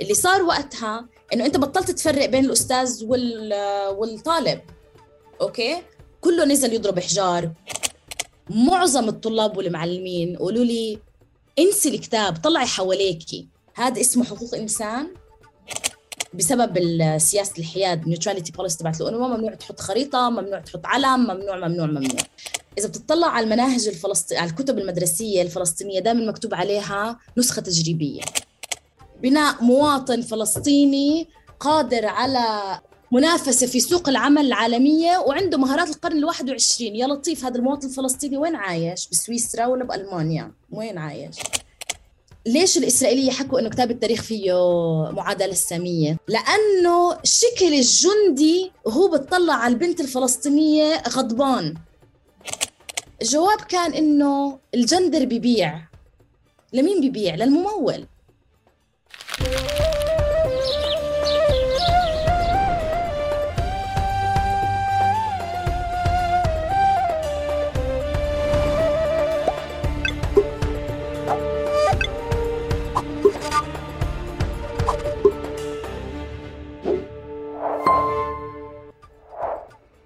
اللي صار وقتها إنه أنت بطلت تفرق بين الأستاذ وال والطالب. Okay؟ كله نزل يضرب حجار معظم الطلاب والمعلمين قولوا لي انسي الكتاب طلعي حواليكي هذا اسمه حقوق إنسان بسبب سياسة الحياد neutrality policy تبعت الأمم. ممنوع تحط خريطة ممنوع تحط علم ممنوع ممنوع ممنوع. إذا بتطلع على المناهج الفلسطينيه على الكتب المدرسية الفلسطينية دائما مكتوب عليها نسخة تجريبية. بناء مواطن فلسطيني قادر على منافسة في سوق العمل العالمية وعنده مهارات القرن الواحد وعشرين يا لطيف هذا المواطن الفلسطيني وين عايش؟ بسويسرا ولا بألمانيا وين عايش؟ ليش الإسرائيلية حكوا إنه كتاب التاريخ فيه معادلة السامية؟ لأنه شكل الجندي وهو بتطلع على البنت الفلسطينية غضبان. الجواب كان إنه الجندر ببيع لمين ببيع؟ للممول. Thank you.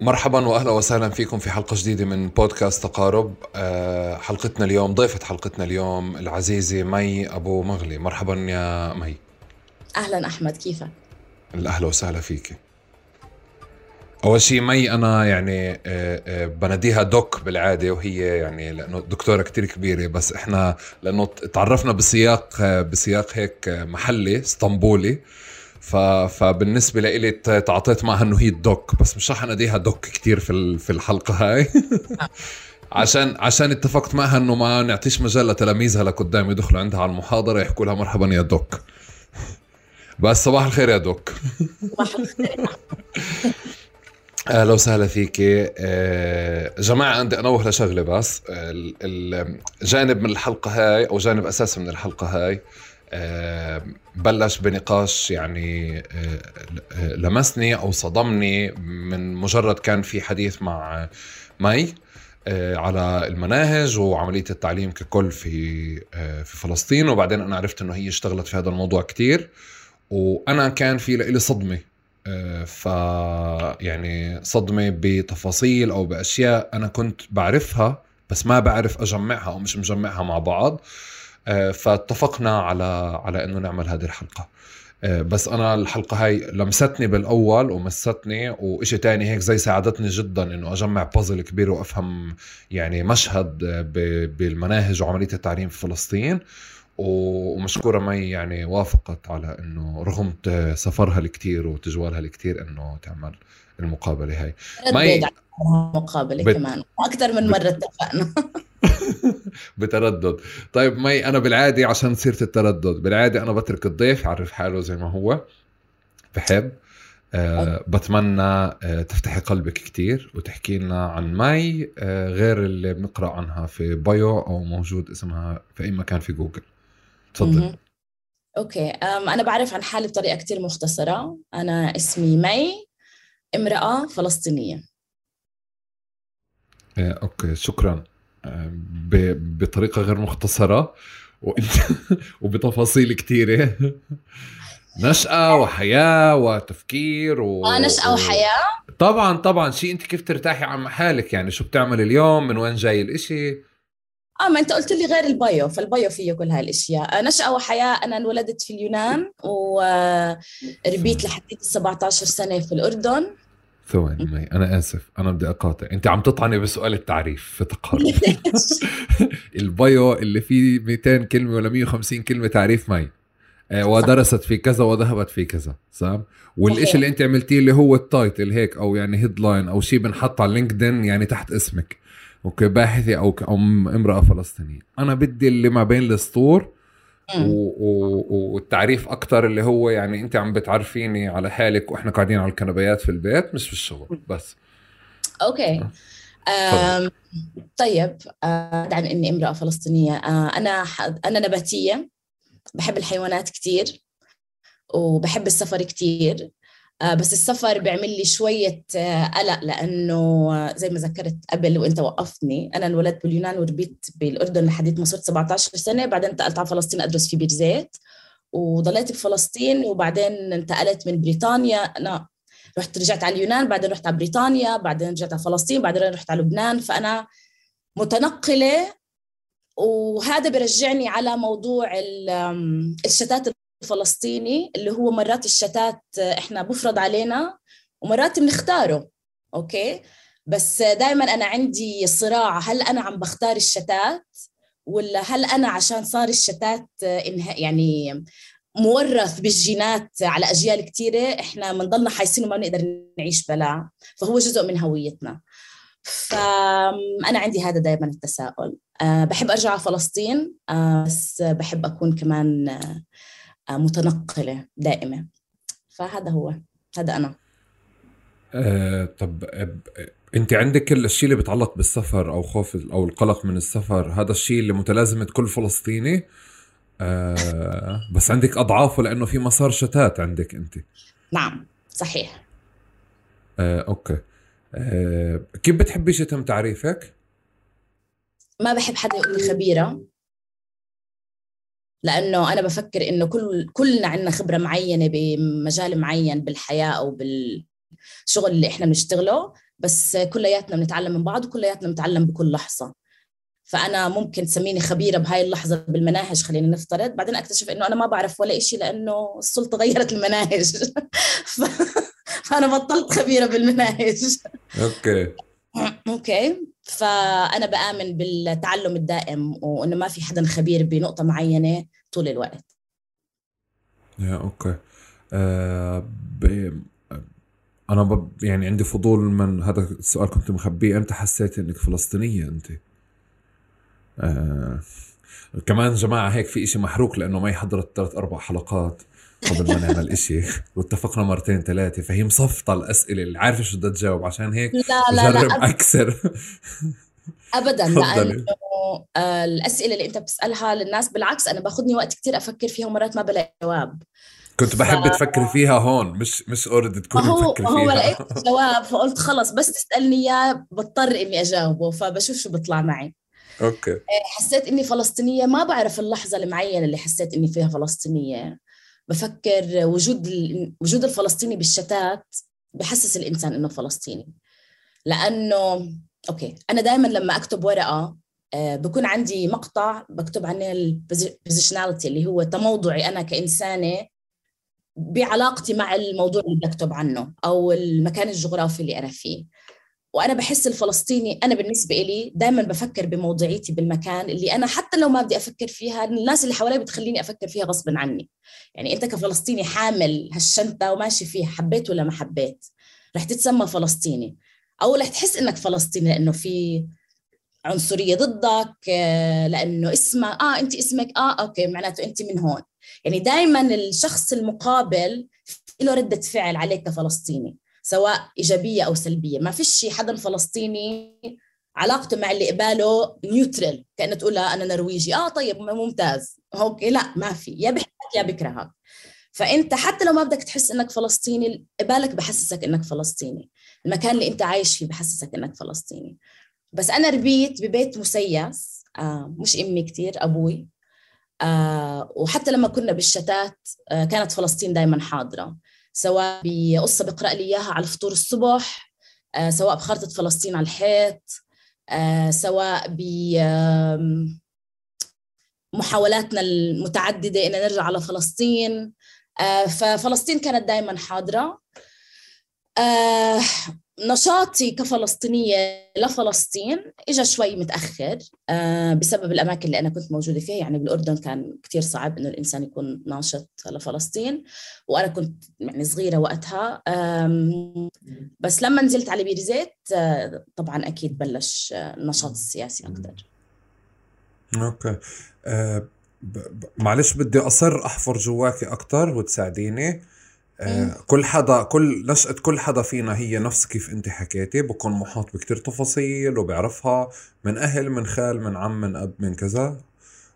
مرحبا واهلا وسهلا فيكم في حلقة جديدة من بودكاست تقارب. آه، حلقتنا اليوم ضيفة حلقتنا اليوم العزيزة مي أبو مغلي. مرحبا يا مي. أهلا أحمد كيفك؟ أهلا وسهلا فيك. أول شيء مي أنا يعني آه، آه، بناديها دوك بالعادة وهي يعني لأنه دكتورة كتير كبيرة بس إحنا لأنه تعرفنا بسياق بسياق هيك محلي اسطنبولي. فبالنسبة لإلي تعاطيت معها إنه هي الدوك بس مش رح أناديها دوك كتير في في الحلقة هاي. عشان عشان اتفقت معها إنه ما نعطيش مجال لتلاميذها لقدام يدخلوا عندها على المحاضرة يحكوا لها مرحبا يا دوك. بس صباح الخير يا دوك. أهلا وسهلا فيك. آه، جماعة عندي أنوه لشغلة بس. الجانب من الحلقة هاي أو جانب أساسي من الحلقة هاي. بلش بنقاش يعني آه، آه، لمسني أو صدمني من مجرد كان في حديث مع مي آه، على المناهج وعملية التعليم ككل في في فلسطين. وبعدين أنا عرفت إنه هي اشتغلت في هذا الموضوع كتير. وأنا كان في لي صدمة ف يعني صدمة بتفاصيل أو بأشياء أنا كنت بعرفها بس ما بعرف أجمعها أو مش مجمعها مع بعض. آه، فاتفقنا على على إنه نعمل هذه الحلقة. آه، بس أنا الحلقة هاي لمستني بالأول ومستني وإشي تاني هيك زي ساعدتني جدا إنه أجمع بازل كبير وأفهم يعني مشهد بالمناهج وعملية التعليم في فلسطين. ومشكورة مي يعني وافقت على إنه رغم سفرها الكتير وتجوالها الكتير إنه تعمل المقابلة هاي. مي مقابلة بت... كمان أكثر من مرة اتفقنا. بتردد. طيب مي أنا بالعادي عشان سيره التردد بالعادي أنا بترك الضيف يعرف حاله زي ما هو. بحب. أه بتمنى أه تفتحي قلبك كتير وتحكي لنا عن مي أه غير اللي بنقرأ عنها في bio أو موجود اسمها في أي مكان في جوجل. تفضل. okay. أنا بعرف عن حالي بطريقة كتير مختصرة. أنا اسمي مي امرأة فلسطينية. okay شكرا. بطريقة غير مختصرة وانت وبتفاصيل كثيره نشأة وحياة وتفكير و... آه نشأة وحياة؟ طبعا طبعا. شيء أنت كيف ترتاحي عن حالك؟ يعني شو بتعمل اليوم؟ من وين جاي الإشي؟ آه ما أنت قلت لي غير ال bio فال bio فيه كل هاي الاشياء آه، نشأة وحياة. أنا انولدت في اليونان وربيت لحد 17 سنة في الأردن. ثواني مي أنا آسف أنا بدي أقاطع. أنت عم تطعني بسؤال التعريف في تقارب ال bio اللي فيه 200 كلمة ولا 150 كلمة تعريف مي آه، ودرست في كذا وذهبت في كذا صح والشيء اللي أنت عملتيه اللي هو ال title هيك أو يعني headline أو شيء بنحط على LinkedIn يعني تحت اسمك. okay باحثة أو امرأة فلسطينية. أنا بدي اللي ما بين السطور والتعريف أكثر اللي هو يعني أنت عم بتعرفيني على حالك وإحنا قاعدين على الكنبيات في البيت مش في الشغل بس. okay. آه. طيب آه عن إني امرأة فلسطينية آه أنا أنا نباتية بحب الحيوانات كثير وبحب السفر كثير بس السفر بيعمل لي شوية آه، قلق لأنه زي ما ذكرت قبل وأنت وقفتني أنا انولدت باليونان وربيت بالأردن لحد ما صرت 17 سنة بعدين انتقلت على فلسطين أدرس في بير زيت وضليت بفلسطين وبعدين انتقلت من بريطانيا أنا رحت رجعت على اليونان بعدين رحت على بريطانيا بعدين رجعت على فلسطين بعدين رحت على لبنان فأنا متنقلة وهذا برجعني على موضوع الشتات الفلسطيني اللي هو مرات الشتات إحنا بفرض علينا ومرات بنختاره أوكي؟ بس دائما أنا عندي صراع هل أنا عم بختار الشتات ولا هل أنا عشان صار الشتات يعني مورث بالجينات على أجيال كثيره إحنا بنضلنا حايسين وما بنقدر نعيش بلا فهو جزء من هويتنا. فأنا عندي هذا دائما التساؤل. أه بحب أرجع على فلسطين أه بس بحب أكون كمان متنقلة دائمة فهذا هو هذا أنا. أه طب أنت عندك الشيء اللي بيتعلق بالسفر أو خوف أو القلق من السفر هذا الشيء اللي متلازمة كل فلسطيني؟ آه بس عندك أضعافه لأنه في مسار شتات عندك أنت. نعم صحيح. آه أوكي. آه كيف بتحبي يتم تعريفك؟ ما بحب حدا يقول لي خبيرة. لأنه أنا بفكر إنه كل كلنا عندنا خبرة معينة بمجال معين بالحياة أو بالشغل اللي إحنا بنشتغله بس كلياتنا بنتعلم من بعض وكلياتنا بنتعلم بكل لحظة. فأنا ممكن تسميني خبيرة بهاي اللحظة بالمناهج خلينا نفترض. بعدين أكتشف إنه أنا ما بعرف ولا شيء لأنه السلطة غيرت المناهج. فأنا بطلت خبيرة بالمناهج. okay. okay. فأنا بآمن بالتعلم الدائم وإنه ما في حدا خبير بنقطة معينة طول الوقت. يا okay. آه ب... أنا ب... يعني عندي فضول من هذا السؤال كنت مخبيه إمتى حسيت إنك فلسطينية أنت؟ آه كمان جماعة هيك في إشي محروق لأنه ما حضرت ثلاث أربع حلقات. قبل ما نعمل إشي واتفقنا مرتين ثلاثة فهي مصفطة الأسئلة اللي عارفة شو بدها تجاوب عشان هيك لا لا لا أب... أكثر. ابدا لأنه آه، الأسئلة اللي أنت بتسألها للناس بالعكس أنا باخذني وقت كتير أفكر فيها ومرات ما بلاقي جواب. كنت بحب ف... تفكري فيها هون مش مش already تكوني مفكري فيها هو لقيت جواب فقلت خلص بس تسألني إياه بضطر إني أجاوبه فبشوف شو بيطلع معي. okay. آه، حسيت إني فلسطينية ما بعرف اللحظة المعينة اللي حسيت إني فيها فلسطينية. بفكر وجود وجود الفلسطيني بالشتات بحسس الإنسان إنه فلسطيني. لأنه okay أنا دائما لما أكتب ورقة آه، بكون عندي مقطع بكتب عنه ال positionality اللي هو تموضعي أنا كإنسانة بعلاقتي مع الموضوع اللي بكتب عنه أو المكان الجغرافي اللي أنا فيه. وأنا بحس الفلسطيني أنا بالنسبة لي دائما بفكر بموضوعيتي بالمكان اللي أنا حتى لو ما بدي أفكر فيها الناس اللي حوالي بتخليني أفكر فيها غصبا عني. يعني أنت كفلسطيني حامل هالشنطة وماشي فيها حبيت ولا ما حبيت؟ رح تتسمى فلسطيني. أو رح تحس إنك فلسطيني لأنه في عنصرية ضدك لأنه اسمك آه أنت اسمك آه أوكي معناته أنت من هون. يعني دائما الشخص المقابل له ردة فعل عليك كفلسطيني. سواء إيجابية أو سلبية. ما فيش حدا فلسطيني علاقته مع اللي قباله neutral كأنه تقول أنا نرويجي. آه طيب ممتاز. okay لا ما في. يا بحبك يا بكرهك فأنت حتى لو ما بدك تحس إنك فلسطيني قبالك بحسسك إنك فلسطيني. المكان اللي أنت عايش فيه بحسسك إنك فلسطيني. بس أنا ربيت ببيت مسيس آه مش أمي كتير أبوي. آه وحتى لما كنا بالشتات آه كانت فلسطين دائما حاضرة. سواء بقصة بقرأ لي إياها على الفطور الصبح آه، سواء بخارطة فلسطين على الحيط آه، سواء ب محاولاتنا المتعددة إن نرجع على فلسطين. آه، ففلسطين كانت دائما حاضرة. نشاطي كفلسطينية لفلسطين إجا شوي متأخر آه، بسبب الأماكن اللي أنا كنت موجودة فيها. يعني بالأردن كان كتير صعب إنه الإنسان يكون ناشط لفلسطين وأنا كنت يعني صغيرة وقتها بس لما نزلت على بير زيت آه، طبعا أكيد بلش النشاط السياسي أكثر okay. أه معلش بدي أصر أحفر جواكي أكثر وتساعديني. آه، كل حدا كل نشأة كل حدا فينا هي نفس كيف أنت حكيتي بكون محاط بكتير تفاصيل وبيعرفها من أهل من خال من عم من أب من كذا.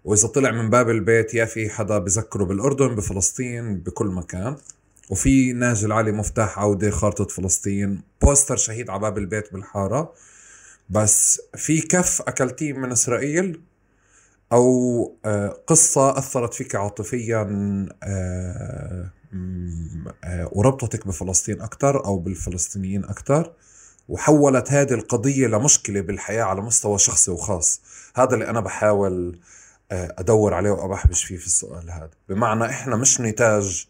وإذا طلع من باب البيت يا في حدا بذكره بالأردن بفلسطين بكل مكان. وفي ناجل علي مفتاح عودة خارطة فلسطين بوستر شهيد على باب البيت بالحارة. بس في كف أكلتيه من إسرائيل أو قصة أثرت فيك عاطفيا وربطتك بفلسطين أكثر أو بالفلسطينيين أكثر وحولت هذه القضية لمشكلة بالحياة على مستوى شخصي وخاص. هذا اللي أنا بحاول أدور عليه وأبحبش فيه في السؤال هذا. بمعنى إحنا مش نتاج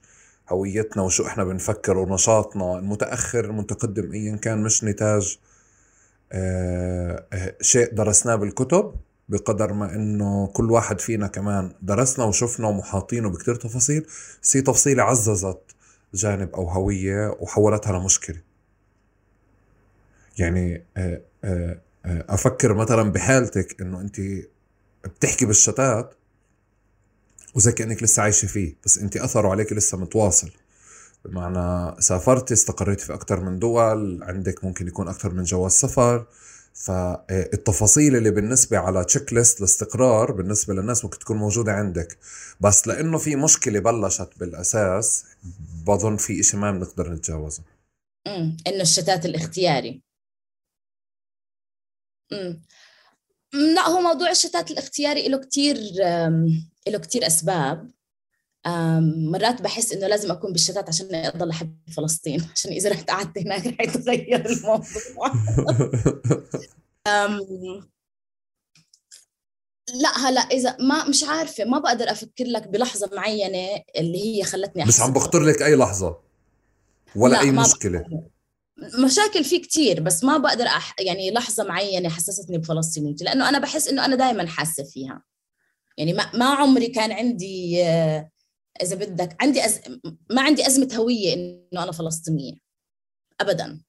هويتنا وشو إحنا بنفكر ونشاطنا المتأخر المتقدم ايا كان مش نتاج آه، آه، شيء درسناه بالكتب. بقدر ما إنه كل واحد فينا كمان درسنا وشفنا ومحاطينه بكتير تفاصيل بس هي تفصيلة عززت جانب أو هوية وحولتها لمشكلة. يعني آه، أفكر مثلا بحالتك إنه أنت بتحكي بالشتات وزي كانك لسه عايشة فيه بس أنت أثره عليك لسه متواصل. بمعنى سافرتي استقريتي في أكثر من دول عندك ممكن يكون أكثر من جواز سفر فالتفاصيل اللي بالنسبة على تشيك ليست الاستقرار بالنسبة للناس ممكن تكون موجودة عندك. بس لأنه في مشكلة بلشت بالأساس بظن في إشي ما بنقدر نتجاوزه. امم إنه الشتات الاختياري. امم لا هو موضوع الشتات الاختياري له كتير له كتير أسباب. مرات بحس إنه لازم أكون بالشتات عشان اضل احب فلسطين عشان إذا رحت قعدت هناك رح يتغير الموضوع. لا هلا إذا ما مش عارفة ما بقدر أفكر لك بلحظة معينة اللي هي خلتني بس عم بخطر لك أي لحظة؟ ولا أي مشكلة؟ مشاكل في كتير بس ما بقدر أح... يعني لحظة معينة حسستني بفلسطينيتي لأنه أنا بحس إنه أنا دائما حاسة فيها. يعني ما, ما عمري كان عندي آه، إذا بدك عندي أز... ما عندي أزمة هوية إنه أنا فلسطينية. ابدا.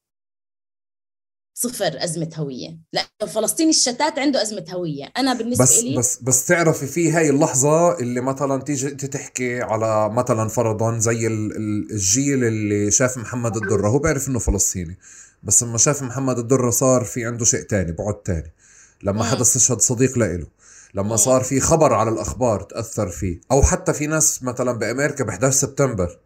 صفر أزمة هوية. لأنه فلسطيني الشتات عنده أزمة هوية. أنا بالنسبة بس لي بس بس تعرفي في هاي اللحظة اللي مثلا تيجي أنت تحكي على مثلا فرضا زي الجيل اللي شاف محمد الدرة. هو بيعرف إنه فلسطيني. بس لما شاف محمد الدرة صار في عنده شيء تاني بعد تاني. لما حدا استشهد صديق لإله. لما صار في خبر على الأخبار تأثر فيه. أو حتى في ناس مثلا بأمريكا ب 11 سبتمبر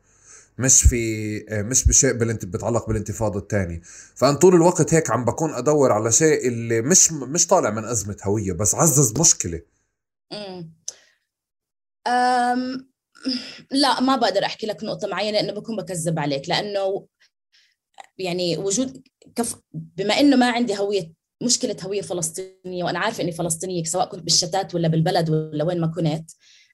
مش في مش بشيء بالانت بتعلق بالانتفاضة الثانية فأنا طول الوقت هيك عم بكون أدور على شيء اللي مش مش طالع من أزمة هوية بس عزز مشكلة. امم أم... لا ما بقدر أحكي لك نقطة معينة انه بكون بكذب عليك. لأنه يعني وجود كف بما إنه ما عندي هوية مشكلة هوية فلسطينية وأنا عارفة إني فلسطينية سواء كنت بالشتات ولا بالبلد ولا وين ما كنت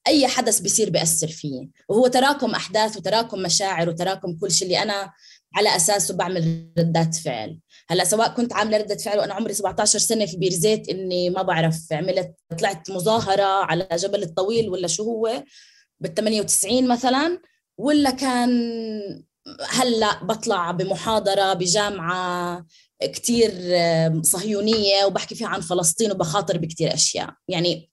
أي حدث بيصير بيأثر فيي. وهو تراكم أحداث وتراكم مشاعر وتراكم كل شيء اللي أنا على أساسه بعمل ردات فعل. هلأ سواء كنت عاملة ردة فعل وأنا عمري 17 سنة في بيرزيت إني ما بعرف عملت طلعت مظاهرة على جبل الطويل ولا شو هو بال 98 مثلا ولا كان هلأ بطلع بمحاضرة بجامعة كتير صهيونية وبحكي فيها عن فلسطين وبخاطر بكتير أشياء. يعني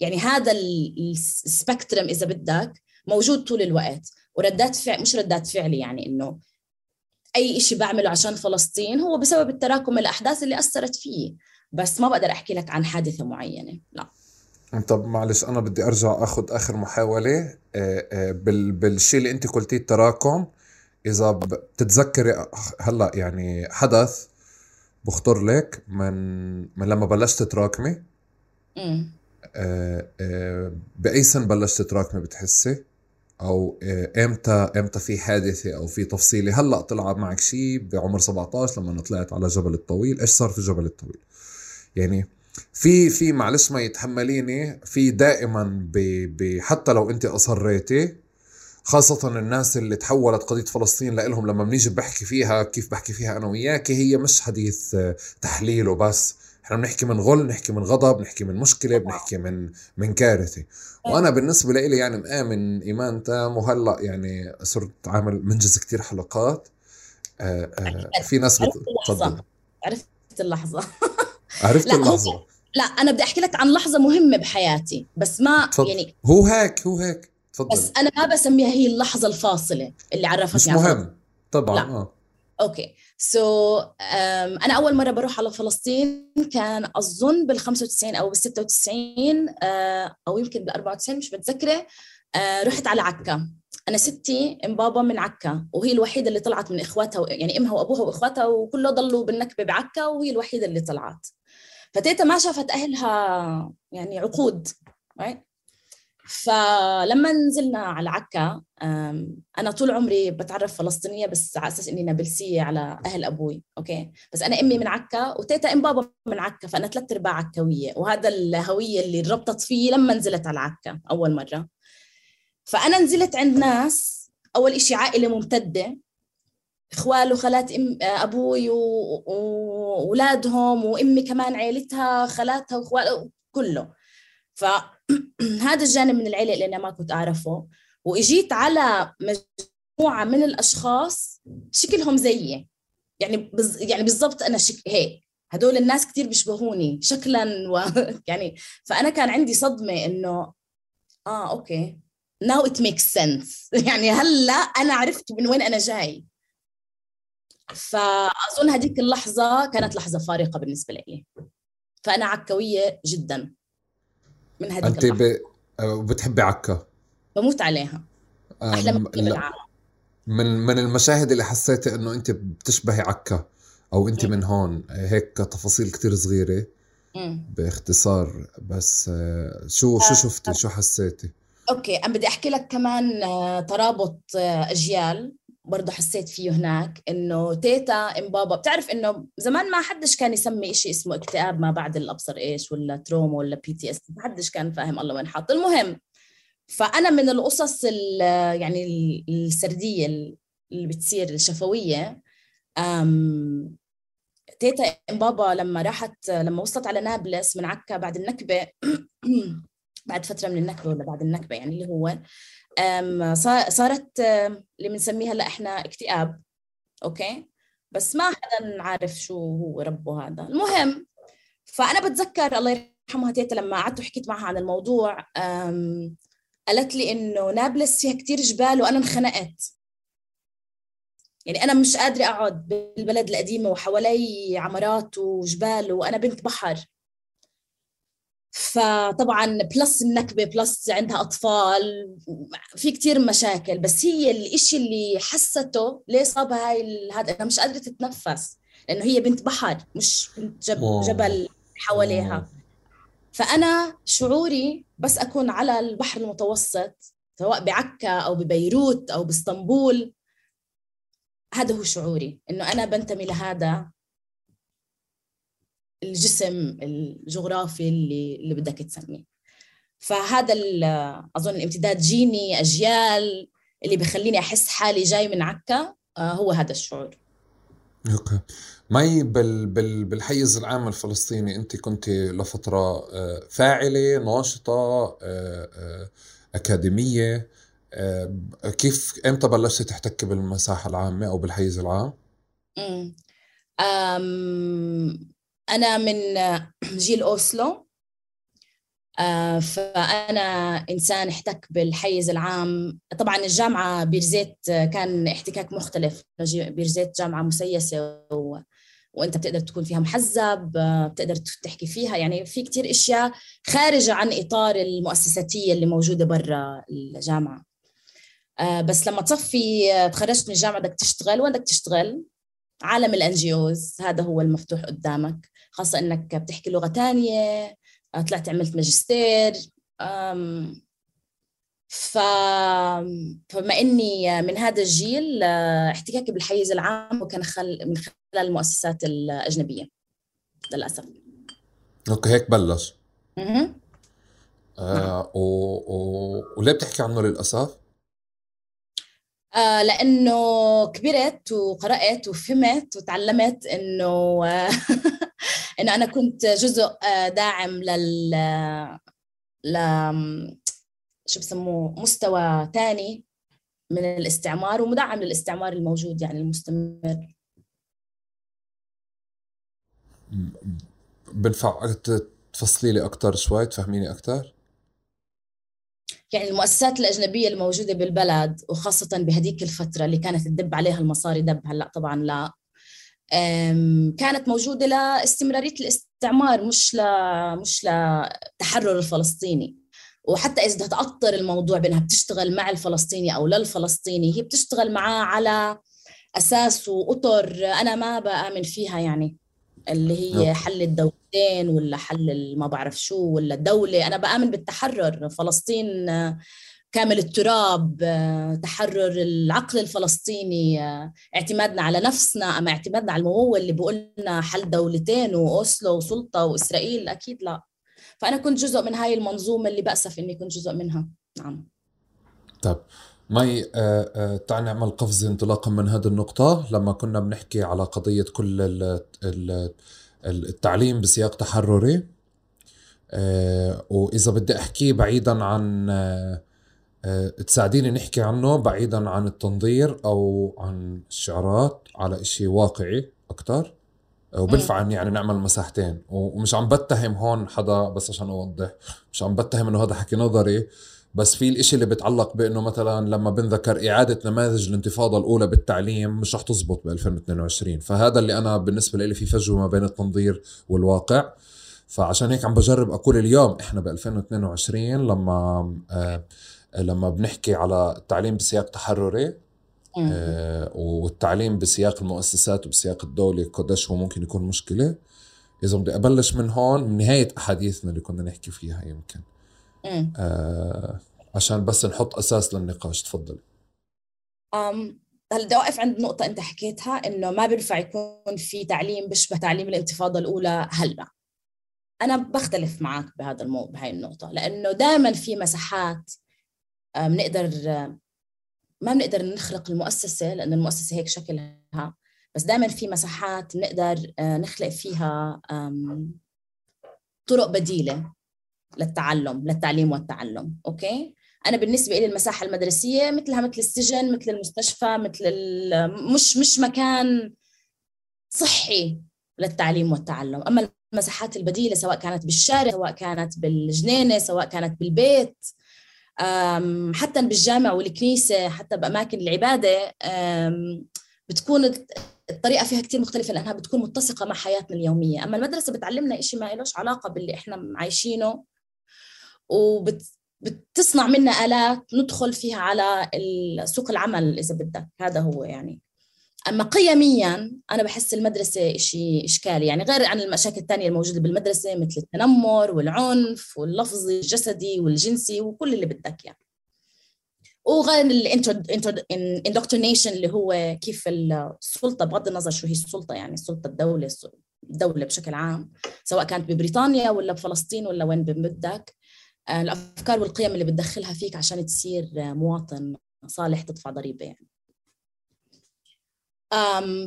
يعني هذا السبكترم إذا بدك موجود طول الوقت. وردات فعل مش ردات فعلي يعني إنه أي شيء بعمله عشان فلسطين هو بسبب التراكم الأحداث اللي أثرت فيه. بس ما بقدر أحكي لك عن حادثة معينة لا. طب معلش أنا بدي أرجع أخذ آخر محاولة. بالشيء اللي أنت قلتيه التراكم. إذا بتتذكري هلأ يعني حدث بخطر لك من من لما بلشت تراكمي. آه آه بأي سن بلشت تراكمي بتحسي؟ أو آه إمتى إمتى في حادثة أو في تفصيلة؟ هلأ طلع معك شيء بعمر 17 لما طلعت على جبل الطويل؟ إيش صار في جبل الطويل؟ يعني في في معلش ما يتحمليني في دائما ب حتى لو أنت أصريتي خاصة الناس اللي تحولت قضية فلسطين لإلهم لما بنيجي بحكي فيها كيف بحكي فيها أنا وياك هي مش حديث تحليل وبس. إحنا بنحكي من غل نحكي من غضب نحكي من مشكلة بنحكي من من كارثة. وأنا بالنسبة لي يعني مآمن إيمان تام وهلأ يعني صرت عامل منجز كتير حلقات. آآ آآ في ناس بتفضل عرفت اللحظة. عرفت لا هو لا أنا بدي أحكي لك عن لحظة مهمة بحياتي بس ما تفضل. يعني هو هيك هو هيك. تفضل. بس أنا ما بسميها هي اللحظة الفاصلة اللي عرفتني مش مهم. طبعا لا. آه. okay. so so, um, أنا أول مرة بروح على فلسطين كان أظن بال 95 أو بال 96 uh, أو يمكن بال 94 مش متذكرة. uh, رحت على عكا. أنا ستي إم بابا من عكا وهي الوحيدة اللي طلعت من إخواتها يعني إمها وأبوها وإخواتها وكله ضلوا بالنكبة بعكا وهي الوحيدة اللي طلعت. فتيتا ما شافت أهلها يعني عقود right? فلما نزلنا على عكا أنا طول عمري بتعرف فلسطينية بس على أساس إني نابلسية على أهل أبوي أوكي؟ بس أنا أمي من عكا وتيتا أم بابا من عكا فأنا ثلاث أرباع عكاوية وهذا الهوية اللي ربطت فيه لما نزلت على عكا أول مرة. فأنا نزلت عند ناس أول إشي عائلة ممتدة إخوال وخالات أم أبوي واولادهم وأمي كمان عيلتها خالاتها وإخوال كله. فهذا الجانب من العيلة اللي أنا ما كنت أعرفه. وإجيت على مجموعة من الأشخاص شكلهم زيي. يعني بز يعني بالضبط أنا شك هيك. هدول الناس كثير بيشبهوني شكلا و يعني فأنا كان عندي صدمة إنه آه أوكي. Now it makes sense. يعني هلأ أنا عرفت من وين أنا جاي. فأظن هذيك اللحظة كانت لحظة فارقة بالنسبة لي. فأنا عكويه جدا. من هذيك أنت ب... بتحبي عكا؟ بموت عليها. أحلى من لا. من من المشاهد اللي حسيتي إنه أنت بتشبهي عكا أو أنت من هون هيك تفاصيل كتير صغيرة. باختصار بس آه، شو شو آه، شفتي شو حسيتي؟ okay أنا بدي أحكي لك كمان آه، ترابط أجيال. برضه حسيت فيه هناك إنه تيتا ام بابا بتعرف إنه زمان ما حدش كان يسمي شيء اسمه اكتئاب ما بعد الأبصر إيش ولا trauma ولا PTS ما حدش كان فاهم الله وين حاط. المهم فأنا من القصص يعني السردية اللي بتصير الشفوية تيتا ام بابا لما راحت لما وصلت على نابلس من عكا بعد النكبة بعد فترة من النكبة ولا بعد النكبة يعني اللي هو صارت اللي بنسميها هلا إحنا اكتئاب. okay? بس ما حدا عارف شو هو ربه هذا. المهم فأنا بتذكر الله يرحمها تيتا لما قعدت وحكيت معها عن الموضوع قالت لي إنه نابلس فيها كتير جبال وأنا انخنقت. يعني أنا مش قادرة أقعد بالبلد القديمة وحوالي عمارات وجبال وأنا بنت بحر. فطبعا plus النكبة plus عندها أطفال في كتير مشاكل. بس هي الإشي اللي حسته ليه صابها هاي هذا انها مش قادرة تتنفس لأنه هي بنت بحر مش بنت جب جبل حواليها. فأنا شعوري بس أكون على البحر المتوسط سواء بعكا أو ببيروت أو بإسطنبول هذا هو شعوري إنه أنا بنتمي لهذا الجسم الجغرافي اللي اللي بدك تسميه. فهذا أظن امتداد جيني أجيال اللي بخليني أحس حالي جاي من عكا آه، هو هذا الشعور. okay. مي بال بال بالحيز العام الفلسطيني أنت كنت لفترة آه، فاعلة ناشطة آه، أكاديمية. كيف إمتى بلشتي تحتكي بالمساحة العامة أو بالحيز العام؟ امم أنا من جيل أوسلو. آه، فأنا إنسان احتك بالحيز العام. طبعا الجامعة بيرزيت كان احتكاك مختلف. بيرزيت جامعة مسيسة و... وأنت بتقدر تكون فيها محزب آه، بتقدر تحكي فيها. يعني في كتير إشياء خارجة عن إطار المؤسساتية اللي موجودة برا الجامعة. آه، بس لما تصفي تخرجت من الجامعة بدك تشتغل. وين بدك تشتغل؟ عالم ال NGOs هذا هو المفتوح قدامك. خاصة إنك بتحكي لغة تانية آه، طلعت عملت ماجستير ف... فما إني من هذا الجيل آه، احتكاكي بالحيز العام وكان خل... من خلال المؤسسات الأجنبية للأسف. أوكي هيك بلش. أها آه و... و... وليه بتحكي عنه للأسف؟ آه لأنه كبرت وقرأت وفهمت وتعلمت إنه إنه أنا كنت جزء آه، داعم لل ل شو بسموه مستوى ثاني من الاستعمار ومدعم للاستعمار الموجود يعني المستمر. بنفع تفصلي لي أكثر شوي تفهميني أكثر يعني المؤسسات الأجنبية الموجودة بالبلد وخاصة بهديك الفترة اللي كانت تدب عليها المصاري دب هلأ طبعا لا. كانت موجودة لاستمرارية الاستعمار مش ل مش لتحرر الفلسطيني. وحتى إذا بدها تأطر الموضوع بأنها بتشتغل مع الفلسطيني أو للفلسطيني هي بتشتغل معاه على أساس وأطر أنا ما بآمن فيها يعني. اللي هي حل الدولتين ولا حل ما بعرف شو ولا الدولة. أنا بآمن بالتحرر. فلسطين كامل التراب تحرر العقل الفلسطيني اعتمادنا على نفسنا أما اعتمادنا على الممول اللي بقول لنا حل دولتين وأوسلو وسلطة وإسرائيل؟ أكيد لا. فأنا كنت جزء من هاي المنظومة اللي بأسف إني كنت جزء منها. نعم. طب مي آه آه تعال نعمل قفزة انطلاقا من هذه النقطة. لما كنا بنحكي على قضية كل ال ال التعليم بسياق تحرري آه وإذا بدي أحكيه بعيدا عن تساعديني نحكي عنه بعيدا عن التنظير أو عن الشعارات على إشي واقعي أكتر. وبرفع عني يعني نعمل مساحتين. ومش عم بتهم هون حدا بس عشان أوضح. مش عم بتهم إنه هذا حكي نظري. بس في الإشي اللي بتعلق بإنه مثلا لما بنذكر إعادة نماذج الانتفاضة الأولى بالتعليم مش رح تزبط ب 2022 فهذا اللي أنا بالنسبة لي في فجوة ما بين التنظير والواقع. فعشان هيك عم بجرب أقول اليوم إحنا ب 2022 لما آه لما بنحكي على التعليم بسياق تحرري آه والتعليم بسياق المؤسسات وبسياق الدولة قديش هو ممكن يكون مشكلة. إذا بدي أبلش من هون من نهاية أحاديثنا اللي كنا نحكي فيها يمكن. آه عشان بس نحط أساس للنقاش تفضلي أم هلأ بدي أوقف عند نقطة أنت حكيتها إنه ما بينفع يكون في تعليم بيشبه تعليم الإنتفاضة الأولى هلأ. أنا بختلف معك بهذا المو... بهاي النقطة لأنه دائما في مساحات بنقدر ما بنقدر نخلق المؤسسة لأن المؤسسة هيك شكلها بس دائما في مساحات بنقدر آه، نخلق فيها طرق بديلة. للتعلم للتعليم والتعلم أوكي؟ أنا بالنسبة لي المساحة المدرسية مثلها مثل السجن مثل المستشفى مثل مش مش مكان صحي للتعليم والتعلم. أما المساحات البديلة سواء كانت بالشارع سواء كانت بالجنينة سواء كانت بالبيت حتى بالجامع والكنيسة حتى بأماكن العبادة بتكون الطريقة فيها كثير مختلفة لأنها بتكون متسقة مع حياتنا اليومية. أما المدرسة بتعلمنا شيء ما لهش علاقة باللي إحنا عايشينه وبتصنع منا آلات ندخل فيها على سوق العمل إذا بدك. هذا هو يعني. أما قيميا أنا بحس المدرسة شيء إشكالي. يعني غير عن المشاكل الثانية الموجودة بالمدرسة مثل التنمر والعنف واللفظي الجسدي والجنسي وكل اللي بدك يعني. وغير الاندوكترينيشن اللي هو كيف السلطة بغض النظر شو هي السلطة يعني السلطه الدولة الدولة بشكل عام سواء كانت ببريطانيا ولا بفلسطين ولا وين بدك. الأفكار والقيم اللي بتدخلها فيك عشان تصير مواطن صالح تدفع ضريبة يعني.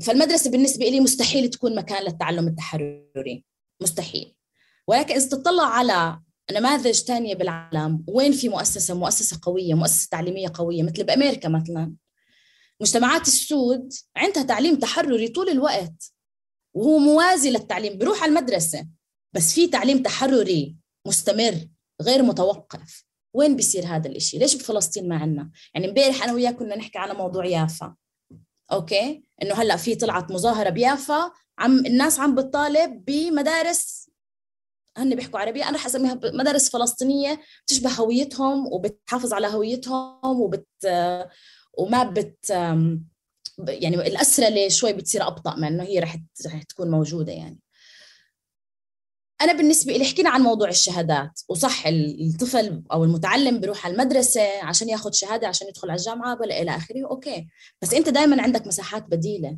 فالمدرسة بالنسبة لي مستحيل تكون مكان للتعلم التحرري. مستحيل. ولكن إذا تطلع على نماذج تانية بالعالم وين في مؤسسة؟ مؤسسة قوية مؤسسة تعليمية قوية مثل بأمريكا مثلا. مجتمعات السود عندها تعليم تحرري طول الوقت وهو موازي للتعليم. بروح على المدرسة بس في تعليم تحرري مستمر. غير متوقف. وين بيصير هذا الإشي؟ ليش بفلسطين ما عنا يعني امبارح أنا وياك كنا نحكي على موضوع يافا. okay؟ إنه هلأ في طلعت مظاهرة بيافا عم الناس عم بتطالب بمدارس هن بيحكوا عربية أنا رح أسميها مدارس فلسطينية تشبه هويتهم وبتحافظ على هويتهم وبت وما بت يعني الأسرة شوي بتصير أبطأ من إنه هي رح تكون موجودة يعني. أنا بالنسبة لي حكينا عن موضوع الشهادات وصح الطفل أو المتعلم بيروح على المدرسة عشان ياخذ شهادة عشان يدخل على الجامعة ولا إلى آخره أوكي. بس أنت دائما عندك مساحات بديلة.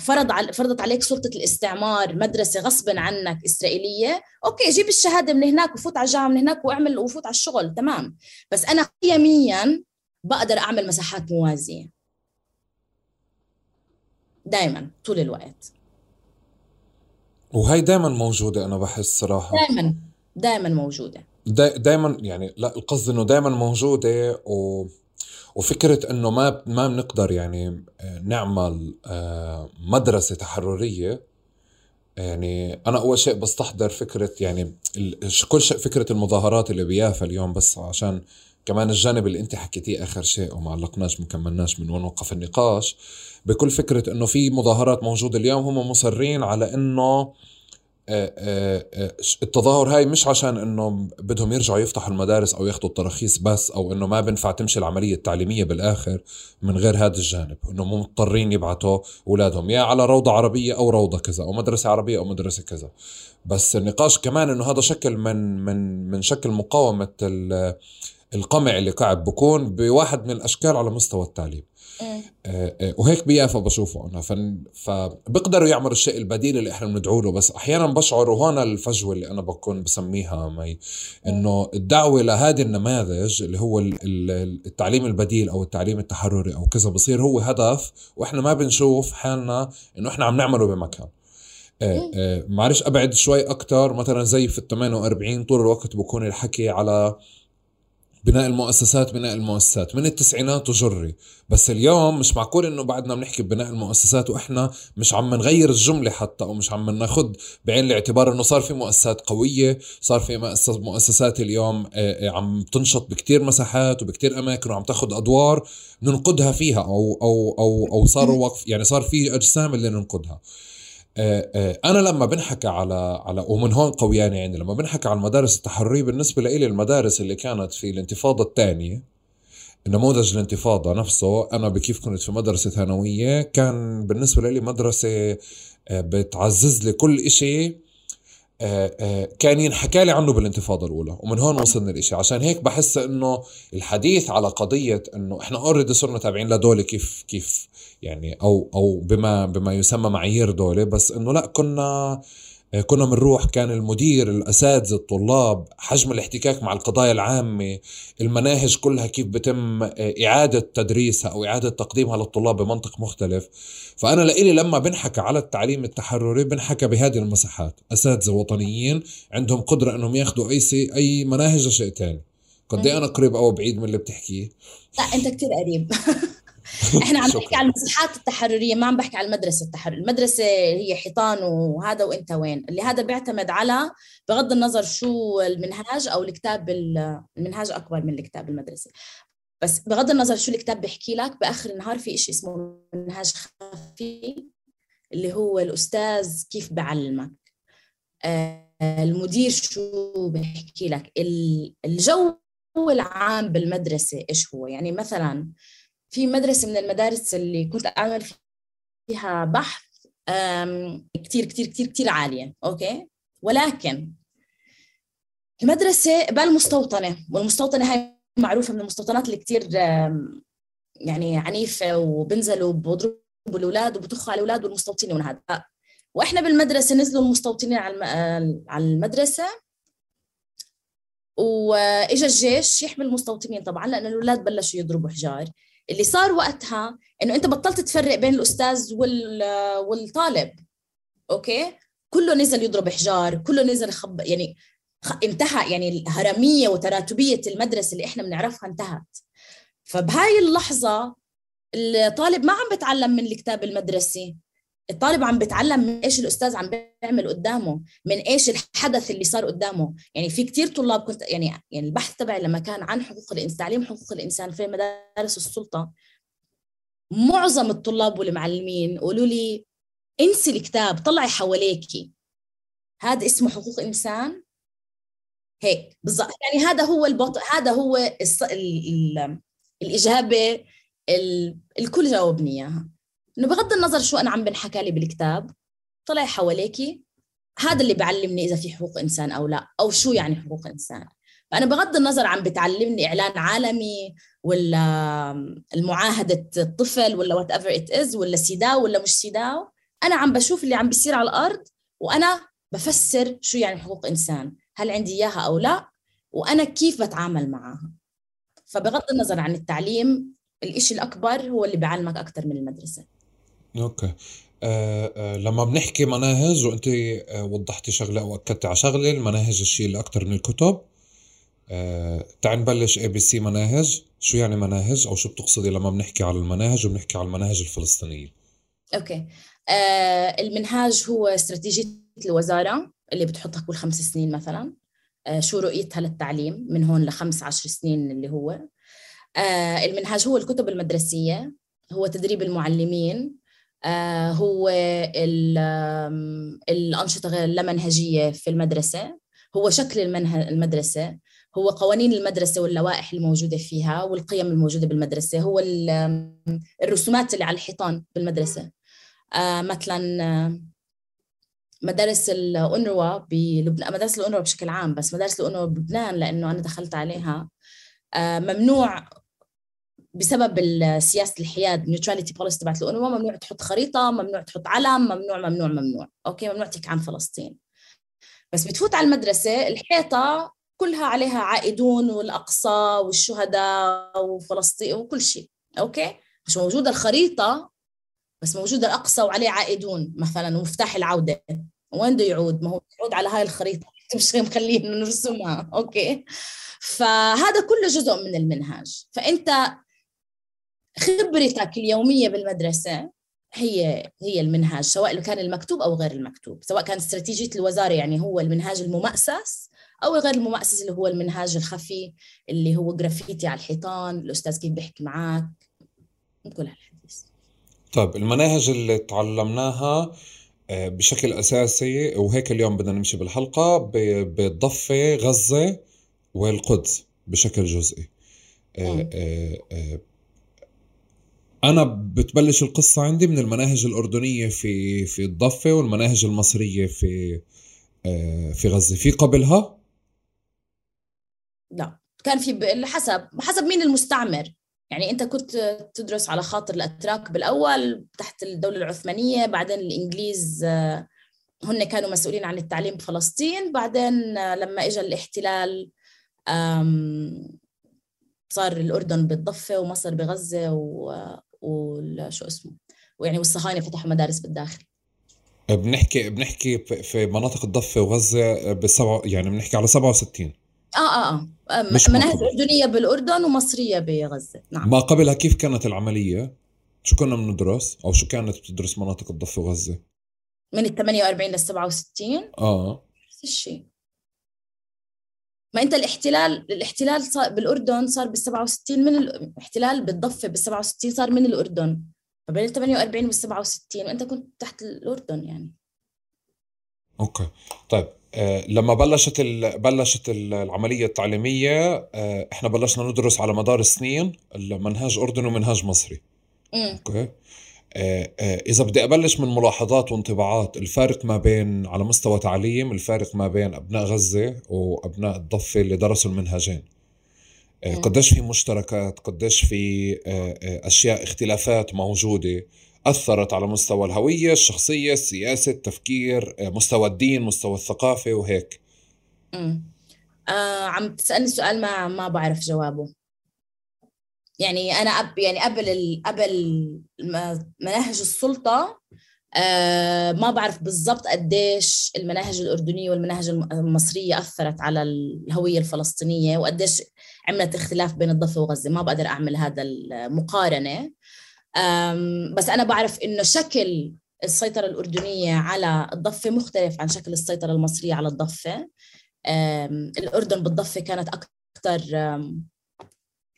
فرض على فرضت عليك سلطة الاستعمار مدرسة غصبا عنك إسرائيلية أوكي جيب الشهادة من هناك وفوت على الجامعة من هناك واعمل وفوت على الشغل تمام. بس أنا قيميا بقدر أعمل مساحات موازية. دائما طول الوقت. وهي دائما موجودة أنا بحس صراحة. دائما دائما موجودة. دائما يعني لا القصد إنه دائما موجودة و وفكرة إنه ما ما بنقدر يعني آه، نعمل آه، مدرسة تحررية. يعني أنا أول شيء بستحضر فكرة يعني كل شيء فكرة المظاهرات اللي بيافا اليوم بس عشان كمان الجانب اللي أنت حكيتيه آخر شيء وما علقناش ما كملناش من وين وقف النقاش. بكل فكرة إنه في مظاهرات موجودة اليوم هم مصرين على إنه آه، آه، آه، التظاهر هاي مش عشان إنه بدهم يرجعوا يفتحوا المدارس أو ياخذوا التراخيص بس أو إنه ما بنفع تمشي العملية التعليمية بالآخر من غير هذا الجانب إنه مضطرين يبعثوا أولادهم يا على روضة عربية أو روضة كذا أو مدرسة عربية أو مدرسة كذا. بس النقاش كمان إنه هذا شكل من من من شكل مقاومة القمع اللي قاعد بكون بواحد من الأشكال على مستوى التعليم. وهيك بيافا بشوفه أنا. فبقدروا يعملوا الشيء البديل اللي إحنا بندعو له. بس أحيانا بشعر وهون الفجوة اللي أنا بكون بسميها مي إنه الدعوة لهذه النماذج اللي هو التعليم البديل أو التعليم التحرري أو كذا بصير هو هدف وإحنا ما بنشوف حالنا إنه إحنا عم نعمله بمكان. آه معلش أبعد شوي أكثر مثلا زي في ال 48 طول الوقت بكون الحكي على بناء المؤسسات بناء المؤسسات. من التسعينات وجري. بس اليوم مش معقول إنه بعدنا بنحكي ببناء المؤسسات وإحنا مش عم نغير الجملة حتى أو مش عم ناخذ بعين الاعتبار إنه صار في مؤسسات قوية صار في مؤسسات اليوم آه، آه، عم تنشط بكتير مساحات وبكتير أماكن وعم تاخذ أدوار ننقدها فيها أو أو أو أو صار وقف يعني صار في أجسام اللي ننقدها. أنا لما بنحكى على على ومن هون قوياني عندي لما بنحكى على المدارس التحرريه بالنسبة لي المدارس اللي كانت في الانتفاضة الثانية نموذج الانتفاضة نفسه أنا بكيف كنت في مدرسة ثانوية كان بالنسبة لي مدرسة آه، بتعزز لي كل إشي كان ينحكى لي عنه بالانتفاضة الأولى ومن هون وصلنا الإشي. عشان هيك بحس إنه الحديث على قضية إنه إحنا أوريدي صرنا تابعين لدول كيف كيف يعني أو أو بما بما يسمى معايير دولة بس إنه لأ كنا كنا بنروح كان المدير الأساتذة الطلاب حجم الاحتكاك مع القضايا العامة المناهج كلها كيف بتم إعادة تدريسها أو إعادة تقديمها للطلاب بمنطق مختلف. فأنا لإلي لما بنحكى على التعليم التحرري بنحكى بهذه المساحات. أساتذة وطنيين عندهم قدرة إنهم ياخذوا أي سي أي مناهج شيء ثاني قد إيه أنا قريب أو بعيد من اللي بتحكيه؟ لأ أنت كثير قريب. إحنا عم نحكي على المساحات التحررية ما عم بحكي على المدرسة التحرر المدرسة هي حيطان وهذا وإنت وين. اللي هذا بيعتمد على بغض النظر شو المنهاج أو الكتاب المنهاج أكبر من الكتاب المدرسي. بس بغض النظر شو الكتاب بيحكي لك بآخر النهار في شيء اسمه منهاج خفي اللي هو الأستاذ كيف بعلمك. آه، المدير شو بيحكي لك. الجو العام بالمدرسة إيش هو؟ يعني مثلا في مدرسة من المدارس اللي كنت أعمل فيها بحث كتير كتير كتير كتير عالية أوكي؟ ولكن المدرسة بالمستوطنة والمستوطنة هاي معروفة من المستوطنات اللي كتير يعني عنيفة وبنزلوا بضربوا الأولاد وبطخوا على الأولاد والمستوطنين وهذا. وإحنا بالمدرسة نزلوا المستوطنين على المدرسة. وإجا الجيش يحمي المستوطنين طبعا لأن الأولاد بلشوا يضربوا حجار. اللي صار وقتها إنه أنت بطلت تفرق بين الأستاذ وال والطالب. أوكي؟ كله نزل يضرب حجار كله نزل خب يعني انتهى يعني الهرمية وتراتبية المدرسة اللي إحنا بنعرفها انتهت. فبهاي اللحظة الطالب ما عم بتعلم من الكتاب المدرسي. الطالب عم بتعلم من إيش الأستاذ عم بيعمل قدامه من إيش الحدث اللي صار قدامه. يعني في كتير طلاب كنت يعني يعني البحث تبعي لما كان عن حقوق الانسان تعليم حقوق الإنسان في مدارس السلطة معظم الطلاب والمعلمين قولوا لي انسي الكتاب طلعي حواليكي. هذا اسمه حقوق إنسان. هيك بالضبط. يعني هذا هو البط... هذا هو الص... ال... ال... الإجابة ال... الكل جاوبني إياها. إنه بغض النظر شو أنا عم بنحكي لي بالكتاب طلع حواليكي هذا اللي بعلمني إذا في حقوق إنسان أو لا أو شو يعني حقوق إنسان. فأنا بغض النظر عم بتعلمني إعلان عالمي ولا المعاهدة الطفل ولا whatever it is ولا CEDAW ولا مش CEDAW أنا عم بشوف اللي عم بيصير على الأرض وأنا بفسر شو يعني حقوق إنسان هل عندي إياها أو لا وأنا كيف بتعامل معها. فبغض النظر عن التعليم الإشي الأكبر هو اللي بعلمك أكثر من المدرسة. okay. آه آه لما بنحكي مناهج وأنت آه وضحتي شغلة أو أكدتي على شغلة المناهج الشيء اللي أكثر من الكتب. آه تعال نبلش ABC مناهج. شو يعني مناهج؟ أو شو بتقصدي لما بنحكي على المناهج وبنحكي على المناهج الفلسطينية؟ أوكي. آه المنهاج هو استراتيجية الوزارة اللي بتحطها كل خمس سنين مثلا. آه شو رؤيتها للتعليم من هون لخمس عشر سنين اللي هو. آه المنهاج هو الكتب المدرسية هو تدريب المعلمين هو الأنشطة غير اللامنهجية في المدرسة. هو شكل المدرسة. هو قوانين المدرسة واللوائح الموجودة فيها والقيم الموجودة بالمدرسة. هو الرسومات اللي على الحيطان بالمدرسة. آه، مثلا مدارس الأونروا بلبنان مدارس الأونروا بشكل عام بس مدارس الأونروا بلبنان لأنه أنا دخلت عليها. آه، ممنوع بسبب سياسة الحياد neutrality policy تبعت الأونروا ممنوع تحط خريطة ممنوع تحط علم ممنوع ممنوع ممنوع. okay؟ ممنوع تحكي عن فلسطين. بس بتفوت على المدرسة الحيطة كلها عليها عائدون والأقصى والشهداء وفلسطين وكل شيء. okay؟ مش موجودة الخريطة بس موجودة الأقصى وعليه عائدون مثلا ومفتاح العودة. وين بده يعود؟ ما هو يعود على هاي الخريطة. مش مخلينا نرسمها. okay؟ فهذا كله جزء من المنهاج. فأنت خبرتك اليومية بالمدرسة هي هي المنهاج سواء كان المكتوب أو غير المكتوب سواء كان استراتيجية الوزارة يعني هو المنهاج المؤسس أو غير المؤسس اللي هو المنهاج الخفي اللي هو جرافيتي على الحيطان الأستاذ كيف بيحكي معك كل هالحديث. طيب المناهج اللي تعلمناها آه، بشكل أساسي وهيك اليوم بدنا نمشي بالحلقة بالضفة غزة والقدس بشكل جزئي. آه، آه، أنا بتبلش القصة عندي من المناهج الأردنية في في الضفة والمناهج المصرية في في غزة. في قبلها؟ لا. كان في حسب حسب مين المستعمر. يعني أنت كنت تدرس على خاطر الأتراك بالأول تحت الدولة العثمانية بعدين الإنجليز آه، هن كانوا مسؤولين عن التعليم بفلسطين بعدين آه، لما اجى الاحتلال صار الأردن بالضفة ومصر بغزة وشو اسمه ويعني والصهاينة فتحوا مدارس بالداخل. بنحكي بنحكي في مناطق الضفة وغزة بالسبعه يعني بنحكي على 67 آه آه. مش مناهج أردنية بالأردن ومصرية بغزة. نعم. ما قبلها كيف كانت العملية؟ شو كنا بندرس؟ أو شو كانت بتدرس مناطق الضفة وغزة؟ من ال 48 لل 67 آه. نفس الشيء. ما انت الاحتلال الاحتلال صار بالأردن صار بال 67 من الاحتلال بالضفة بال 67 صار من الأردن. فبين ال 48 وال 67 وانت كنت تحت الأردن يعني. okay. طيب آه لما بلشت بلشت العملية التعليمية آه إحنا بلشنا ندرس على مدار سنين المنهاج أردني ومنهاج مصري. امم okay. إذا بدي أبلش من ملاحظات وانطباعات الفارق ما بين على مستوى تعليم الفارق ما بين أبناء غزة وأبناء الضفة اللي درسوا المنهجين. آه، قديش في مشتركات قديش في أشياء اختلافات موجودة أثرت على مستوى الهوية الشخصية السياسة التفكير مستوى الدين مستوى الثقافة وهيك. آه عم تسألني سؤال ما ما بعرف جوابه. يعني أنا أب يعني قبل قبل مناهج السلطة آه ما بعرف بالضبط قديش المناهج الأردنية والمناهج المصرية أثرت على الهوية الفلسطينية وقديش عملت اختلاف بين الضفة وغزة. ما بقدر أعمل هذا المقارنة. بس أنا بعرف إنه شكل السيطرة الأردنية على الضفة مختلف عن شكل السيطرة المصرية على الضفة. الأردن بالضفة كانت أكثر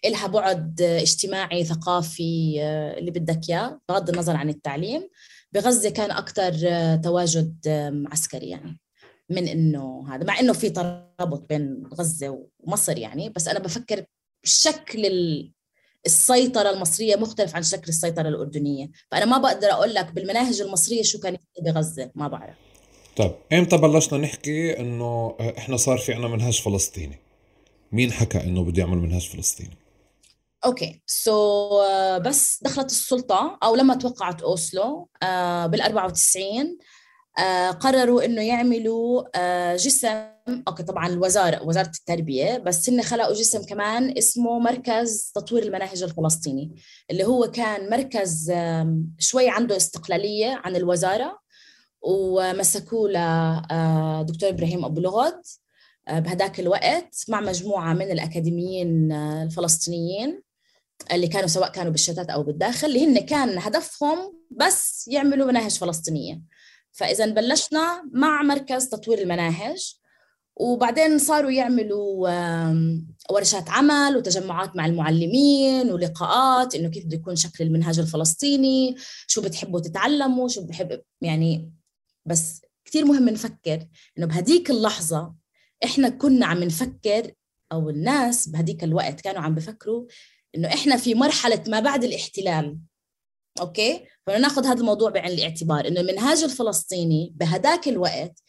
إلها بعد اجتماعي ثقافي آه، اللي بدك إياه بغض النظر عن التعليم. بغزة كان أكثر آه، تواجد عسكري يعني من إنه هذا مع إنه في ترابط بين غزة ومصر يعني بس أنا بفكر شكل السيطرة المصرية مختلف عن شكل السيطرة الأردنية. فأنا ما بقدر أقول لك بالمناهج المصرية شو كان بغزة ما بعرف. طيب إمتى بلشنا نحكي إنه إحنا صار في عنا منهج فلسطيني؟ مين حكى إنه بده يعمل منهج فلسطيني؟ okay. so so, uh, بس دخلت السلطة أو لما توقعت أوسلو uh, بال 94 uh, قرروا إنه يعملوا جسم أوكي طبعا الوزارة وزارة التربية بس هن خلقوا جسم كمان اسمه مركز تطوير المناهج الفلسطيني اللي هو كان مركز شوي عنده استقلالية عن الوزارة ومسكوه لدكتور إبراهيم أبو لغد بهداك الوقت مع مجموعة من الأكاديميين الفلسطينيين. اللي كانوا سواء كانوا بالشتات أو بالداخل اللي هن كان هدفهم بس يعملوا مناهج فلسطينية. فإذا بلشنا مع مركز تطوير المناهج وبعدين صاروا يعملوا ورشات عمل وتجمعات مع المعلمين ولقاءات إنه كيف بده يكون شكل المنهاج الفلسطيني شو بتحبوا تتعلموا شو بحب يعني بس كثير مهم نفكر إنه بهديك اللحظة إحنا كنا عم نفكر أو الناس بهديك الوقت كانوا عم بفكروا إنه إحنا في مرحلة ما بعد الاحتلال okay؟ فناخذ هذا الموضوع بعين الاعتبار إنه المنهاج الفلسطيني بهداك الوقت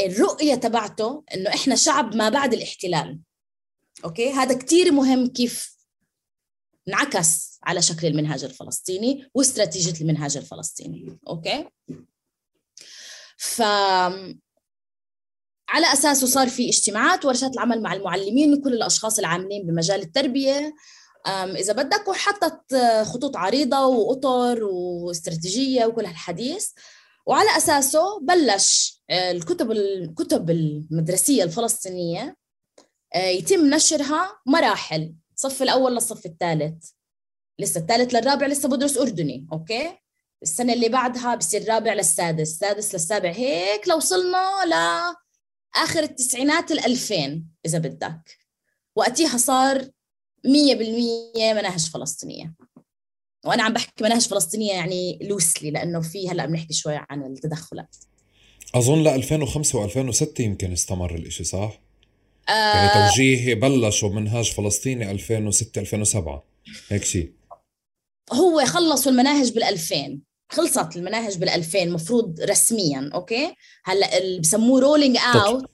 الرؤية تبعته إنه إحنا شعب ما بعد الاحتلال okay؟ هذا كتير مهم كيف انعكس على شكل المنهاج الفلسطيني واستراتيجية المنهاج الفلسطيني okay؟ ف على أساسه صار في اجتماعات ورشات العمل مع المعلمين وكل الأشخاص العاملين بمجال التربية إذا بدك وحطت خطوط عريضة واطر واستراتيجية وكل هالحديث وعلى أساسه بلش آه، الكتب الكتب المدرسية الفلسطينية آه، يتم نشرها مراحل الصف الأول للصف الثالث. لسه الثالث للرابع لسه بدرس أردني أوكي؟ السنة اللي بعدها بصير الرابع للسادس السادس للسابع هيك لو وصلنا لاخر التسعينات ال2000 إذا بدك. وقتها صار 100% مناهج فلسطينية. وأنا عم بحكي مناهج فلسطينية يعني لوسلي لأنه في هلأ بنحكي شوي عن التدخلات أظن ل 2005 و2006 يمكن استمر الإشي صح؟ آه. يعني توجيهي بلشوا منهاج فلسطيني 2006 2007 هيك شيء هو خلصوا المناهج بال 2000 خلصت المناهج بال 2000 مفروض رسميا أوكي؟ هلأ اللي بسموه rolling out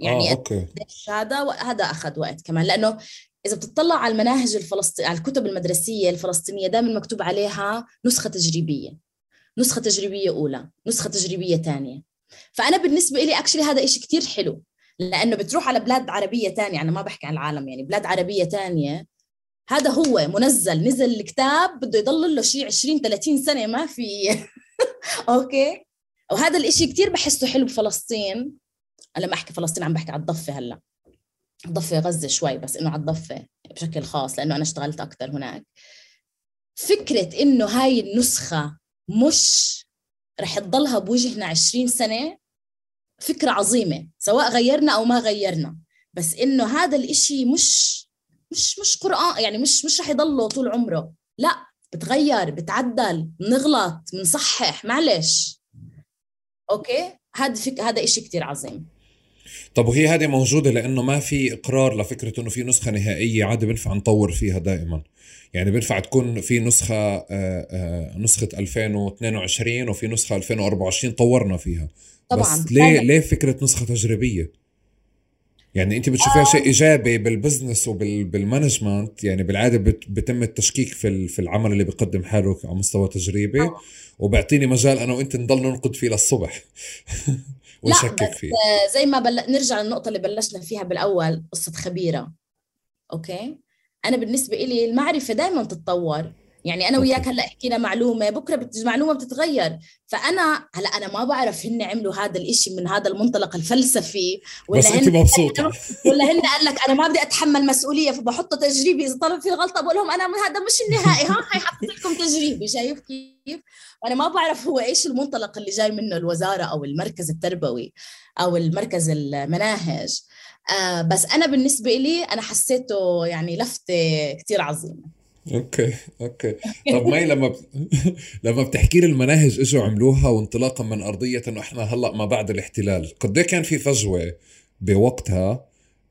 يعني آه، okay. هذا هذا أخذ وقت كمان. لأنه إذا بتطلع على المناهج الفلسطينيه على الكتب المدرسية الفلسطينية دائما مكتوب عليها نسخة تجريبية. نسخة تجريبية أولى نسخة تجريبية ثانية. فأنا بالنسبة لي actually هذا إشي كتير حلو لأنه بتروح على بلاد عربية ثانية أنا ما بحكي عن العالم يعني بلاد عربية ثانية هذا هو منزل نزل الكتاب بده يضل له شيء 20 30 سنة ما في. أوكي؟ وهذا الإشي كتير بحسه حلو بفلسطين. لما أحكي فلسطين عم بحكي على الضفة هلأ. ضفة غزة شوي بس إنه على الضفة بشكل خاص لأنه أنا اشتغلت أكثر هناك. فكرة إنه هاي النسخة مش رح تضلها بوجهنا 20 سنة فكرة عظيمة سواء غيرنا أو ما غيرنا. بس إنه هذا الإشي مش مش مش قرآن يعني مش مش رح يضله طول عمره. لا بتغير بتعدل بنغلط بنصحح معلش. okay؟ هذا فك... هذا إشي كتير عظيم. طب وهي هذه موجودة لأنه ما في إقرار لفكرة إنه في نسخة نهائية عادي بينفع نطور فيها دائما. يعني بينفع تكون في نسخة آه، آه، نسخة 2022 وفي نسخة 2024 طورنا فيها. طبعا. بس ليه ليه فكرة نسخة تجريبية؟ يعني أنت بتشوفيها شيء آه. إيجابي بال business وبال management يعني بالعادة بتم التشكيك في في العمل اللي بيقدم حاله على مستوى تجريبي. وبعطيني مجال أنا وأنت نضل ننقد فيه للصبح. ونشكك فيه. زي ما بل... نرجع للنقطة اللي بلشنا فيها بالأول قصة خبيرة. أوكي؟ أنا بالنسبة لي المعرفة دائما تتطور. يعني أنا وياك هلأ حكينا معلومة بكرة بت... معلومة بتتغير. فأنا هلأ أنا ما بعرف هن عملوا هذا الإشي من هذا المنطلق الفلسفي ولا بس أنت مبسوطة. ولا هن قال لك أنا ما بدي أتحمل مسؤولية فبحط تجريبي. إذا طلب في غلطة بقول لهم أنا هذا مش النهائي ها هي حطيت لكم تجريبي. شايف كيف؟ وأنا ما بعرف هو إيش المنطلق اللي جاي منه الوزارة أو المركز التربوي أو المركز المناهج. آه بس أنا بالنسبة لي أنا حسيته يعني لفتة كثير عظيمة. okay okay. طب مي لما ب... لما بتحكي لي المناهج إجوا عملوها وانطلاقا من أرضية إنه إحنا هلأ ما بعد الاحتلال قد إيه كان في فجوة بوقتها؟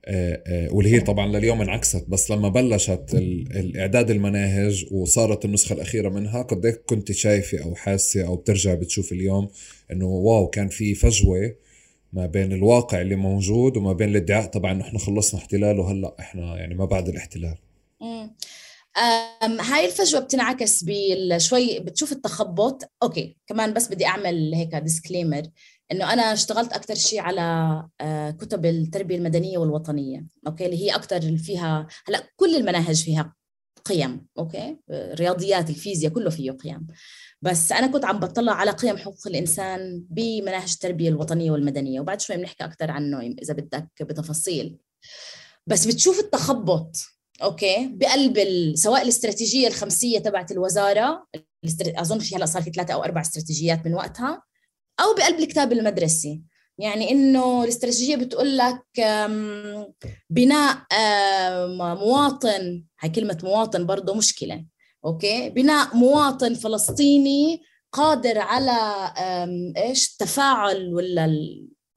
آه، آه، واللي هي طبعا لليوم انعكست بس لما بلشت الإعداد المناهج وصارت النسخة الأخيرة منها قد إيه كنت شايفة أو حاسة أو بترجع بتشوف اليوم إنه wow كان في فجوة ما بين الواقع اللي موجود وما بين الادعاء طبعا إحنا خلصنا احتلال وهلأ إحنا يعني ما بعد الاحتلال. هاي الفجوة بتنعكس بشوي بتشوف التخبط. okay كمان بس بدي أعمل هيك disclaimer إنه أنا اشتغلت أكثر شيء على آه، كتب التربية المدنية والوطنية. okay اللي هي أكثر فيها هلأ كل المناهج فيها قيم. okay رياضيات الفيزياء كله فيه قيم. بس أنا كنت عم بطلع على قيم حقوق الإنسان بمناهج التربية الوطنية والمدنية. وبعد شوي بنحكي أكثر عنه إذا بدك بتفاصيل. بس بتشوف التخبط. okay. بقلب سواء الاستراتيجية الخمسية تبعت الوزارة أظن في هلأ صار في ثلاثة أو أربع استراتيجيات من وقتها أو بقلب الكتاب المدرسي. يعني إنه الاستراتيجية بتقول لك بناء مواطن هاي كلمة مواطن برضه مشكلة. okay. بناء مواطن فلسطيني قادر على إيش؟ التفاعل ولا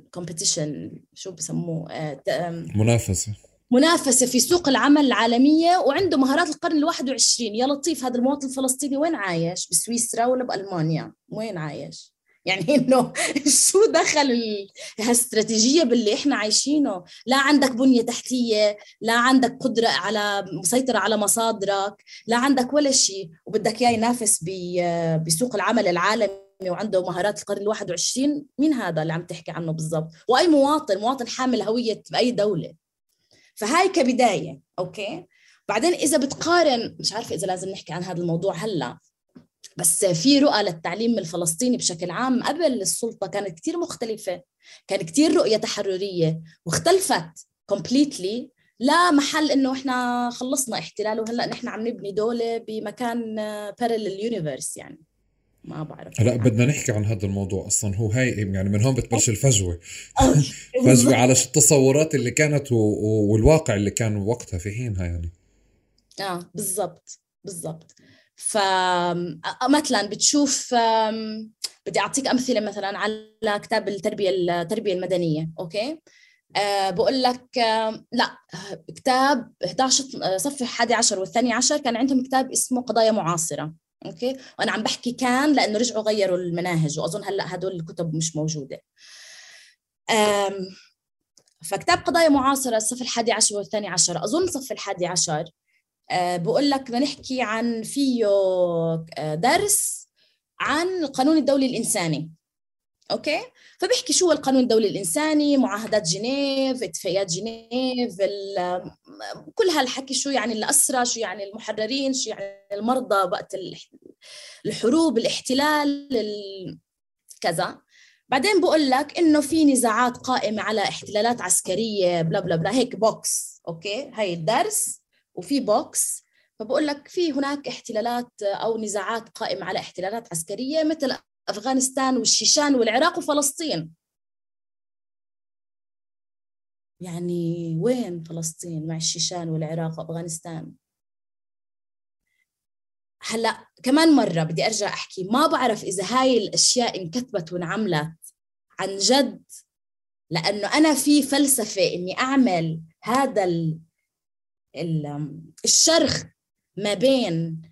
ال competition شو بسموه؟ آه، منافسة. منافسة في سوق العمل العالمية وعنده مهارات القرن ال21 يا لطيف هذا المواطن الفلسطيني وين عايش؟ بسويسرا ولا بألمانيا؟ وين عايش؟ يعني إنه شو دخل هالاستراتيجيه باللي إحنا عايشينه؟ لا عندك بنية تحتية لا عندك قدرة على مسيطرة على مصادرك لا عندك ولا شيء. وبدك اياه ينافس بسوق العمل العالمي وعنده مهارات القرن الواحد وعشرين. مين هذا اللي عم تحكي عنه بالضبط؟ وأي مواطن مواطن حامل هوية بأي دولة. فهاي كبداية أوكي؟ بعدين إذا بتقارن مش عارفة إذا لازم نحكي عن هذا الموضوع هلأ بس في رؤى للتعليم الفلسطيني بشكل عام قبل السلطة كانت كتير مختلفة كان كتير رؤية تحررية واختلفت completely لمحل إنه إحنا خلصنا احتلال وهلأ نحن عم نبني دولة بمكان parallel universe يعني. ما بعرف لا بدنا نحكي عن هذا الموضوع أصلا. هو هاي يعني من هون بتبلش الفجوة. فجوة على التصورات اللي كانت والواقع اللي كان وقتها في حينها يعني. آه بالضبط بالضبط. فمثلا بتشوف بدي أعطيك أمثلة مثلا على كتاب التربية التربية المدنية okay؟ أه بقول لك أه لا كتاب 11 صف 11 والثاني عشر كان عندهم كتاب اسمه قضايا معاصرة. okay؟ وأنا عم بحكي كان لأنه رجعوا غيروا المناهج وأظن هلأ هدول الكتب مش موجودة. فكتاب قضايا معاصرة الصف الحادي عشر والثاني عشر. أظن صف الحادي عشر آه، بقول لك بدنا نحكي عن فيه آه، درس عن القانون الدولي الإنساني. أوكي؟ فبيحكي شو القانون الدولي الإنساني معاهدات جنيف اتفاقيات جنيف كل هالحكي شو يعني الاسرى شو يعني المحررين شو يعني المرضى وقت الحروب الاحتلال كذا. بعدين بقول لك إنه في نزاعات قائمة على احتلالات عسكرية blah blah blah هيك box okay؟ هاي الدرس وفي box فبقول لك في هناك احتلالات أو نزاعات قائمة على احتلالات عسكرية مثل أفغانستان والشيشان والعراق وفلسطين. يعني وين فلسطين مع الشيشان والعراق وأفغانستان؟ هلا كمان مرة بدي أرجع أحكي ما بعرف إذا هاي الأشياء انكتبت وانعملت عن جد لأنه أنا في فلسفة إني أعمل هذا الشرخ ما بين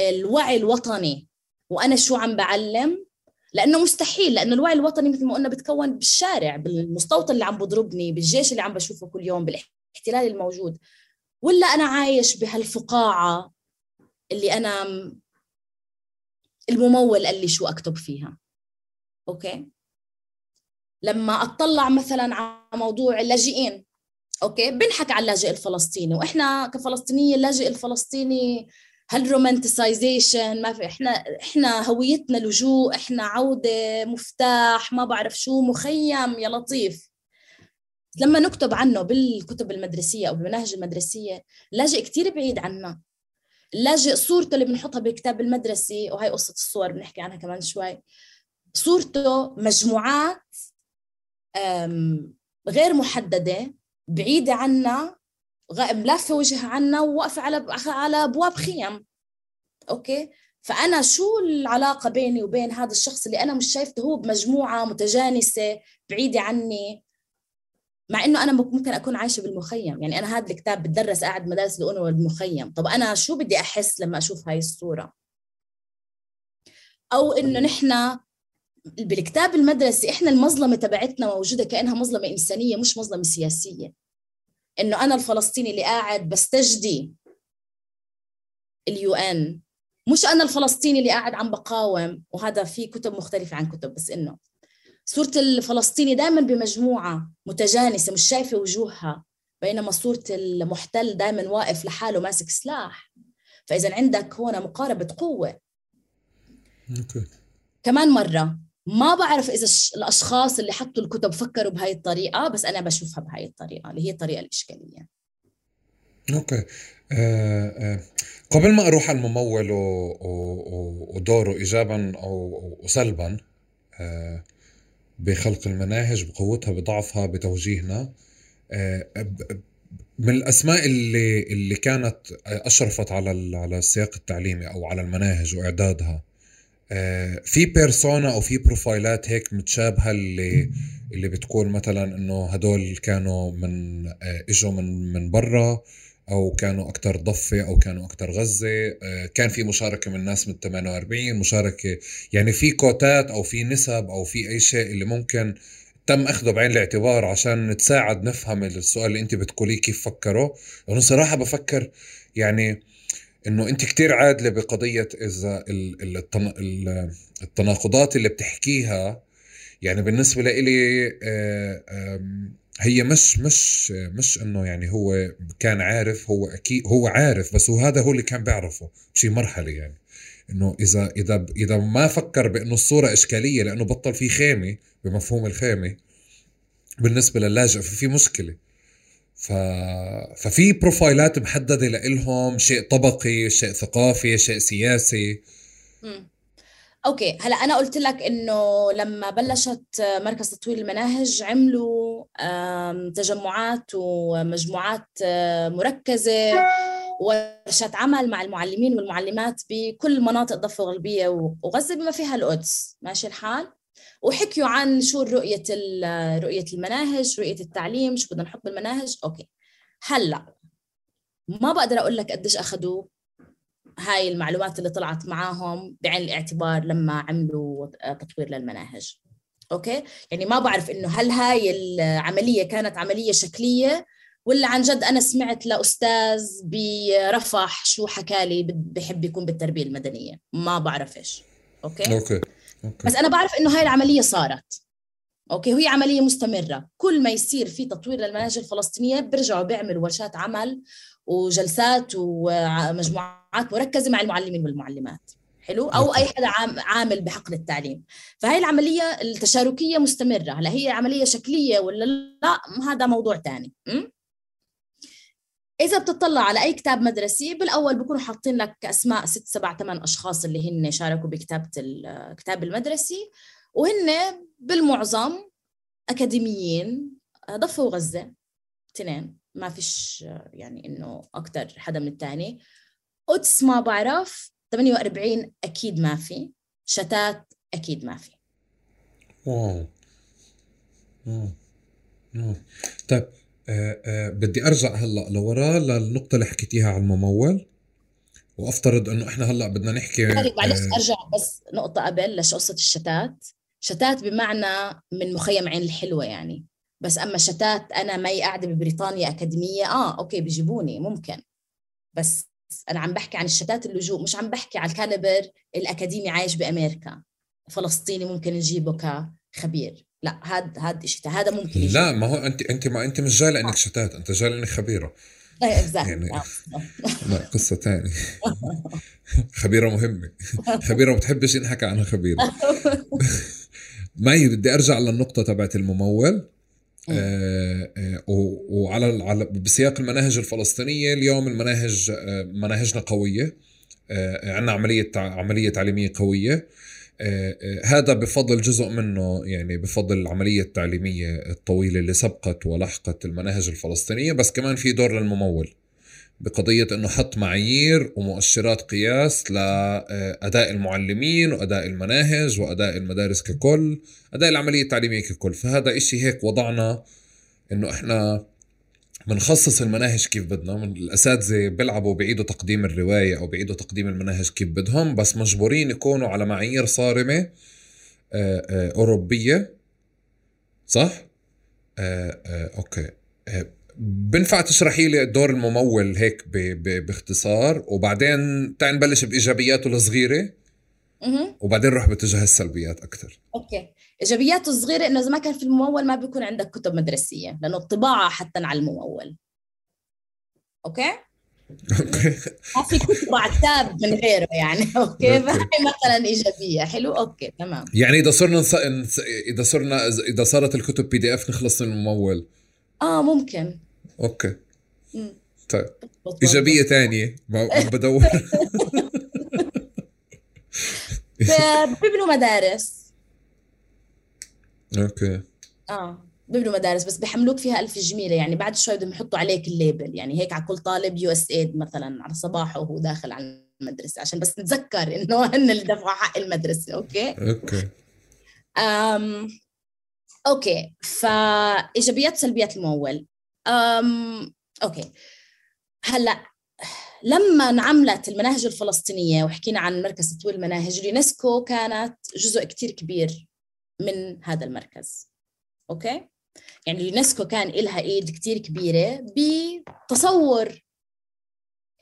الوعي الوطني وأنا شو عم بعلم لأنه مستحيل لأنه الوعي الوطني مثل ما قلنا بتكون بالشارع بالمستوطن اللي عم بضربني بالجيش اللي عم بشوفه كل يوم بالاحتلال الموجود. ولا أنا عايش بهالفقاعة اللي أنا الممول قال لي شو أكتب فيها. okay؟ لما أطلع مثلا على موضوع اللاجئين okay؟ بنحكي على اللاجئ الفلسطيني وإحنا كفلسطينية اللاجئ الفلسطيني هال romanticization ما في إحنا إحنا هويتنا لجوء إحنا عودة مفتاح ما بعرف شو مخيم يا لطيف. لما نكتب عنه بالكتب المدرسية أو بالمناهج المدرسية لاجئ كثير بعيد عنا. اللاجئ صورته اللي بنحطها بالكتاب المدرسي وهي قصة الصور بنحكي عنها كمان شوي. صورته مجموعات غير محددة بعيدة عنا ملافه وجهها عنا وواقفه على على أبواب خيم. أوكي؟ فأنا شو العلاقة بيني وبين هذا الشخص اللي أنا مش شايفته؟ هو بمجموعة متجانسة بعيدة عني. مع إنه أنا ممكن أكون عايشة بالمخيم. يعني أنا هذا الكتاب بتدرس قاعد مدارس الأنوة بالمخيم طب أنا شو بدي أحس لما أشوف هاي الصورة؟ أو إنه نحن بالكتاب المدرسي إحنا المظلمة تبعتنا موجودة كأنها مظلمة إنسانية مش مظلمة سياسية. إنه أنا الفلسطيني اللي قاعد بستجدي اليو إن. مش أنا الفلسطيني اللي قاعد عم بقاوم وهذا في كتب مختلفة عن كتب بس إنه صورة الفلسطيني دائما بمجموعة متجانسة مش شايفة وجوهها بينما صورة المحتل دائما واقف لحاله ماسك سلاح. فإذا عندك هون مقاربة قوة. okay. كمان مرة ما بعرف إذا الأشخاص اللي حطوا الكتب فكروا بهاي الطريقة بس أنا بشوفها بهاي الطريقة اللي هي الطريقة الإشكالية okay آه آه. قبل ما أروح على الممول ودوره ايجابا أو سلبا آه بخلق المناهج بقوتها بضعفها بتوجيهنا آه، من الأسماء اللي اللي كانت أشرفت على على السياق التعليمي أو على المناهج وإعدادها في بيرسونا أو في بروفايلات هيك متشابهة اللي اللي بتقول مثلا إنه هدول كانوا من آه، إجوا من من برا أو كانوا أكثر ضفة أو كانوا أكثر غزة. آه، كان في مشاركة من ناس من 48 مشاركة يعني في كوتات أو في نسب أو في أي شيء اللي ممكن تم أخذه بعين الاعتبار عشان نتساعد نفهم السؤال اللي أنت بتقوليه كيف فكروا. لأنه صراحة بفكر يعني إنه أنت كتير عادلة بقضية إذا التناقضات اللي بتحكيها. يعني بالنسبة لإلي آه، هي مش مش مش إنه يعني هو كان عارف هو أكيد هو عارف بس هو هذا هو اللي كان بيعرفه بشي مرحلة يعني. إنه إذا إذا إذا ما فكر بإنه الصورة إشكالية لأنه بطل في خيمة بمفهوم الخيمة بالنسبة للاجئ ففي مشكلة. ف... ففي بروفايلات محددة لإلهم شيء طبقي شيء ثقافي شيء سياسي. م. okay هلا أنا قلت لك إنه لما بلشت مركز تطوير المناهج عملوا تجمعات ومجموعات مركزة ورشات عمل مع المعلمين والمعلمات بكل مناطق الضفه الغربيه وغزة بما فيها القدس. ماشي الحال؟ وحكيوا عن شو رؤية رؤية المناهج رؤية التعليم شو بدنا نحط بالمناهج؟ أوكي. هلأ ما بقدر أقول لك قديش اخذوا هاي المعلومات اللي طلعت معاهم بعين الاعتبار لما عملوا تطوير للمناهج. okay؟ يعني ما بعرف إنه هل هاي العملية كانت عملية شكلية ولا عن جد أنا سمعت لأستاذ برفح شو حكى لي بحب يكون بالتربية المدنية. ما بعرفش okay؟ okay. okay. بس أنا بعرف إنه هاي العملية صارت. okay وهي عملية مستمرة. كل ما يصير في تطوير للمناهج الفلسطينية بيرجعوا بيعملوا ورشات عمل وجلسات ومجموعات مركزة مع المعلمين والمعلمات. حلو؟ أو أي حدا عامل بحقل التعليم. فهي العملية التشاركية مستمرة. هلا هي عملية شكلية ولا لا؟ هذا موضوع ثاني إذا بتطلع على أي كتاب مدرسي بالأول بكونوا حاطين لك أسماء ست سبع ثمان أشخاص اللي هن شاركوا بكتابة الكتاب المدرسي. وهن بالمعظم أكاديميين ضفه وغزه اثنين. ما فيش يعني إنه أكثر حدا من الثاني قدس ما بعرف 48 أكيد ما في. شتات أكيد ما في. wow. wow. طيب آه آه بدي أرجع هلأ لورا للنقطة اللي حكيتيها عن الممول وأفترض إنه إحنا هلأ بدنا نحكي معلش آه أرجع بس نقطة قبل لش قصه الشتات. شتات بمعنى من مخيم عين الحلوة يعني. بس أما شتات أنا مي قاعدة ببريطانيا أكاديمية آه okay بيجيبوني ممكن. بس أنا عم بحكي عن الشتات اللجوء مش عم بحكي على ال caliber الأكاديمي عايش بأمريكا. فلسطيني ممكن نجيبه كخبير. لا هذا هذا شتات هذا ممكن يجيب. لا ما هو انت أنت ما أنت مش جاي لأنك شتات أنت جاي لأنك خبيرة. إيه يعني لا قصة ثانية خبيرة مهمة. خبيرة ما بتحبش ينحكى عنها خبيرة. مي بدي أرجع للنقطة تبعت الممول. آه آه وعلى على بسياق المناهج الفلسطينية اليوم المناهج آه مناهجنا قوية. آه عندنا عملية عملية تعليمية قوية. آه آه هذا بفضل جزء منه يعني بفضل العملية التعليمية الطويلة اللي سبقت ولحقت المناهج الفلسطينية بس كمان في دور للممول بقضية أنه حط معايير ومؤشرات قياس لأداء المعلمين وأداء المناهج وأداء المدارس ككل أداء العملية التعليمية ككل. فهذا إشي هيك وضعنا أنه إحنا بنخصص المناهج كيف بدنا. من الأساتذة بيلعبوا بعيدوا تقديم الرواية أو بعيدوا تقديم المناهج كيف بدهم بس مجبورين يكونوا على معايير صارمة أوروبية. صح؟ آه آه أوكي. آه بنفع تشرحي لي دور الممول هيك ب ب باختصار وبعدين تعال نبلش بإيجابياته الصغيرة؟ وبعدين نروح باتجاه السلبيات أكثر okay. ايجابياته الصغيرة إنه إذا ما كان في الممول ما بيكون عندك كتب مدرسية لأنه الطباعة حتى على الممول. okay؟ ما في كتب على كتاب من غيره يعني okay؟ فهي مثلا إيجابية. حلو؟ okay تمام. يعني إذا صرنا نص... إذا صرنا اذا صارت الكتب PDF نخلص من الممول. آه ممكن. okay. طيب. إيجابية ثانية. بدور. بيبنوا مدارس. okay. آه. بيبنوا مدارس بس بيحملوك فيها ألف جميلة. يعني بعد شوي بدهم يحطوا عليك ال label. يعني هيك على كل طالب USAID مثلا على صباحه وهو داخل على المدرسة. عشان بس نتذكر إنه هن اللي دفعوا حق المدرسة. okay؟ okay. أم okay. فايجابيات سلبيات الممول أم okay. هلأ لما انعملت المناهج الفلسطينية وحكينا عن مركز تطوير المناهج اليونسكو كانت جزء كتير كبير من هذا المركز. okay؟ يعني اليونسكو كان لها ايد كتير كبيرة بتصور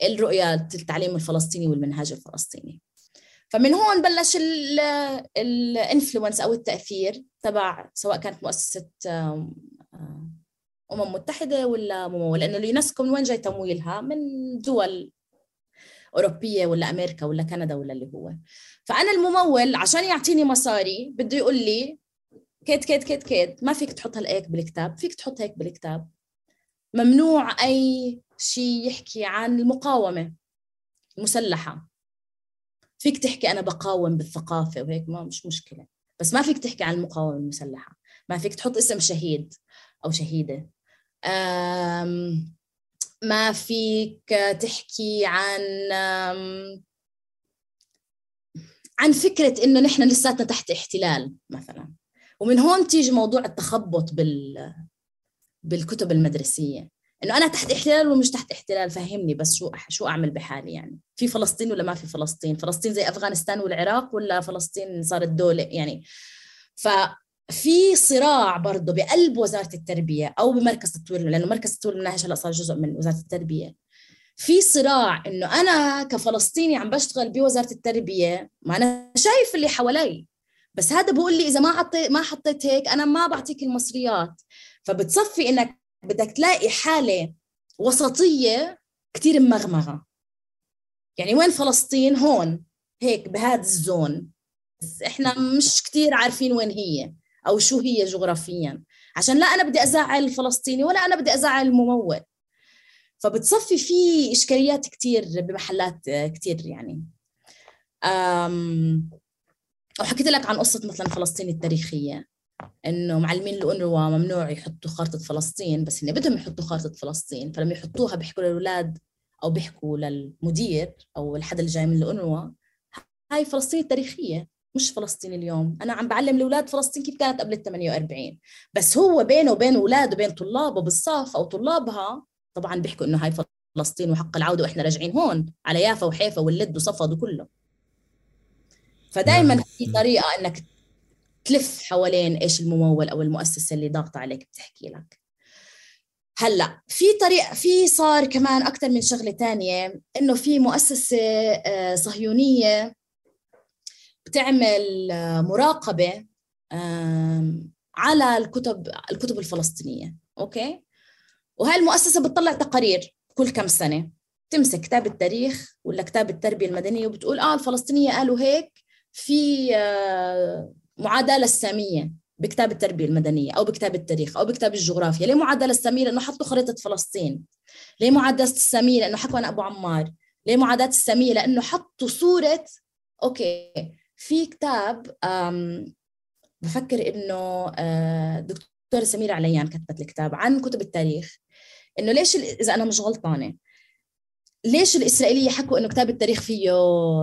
الرؤية التعليم الفلسطيني والمنهاج الفلسطيني. فمن هون بلش ال influence أو التأثير تبع سواء كانت مؤسسة أمم متحدة ولا ممول لأنه اليونسكو من وين جاي تمويلها؟ من دول أوروبية ولا أمريكا ولا كندا ولا اللي هو. فأنا الممول عشان يعطيني مصاري بده يقول لي كيد كيد كيد كيد ما فيك تحط هيك بالكتاب فيك تحط هيك بالكتاب. ممنوع أي شيء يحكي عن المقاومة المسلحة. فيك تحكي أنا بقاوم بالثقافة وهيك ما مش مشكلة. بس ما فيك تحكي عن المقاومة المسلحة. ما فيك تحط اسم شهيد أو شهيدة. ما فيك تحكي عن عن فكرة إنه نحن لساتنا تحت احتلال مثلا. ومن هون تيجي موضوع التخبط بال بالكتب المدرسية. إنه أنا تحت احتلال ومش تحت احتلال فهمني بس شو شو أعمل بحالي يعني. في فلسطين ولا ما في فلسطين؟ فلسطين زي أفغانستان والعراق ولا فلسطين صارت دوله يعني. ففي صراع برضه بقلب وزارة التربية أو بمركز تطوير لأنه مركز تطوير المناهج هلا صار جزء من وزارة التربية. في صراع إنه أنا كفلسطيني عم بشتغل بوزارة التربية ما أنا شايف اللي حوالي. بس هذا بقول لي إذا ما حطيت ما حطيت هيك أنا ما بعطيك المصريات. فبتصفي إنك بدك تلاقي حالة وسطية كثير مغمغة. يعني وين فلسطين؟ هون هيك بهذا الزون. بس إحنا مش كثير عارفين وين هي أو شو هي جغرافيا. عشان لا أنا بدي أزعل الفلسطيني ولا أنا بدي أزعل الممول. فبتصفي في إشكاليات كثير بمحلات كثير يعني. وحكيت لك عن قصة مثلا فلسطين التاريخية إنه معلمين الأونروا ممنوع يحطوا خارطة فلسطين بس هن بدهم يحطوا خارطة فلسطين. فلما يحطوها بيحكوا للأولاد أو بيحكوا للمدير أو الحدا اللي جاي من الأونروا هاي فلسطين التاريخية مش فلسطين اليوم. أنا عم بعلم الأولاد فلسطين كيف كانت قبل ال 48 بس هو بينه وبين أولاده وبين طلابه بالصف أو طلابها طبعا بيحكوا إنه هاي فلسطين وحق العودة وإحنا راجعين هون على يافا وحيفا واللد وصفد وكله. فدائما نعم. في طريقة إنك تلف حوالين إيش الممول أو المؤسسة اللي ضاغطة عليك بتحكي لك. هلأ في طريقه في صار كمان أكثر من شغلة تانية إنه في مؤسسة آه، صهيونية بتعمل آه، مراقبة على الكتب الكتب الفلسطينية. أوكي؟ وهي المؤسسة بتطلع تقارير كل كم سنة. تمسك كتاب التاريخ ولا كتاب التربية المدنية وبتقول آه الفلسطينية قالوا هيك في آه، معادلة السامية بكتاب التربية المدنية أو بكتاب التاريخ أو بكتاب الجغرافيا. ليه معادلة السامية؟ لأنه حطوا خريطة فلسطين. ليه معادلة السامية؟ لأنه حكوا عن أبو عمار. ليه معاداه السامية؟ لأنه حطوا صورة أوكي في كتاب بفكر إنه آه، دكتورة سميرة عليان كتبت الكتاب عن كتب التاريخ. إنه ليش إذا أنا مش غلطانة؟ ليش الإسرائيلية حكوا إنه كتاب التاريخ فيه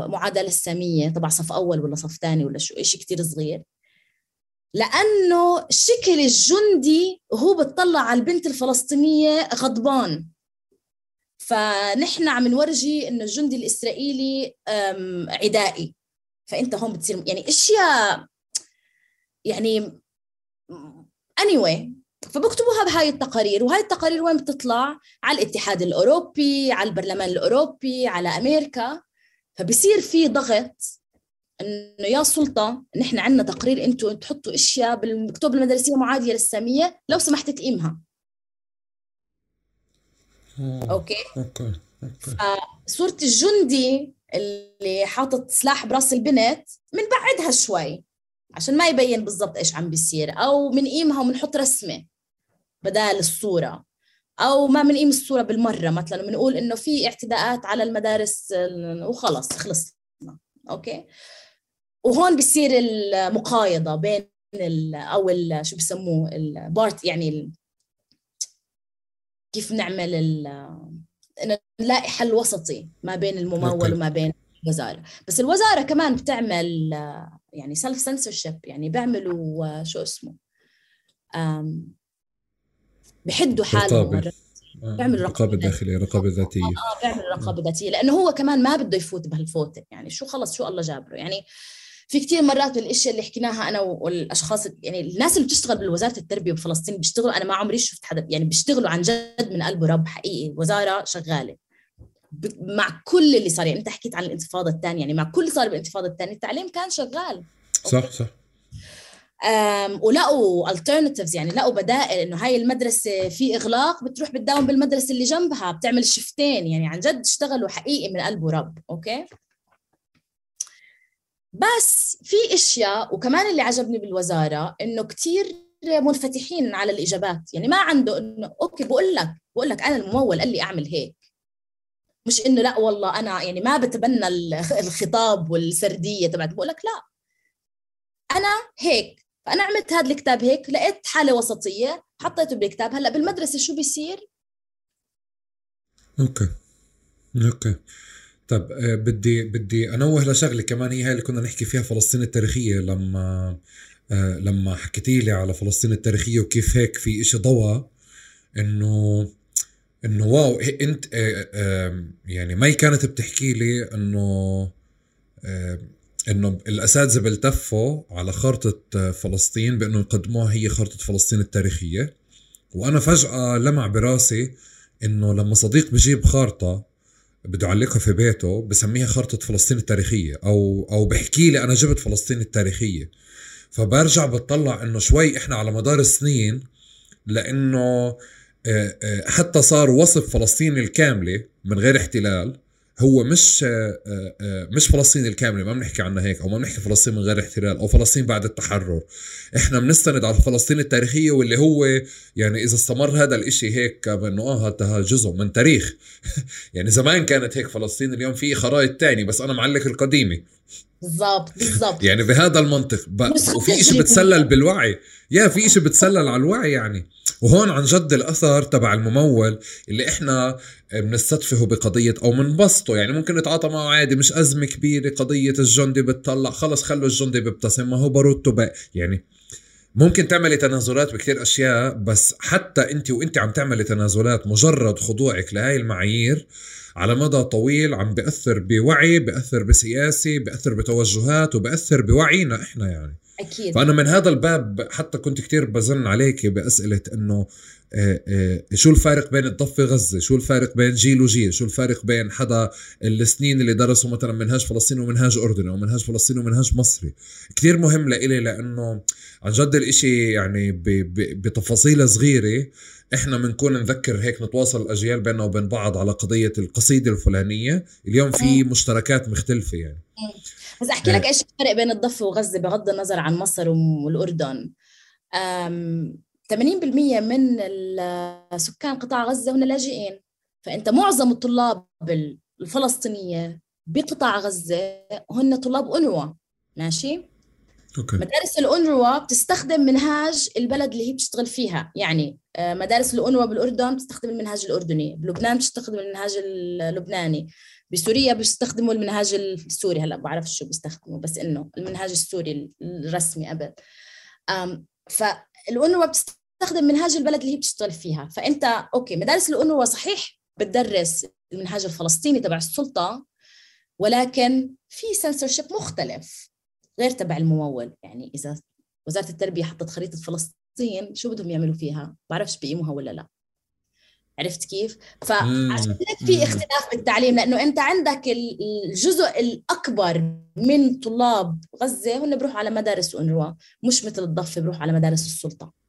معادلة السامية؟ تبع صف أول ولا صف ثاني ولا شو شيء كتير صغير. لأنه شكل الجندي وهو بتطلع على البنت الفلسطينية غضبان. فنحن عم نورجي إنه الجندي الإسرائيلي عدائي. فأنت هون بتصير يعني أشياء يعني anyway فبكتبوها بهاي التقارير وهاي التقارير وين بتطلع؟ على الاتحاد الأوروبي على البرلمان الأوروبي على أمريكا. فبصير في ضغط إنه يا سلطة نحن عندنا تقرير أنتم تحطوا أشياء بالكتب المدرسية معادية للسامية لو سمحت تقيمها. okay؟ okay فصوره الجندي اللي حاطط سلاح برأس البنت بنبعدها شوي عشان ما يبين بالضبط إيش عم بيصير أو بنقيمها وبنحط رسمة. بدال الصورة. أو ما بنقيم الصورة بالمرة مثلا بنقول إنه في اعتداءات على المدارس وخلص خلصنا. okay؟ وهون بصير المقايضة بين ال أو ال شو بسموه البارت يعني ال كيف نعمل ال نلاقي حل وسطي ما بين الممول. وما بين الوزارة. بس الوزارة كمان بتعمل يعني سيلف سنسورشيب يعني بيعملوا شو اسمه بحدوا حالهم آه، بيعملوا رقابة داخلية رقابة ذاتية. آه بيعملوا رقابة ذاتية. لأنه هو كمان ما بده يفوت بهالفوتة يعني شو خلص شو الله جابره. يعني في كثير مرات من الإشياء اللي حكيناها أنا والأشخاص يعني الناس اللي بتشتغل بوزاره التربية بفلسطين بيشتغلوا أنا ما عمري شفت حدا يعني بيشتغلوا عن جد من قلب رب حقيقي وزارة شغالة. مع كل اللي صار يعني أنت حكيت عن الانتفاضة الثانية يعني مع كل اللي صار بالانتفاضة الثانية التعليم كان شغال. صح صح. ولقوا alternatives يعني لقوا بدائل إنه هاي المدرسة في إغلاق بتروح بتداوم بالمدرسة اللي جنبها بتعمل شفتين يعني عن جد اشتغلوا حقيقي من قلب ورب okay؟ بس في أشياء وكمان اللي عجبني بالوزارة إنه كثير منفتحين على الإجابات يعني ما عنده إنه okay بقول لك بقول لك أنا الممول قال لي أعمل هيك. مش إنه لأ والله أنا يعني ما بتبنى الخطاب والسردية تبعت بقول لك لأ. أنا هيك فأنا عملت هذا الكتاب هيك لقيت حالة وسطية حطيته بالكتاب. هلأ بالمدرسة شو بيصير؟ أوكي. أوكي. طيب آه، بدي بدي أنوه لشغلة كمان هي هاي اللي كنا نحكي فيها فلسطين التاريخية. لما آه لما حكيتي لي على فلسطين التاريخية وكيف هيك في إشي ضوى إنه إنه wow أنت آه يعني مي كانت بتحكي لي إنه إنه الأساتذة بيلتفوا على خارطه فلسطين بأنه يقدموها هي خارطه فلسطين التاريخية. وأنا فجأة لمع براسي إنه لما صديق بجيب خارطة بده يعلقها في بيته بسميها خارطة فلسطين التاريخية أو أو بحكي لي أنا جبت فلسطين التاريخية. فبرجع بتطلع إنه شوي إحنا على مدار السنين لأنه آه، آه، حتى صار وصف فلسطين الكاملة من غير احتلال. هو مش آه، آه، مش فلسطين الكامله ما بنحكي عنها هيك أو ما بنحكي فلسطين من غير احتلال أو فلسطين بعد التحرر. إحنا بنستند على فلسطين التاريخية واللي هو يعني إذا استمر هذا الإشي هيك بانه آه هذا جزء من تاريخ. يعني زمان كانت هيك فلسطين اليوم في خرائط تاني بس أنا معلق القديمة. بالضبط بالضبط. يعني بهذا المنطق وفي شيء بتسلل بالوعي. يا في شيء بتسلل على الوعي يعني. وهون عن جد الأثر تبع الممول اللي إحنا بنستدفه بقضية أو بنبسطه يعني ممكن نتعاطى معه عادي مش أزمة كبيرة قضية الجندي بتطلع خلص خلوا الجندي بيبتسم ما هو باروتو بقى. يعني ممكن تعملي تنازلات بكثير أشياء بس حتى أنت وأنت عم تعملي تنازلات مجرد خضوعك لهاي المعايير على مدى طويل عم بيأثر بوعي بيأثر بسياسي بيأثر بتوجهات وبيأثر بوعينا إحنا يعني. أكيد. فأنا من هذا الباب حتى كنت كتير بزن عليك بأسئلة إنه آه، آه، شو الفارق بين الضفة غزة؟ شو الفارق بين جيل وجيل؟ شو الفارق بين حدا السنين اللي درسوا مثلا منهاج فلسطين ومنهاج أردني أو منهاج فلسطين ومنهاج مصري؟ كتير مهم لإلي لأنه عن جد الإشي يعني بتفاصيل صغيرة إحنا بنكون نذكر هيك نتواصل الأجيال بيننا وبين بعض على قضية القصيدة الفلانية. اليوم في مشتركات مختلفة يعني. بس أحكي لك إيش الفرق بين الضفة وغزة بغض النظر عن مصر والأردن. 80% من سكان قطاع غزة هم لاجئين. فأنت معظم الطلاب الفلسطينية بقطاع غزة هن طلاب أنروا ماشي؟ أوكي. مدارس الأنروا بتستخدم منهاج البلد اللي هي بتشتغل فيها. يعني آه، مدارس الأنروا بالأردن بتستخدم المنهاج الأردني بلبنان بتستخدم المنهاج اللبناني. بسوريا بيستخدموا المنهاج السوري هلا بعرف شو بيستخدموا بس إنه المنهاج السوري الرسمي قبل. فالأنروا بتستخدم منهاج البلد اللي هي بتشتغل فيها. فأنت okay مدارس الأنروا صحيح بتدرس المنهاج الفلسطيني تبع السلطة ولكن في سنسورشيب مختلف غير تبع الممول. يعني إذا وزارة التربية حطت خريطة فلسطين شو بدهم يعملوا فيها؟ بعرفش بيقيموها ولا لا. عرفت كيف؟ فعشان في اختلاف بالتعليم لأنه أنت عندك الجزء الأكبر من طلاب غزة هن بيروحوا على مدارس انروا مش مثل الضفة بيروحوا على مدارس السلطة.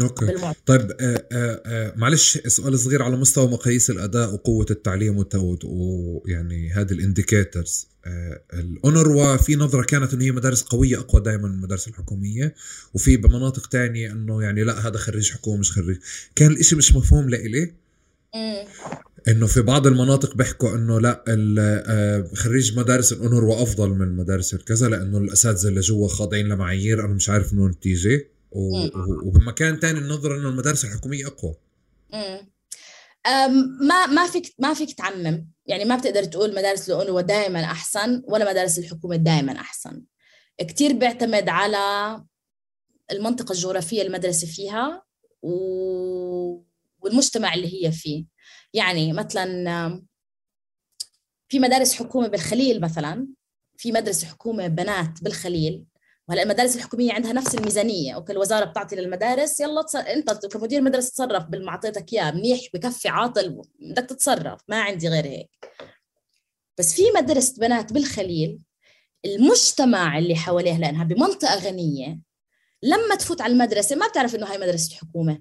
okay. بالمعطى. طيب آه آه آه معلش سؤال صغير على مستوى مقاييس الأداء وقوة التعليم ويعني هذه ال indicators آه الأونروا في نظرة كانت إنه هي مدارس قوية أقوى دائما من المدارس الحكومية وفي بمناطق تانية إنه يعني لا هذا خريج حكومة مش خريج. كان الإشي مش مفهوم لإلي إنه في بعض المناطق بيحكوا إنه لا خريج مدارس الأونروا أفضل من مدارس الكذا لأنه الأساتذة اللي جوا خاضعين لمعايير أنا مش عارف منو تيجي. وبمكان تاني النظره انه المدارس الحكومية أقوى. ما ما فيك ما فيك تعمم. يعني ما بتقدر تقول مدارس الأونروا دائما أحسن ولا مدارس الحكومة دائما أحسن. كتير بيعتمد على المنطقة الجغرافية المدرسة فيها و... والمجتمع اللي هي فيه. يعني مثلا في مدارس حكومة بالخليل مثلا في مدرسة حكومة بنات بالخليل وهلا المدارس الحكومية عندها نفس الميزانية أوكي الوزارة بتعطي للمدارس يلا تص... أنت كمدير مدرسة تصرف بالما اعطيتك اياه منيح بكفي عاطل بدك تتصرف ما عندي غير هيك. بس في مدرسة بنات بالخليل المجتمع اللي حواليها لأنها بمنطقة غنية لما تفوت على المدرسة ما بتعرف إنه هاي مدرسة حكومة.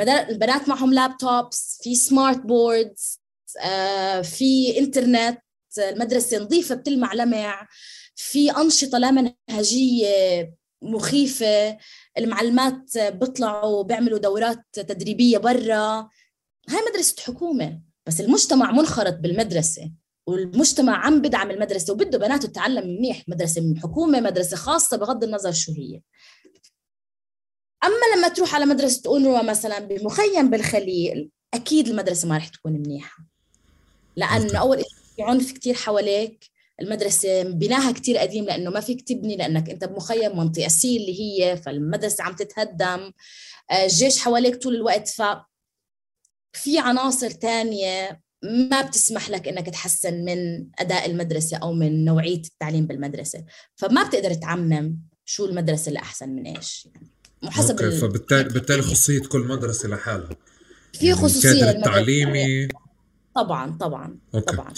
البنات معهم لابتوبس في سمارت بوردز آه، في انترنت المدرسة نظيفة بتلمع لمع. في أنشطة لا منهجية مخيفة المعلمات بيطلعوا بيعملوا دورات تدريبية برا. هاي مدرسة حكومة بس المجتمع منخرط بالمدرسة والمجتمع عم بدعم المدرسة وبده بناته تتعلم منيح. مدرسة حكومة مدرسة خاصة بغض النظر شو هي. أما لما تروح على مدرسة اونروا مثلا بمخيم بالخليل أكيد المدرسة ما رح تكون منيحة. لأنه أول شيء في عنف كثير حواليك. المدرسة بناها كتير قديم لأنه ما فيك تبني لأنك أنت بمخيم منطقة سي اللي هي فالمدرسة عم تتهدم آه، الجيش حواليك طول الوقت ف في عناصر تانية ما بتسمح لك إنك تحسن من أداء المدرسة أو من نوعية التعليم بالمدرسة فما بتقدر تعمم شو المدرسة اللي احسن من إيش يعني حسب okay. فبالتالي بالتالي خصوصية كل مدرسة لحالها في يعني خصوصية التعليمي طبعا طبعا okay. طبعا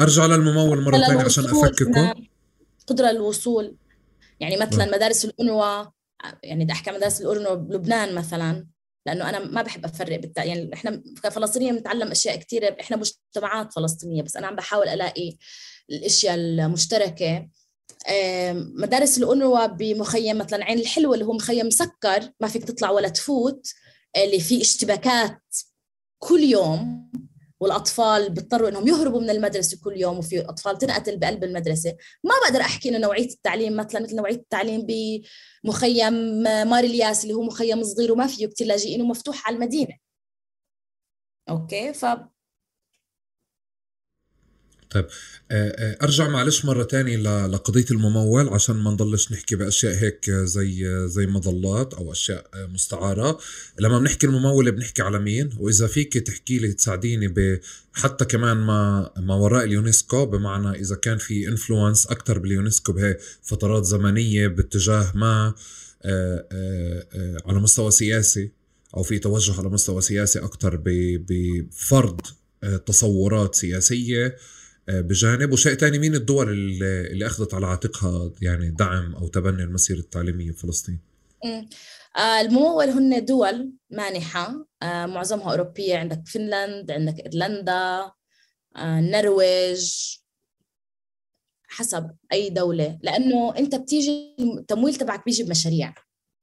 أرجع للممول مرة ثانية عشان افككه قدرة الوصول يعني مثلا م. مدارس الأنوة يعني بدي أحكي مدارس الأنوة بلبنان مثلا لأنه أنا ما بحب أفرق بالتع... يعني إحنا كفلسطينيين بنتعلم أشياء كثيره إحنا مجتمعات فلسطينية بس أنا عم بحاول ألاقي الأشياء المشتركة. مدارس الأنوة بمخيم مثلا عين الحلوة اللي هو مخيم مسكر ما فيك تطلع ولا تفوت اللي فيه اشتباكات كل يوم. والأطفال بيضطروا إنهم يهربوا من المدرسة كل يوم وفي أطفال تنقتل بقلب المدرسة. ما بقدر أحكي إنه نوعية التعليم مثلا مثل نوعية التعليم بمخيم مار الياس اللي هو مخيم صغير وما فيه كثير لاجئين ومفتوح على المدينة. أوكي؟ ف طيب آه، آه، أرجع معلش مرة تانية لقضية الممول عشان ما نضلش نحكي بأشياء هيك زي زي مظلات أو أشياء مستعارة. لما بنحكي الممول بنحكي على مين؟ وإذا فيك تحكي لي تساعديني حتى كمان ما ما وراء اليونسكو بمعنى إذا كان في influence أكثر باليونسكو بهي فترات زمنية باتجاه ما آه، على مستوى سياسي أو في توجه على مستوى سياسي أكثر بفرض تصورات سياسية. بجانب وشيء ثاني مين الدول اللي, أخذت على عاتقها يعني دعم أو تبني المسيره التعليميه بفلسطين؟ آه الممول هن دول مانحة. آه معظمها أوروبية. عندك فنلند عندك إيرلندا آه النرويج حسب أي دولة. لأنه أنت بتيجي التمويل تبعك بيجي بمشاريع.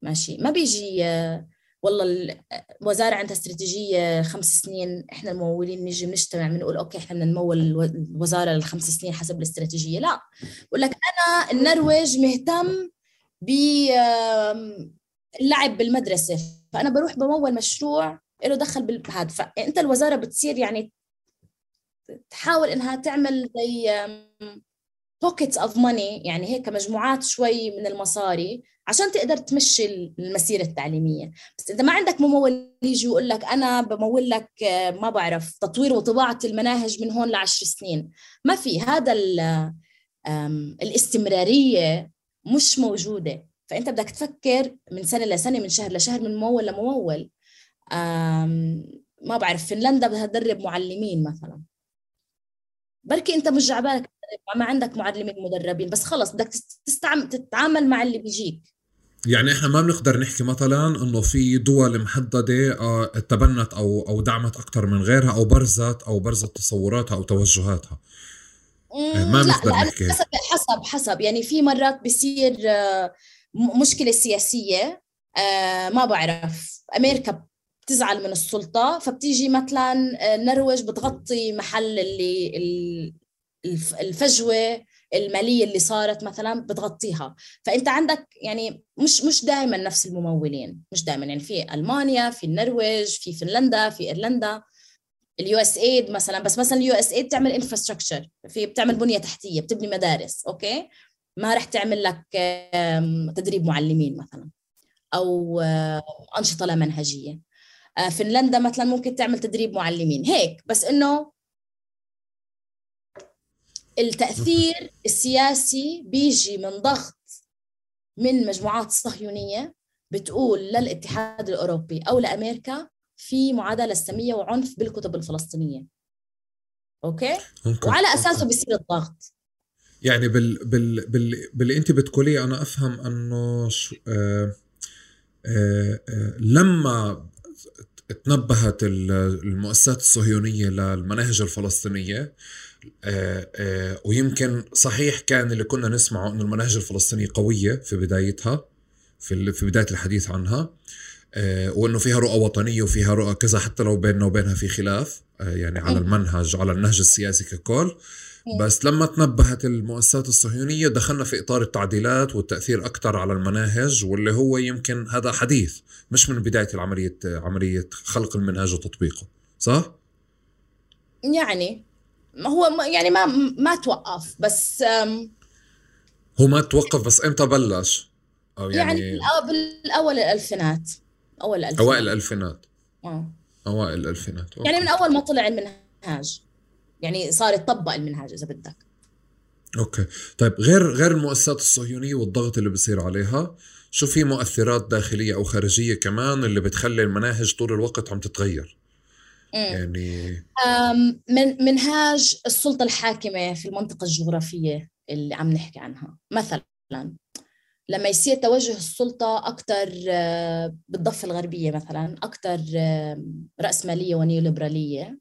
ماشي؟ ما بيجي آه والله الوزاره عندها استراتيجية خمس سنين إحنا الممولين نيجي نجتمع بنقول أوكي إحنا بدنا نمول الوزارة للخمس سنين حسب الاستراتيجية. لا بقول لك أنا النرويج مهتم ب اللعب بالمدرسة. فأنا بروح بمول مشروع له دخل بهذا فأنت الوزارة بتصير يعني تحاول إنها تعمل زي pockets of money يعني هيك مجموعات شوي من المصاري عشان تقدر تمشي المسيرة التعليمية. بس إذا ما عندك ممول يجي يقول لك أنا بمول لك ما بعرف تطوير وطباعة المناهج من هون لعشر سنين. ما في هذا الاستمرارية مش موجودة. فأنت بدك تفكر من سنة لسنة من شهر لشهر من ممول لممول ما بعرف فنلندا بدها تدرب معلمين مثلا. بركي انت مش جعبالك ما عندك معلمين مدربين بس خلص بدك تستعمل تتعامل مع اللي بيجيك. يعني إحنا ما بنقدر نحكي مثلا إنه في دول محددة آه، تبنت أو أو دعمت أكثر من غيرها أو برزت أو برزت تصوراتها أو توجهاتها. ما بنقدر نحكي. حسب حسب حسب. يعني في مرات بصير آه، مشكلة سياسية آه، ما بعرف. أمريكا بتزعل من السلطة فبتيجي مثلا النرويج بتغطي محل اللي الفجوة المالية اللي صارت مثلا بتغطيها. فأنت عندك يعني مش مش دائما نفس الممولين مش دائما يعني في ألمانيا في النرويج في فنلندا في إيرلندا. ال USAID مثلا بس مثلا ال USAID بتعمل infrastructure في بتعمل بنية تحتية بتبني مدارس okay؟ ما رح تعمل لك تدريب معلمين مثلا أو آه، أنشطة لا منهجية. آه، فنلندا مثلا ممكن تعمل تدريب معلمين. هيك. بس إنه التأثير السياسي بيجي من ضغط من مجموعات صهيونيه بتقول للاتحاد الأوروبي أو لأمريكا في معادلة ساميه وعنف بالكتب الفلسطينية. أوكي؟ ممكن. وعلى أساسه بيصير الضغط. يعني بال بال بال باللي أنت بتقوليه أنا أفهم إنه شو آه آه آه لما تنبهت المؤسسات الصهيونية للمناهج الفلسطينية. آه آه ويمكن صحيح كان اللي كنا نسمعه إنه المناهج الفلسطينية قوية في بدايتها في في بداية الحديث عنها. آه، وإنه فيها رؤى وطنية وفيها رؤى كذا حتى لو بيننا وبينها في خلاف يعني على المنهج على النهج السياسي ككل. بس لما تنبهت المؤسسات الصهيونية دخلنا في إطار التعديلات والتأثير أكثر على المناهج واللي هو يمكن هذا حديث مش من بداية العملية عملية خلق المنهج وتطبيقه صح؟ يعني هو يعني ما ما توقف بس هو ما توقف بس إمتى بلش؟ أو يعني, يعني بالأول الألفينات أول الألفينات. أوائل الألفينات. آه. أوائل الألفينات يعني من أول ما طلع المنهاج يعني صار يطبق المنهاج إذا بدك. أوكي. طيب غير غير المؤسسات الصهيونية والضغط اللي بصير عليها شو في مؤثرات داخلية أو خارجية كمان اللي بتخلي المناهج طول الوقت عم تتغير؟ يعني من منهاج السلطة الحاكمة في المنطقة الجغرافية اللي عم نحكي عنها. مثلا لما يصير توجه السلطة أكثر آه، بالضفة الغربية مثلا أكثر آه، رأسمالية ونيوليبرالية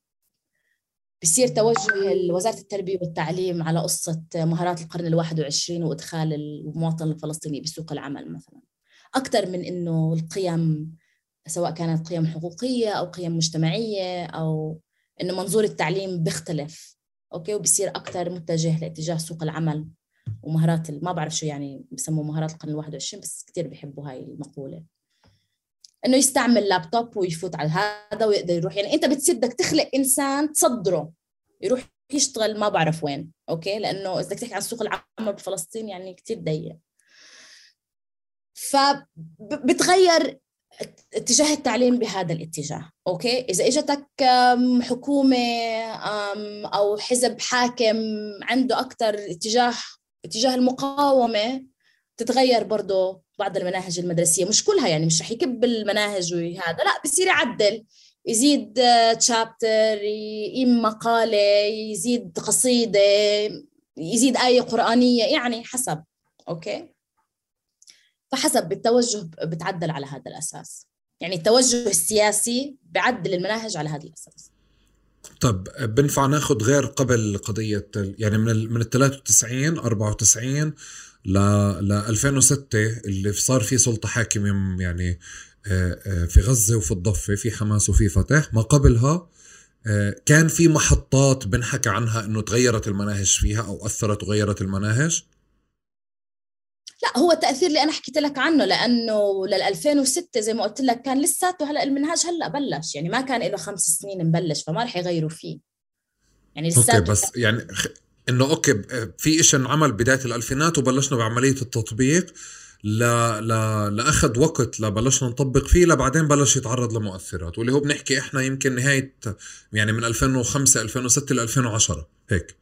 بصير توجه وزارة التربية والتعليم على قصة مهارات القرن الواحد وعشرين وإدخال المواطن الفلسطيني بسوق العمل مثلا. أكثر من إنه القيم سواء كانت قيم حقوقية أو قيم مجتمعية أو إنه منظور التعليم بيختلف أوكي؟ وبصير أكثر متجه لاتجاه سوق العمل ومهارات ما بعرف شو يعني بسموه مهارات القرن الواحد وعشرين بس كثير بيحبوا هاي المقولة. إنه يستعمل لابتوب ويفوت على هذا ويقدر يروح. يعني أنت بتصير بدك تخلق إنسان تصدره. يروح يشتغل ما بعرف وين. okay؟ لأنه إذا بدك تحكي عن سوق العمل بفلسطين يعني كثير ضيق. فبتغير اتجاه التعليم بهذا الاتجاه. okay؟ إذا إجتك حكومة أو حزب حاكم عنده أكثر اتجاه اتجاه المقاومة تتغير برضه بعض المناهج المدرسية مش كلها يعني مش رح يكب المناهج وهذا لا بصير يعدل يزيد تشابتر يقيم مقالة يزيد قصيدة يزيد آية قرآنية يعني حسب أوكي؟ فحسب التوجه بتعدل على هذا الأساس. يعني التوجه السياسي بعدل المناهج على هذا الأساس. طب بنفع ناخذ غير قبل قضية يعني من من ال 93 94 ل ل 2006 اللي صار في سلطة حاكمة يعني آه، آه، في غزة وفي الضفة في حماس وفي فتح. ما قبلها آه، كان في محطات بنحكى عنها إنه تغيرت المناهج فيها أو أثرت وغيرت المناهج؟ لا هو التاثير اللي أنا حكيت لك عنه لأنه لل 2006 زي ما قلت لك كان لساته. هلأ المنهاج هلأ بلش يعني ما كان له خمس سنين مبلش فما رح يغيروا فيه. يعني لساته okay بس يعني إنه okay في شيء انعمل بداية الألفينات وبلشنا بعملية التطبيق ل... ل... لأخذ وقت لبلشنا نطبق فيه لبعدين بلش يتعرض لمؤثرات واللي هو بنحكي إحنا يمكن نهاية يعني من 2005 2006 ل 2010 هيك.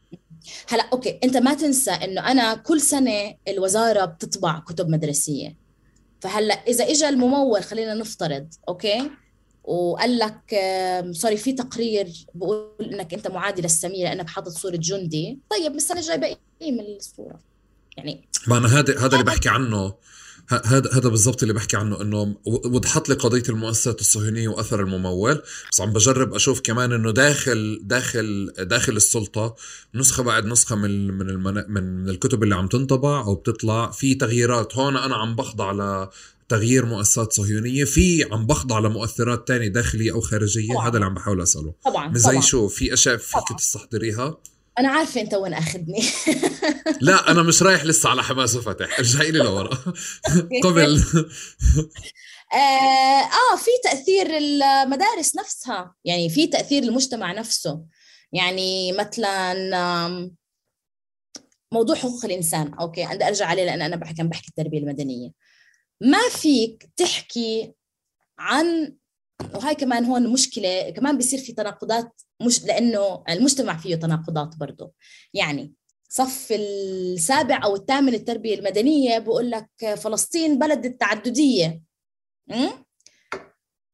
هلا okay أنت ما تنسى إنه أنا كل سنة الوزارة بتطبع كتب مدرسية. فهلا إذا اجى الممول خلينا نفترض okay؟ وقال لك سوري في تقرير بقول إنك أنت معادي للسميه لأنك حاطط صورة جندي. طيب من السنة الجايه بقي من الصورة. يعني ما أنا هذا هذا اللي بحكي عنه. هذا هذا بالضبط اللي بحكي عنه إنه وضحت لي قضية المؤسسات الصهيونية وأثر الممول. بس عم بجرب أشوف كمان إنه داخل داخل داخل السلطة نسخة بعد نسخة من من من, من الكتب اللي عم تنطبع أو بتطلع. في تغييرات. هون أنا عم بخضع تغيير مؤسسات صهيونية. في عم بخضع لمؤثرات تانية داخلية أو خارجية طبعاً. هذا اللي عم بحاول أسأله. طبعا مش زي شو؟ في أشياء فيك. تستحضريها؟ أنا عارفة أنت وين آخذني. لا أنا مش رايح لسه على حماس وفتح. ارجعي لي لورا. قبل. آه, آه في تأثير المدارس نفسها. يعني في تأثير المجتمع نفسه. يعني مثلا موضوع حقوق الإنسان. okay بدي أرجع عليه لأن أنا بحكي بحكي التربية المدنية. ما فيك تحكي عن وهاي كمان هون مشكلة كمان بيصير في تناقضات مش لأنه المجتمع فيه تناقضات برضه يعني صف السابع أو الثامن التربية المدنية بقول لك فلسطين بلد التعددية م?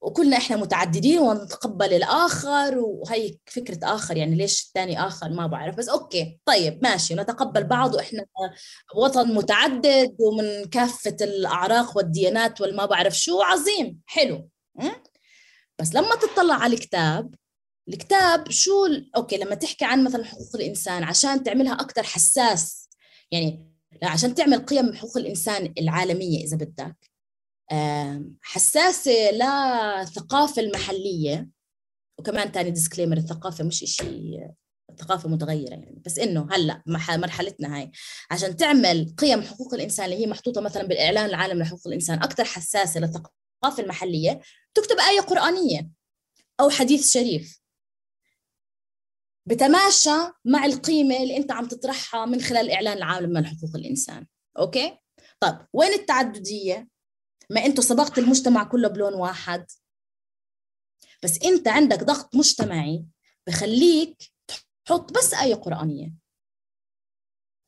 وكلنا إحنا متعددين ونتقبل الآخر وهي فكرة آخر يعني ليش الثاني آخر ما بعرف بس okay طيب ماشي نتقبل بعض وإحنا وطن متعدد ومن كافة الأعراق والديانات والما بعرف شو عظيم حلو? بس لما تطلع على الكتاب الكتاب شو okay لما تحكي عن مثلا حقوق الإنسان عشان تعملها أكثر حساس يعني عشان تعمل قيم حقوق الإنسان العالمية إذا بدك آم، حساسة للثقافه المحلية. وكمان تاني disclaimer الثقافة مش إشي الثقافة متغيرة يعني. بس إنه هلأ مح- مرحلتنا هاي. عشان تعمل قيم حقوق الإنسان اللي هي محطوطة مثلا بالإعلان العالمي لحقوق الإنسان أكثر حساسة للثقافه المحلية تكتب آية قرآنية أو حديث شريف. بتماشى مع القيمة اللي أنت عم تطرحها من خلال الاعلان العالمي لحقوق الإنسان. أوكي؟ طيب وين التعددية؟ ما أنتوا صبغت المجتمع كله بلون واحد. بس انت عندك ضغط مجتمعي بخليك تحط بس آية قرآنية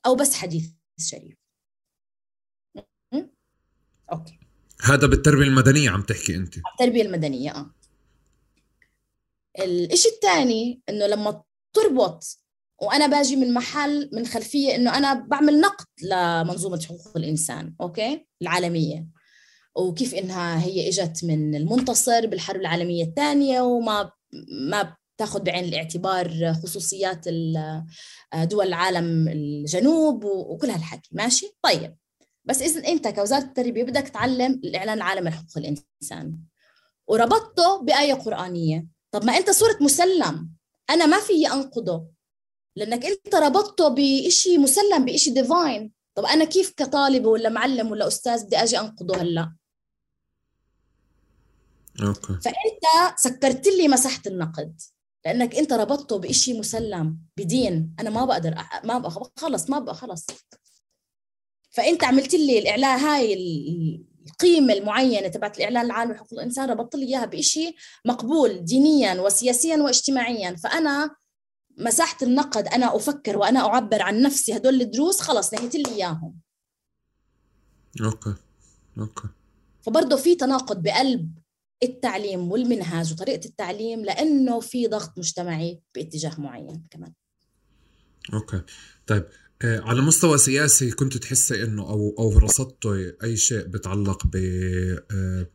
أو بس حديث شريف. م? okay. هذا بالتربية المدنية عم تحكي أنت. التربية المدنية آه. الإشي الثاني إنه لما تربط وأنا باجي من محل من خلفية إنه أنا بعمل نقد لمنظومة حقوق الإنسان okay؟ العالمية. وكيف إنها هي إجت من المنتصر بالحرب العالمية الثانية وما ما تاخذ بعين الاعتبار خصوصيات دول العالم الجنوب وكل هالحكي. ماشي؟ طيب. بس اذا أنت كوزارة التربية بدك تعلم الإعلان العالمي لحقوق الإنسان. وربطته بآية قرآنية. طب ما أنت صرت مسلم. أنا ما في أنقضه. لأنك أنت ربطته بشيء مسلم بشيء ديفاين طب أنا كيف كطالب ولا معلم ولا أستاذ بدي أجي أنقضه هلأ؟ okay. فأنت سكرت لي مساحه النقد لأنك أنت ربطته بشيء مسلم بدين. أنا ما بقدر أ- ما بقى خلص ما بقى خلص. فأنت عملت لي الإعلان هاي ال- القيمة المعينة تبعت الإعلان العالمي لحقوق الإنسان ربطت لي إياها بشيء مقبول دينيا وسياسيا واجتماعيا. فأنا مساحه النقد أنا أفكر وأنا أعبر عن نفسي هدول الدروس خلص نهيت لي إياهم. okay okay. فبرضه في تناقض بقلب التعليم والمنهاج وطريقة التعليم لأنه في ضغط مجتمعي باتجاه معين كمان. okay. طيب آه، على مستوى سياسي كنت تحسي إنه أو أو رصدتي أي شيء بتعلق ب آه،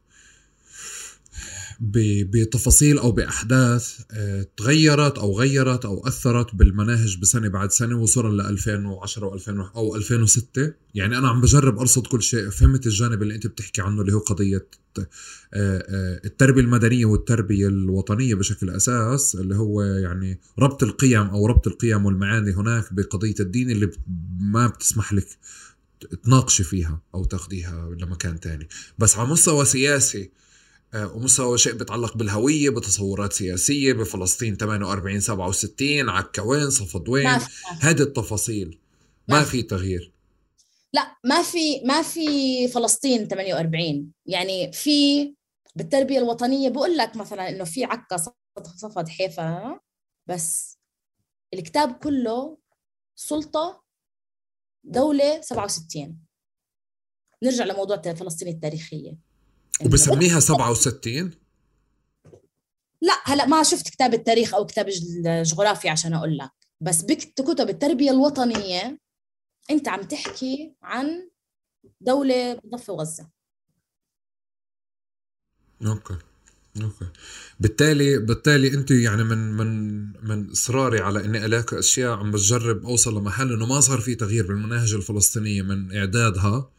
بتفاصيل أو بأحداث آه، تغيرت أو غيرت أو أثرت بالمناهج بسنة بعد سنة وصولا ل 2010 و2000 أو 2006 يعني أنا عم بجرب أرصد كل شيء فهمت الجانب اللي أنت بتحكي عنه اللي هو قضية التربية المدنية والتربية الوطنية بشكل أساس اللي هو يعني ربط القيم أو ربط القيم والمعاني هناك بقضية الدين اللي ما بتسمح لك تناقشي فيها أو تاخذيها لمكان تاني. بس على مستوى سياسي آه، ومستوى شيء بيتعلق بالهوية بتصورات سياسية بفلسطين 48 67 عكا وين صفد وين هذه التفاصيل. ما في تغيير. لا ما في ما في فلسطين 48 يعني في بالتربية الوطنية بقول لك مثلا إنه في عكا صفد حيفا بس الكتاب كله سلطة دولة 67 نرجع لموضوع فلسطين التاريخية. إنه وبسميها 67 لا هلا ما شفت كتاب التاريخ أو كتاب الج- الجغرافيا عشان أقول لك. بس بكتب التربية الوطنية انت عم تحكي عن دولة بضفه وغزه okay okay. بالتالي بالتالي أنت يعني من من من إصراري على إني ألاقي أشياء عم بجرب أوصل لمحل إنه ما صار في تغيير بالمناهج الفلسطينية من إعدادها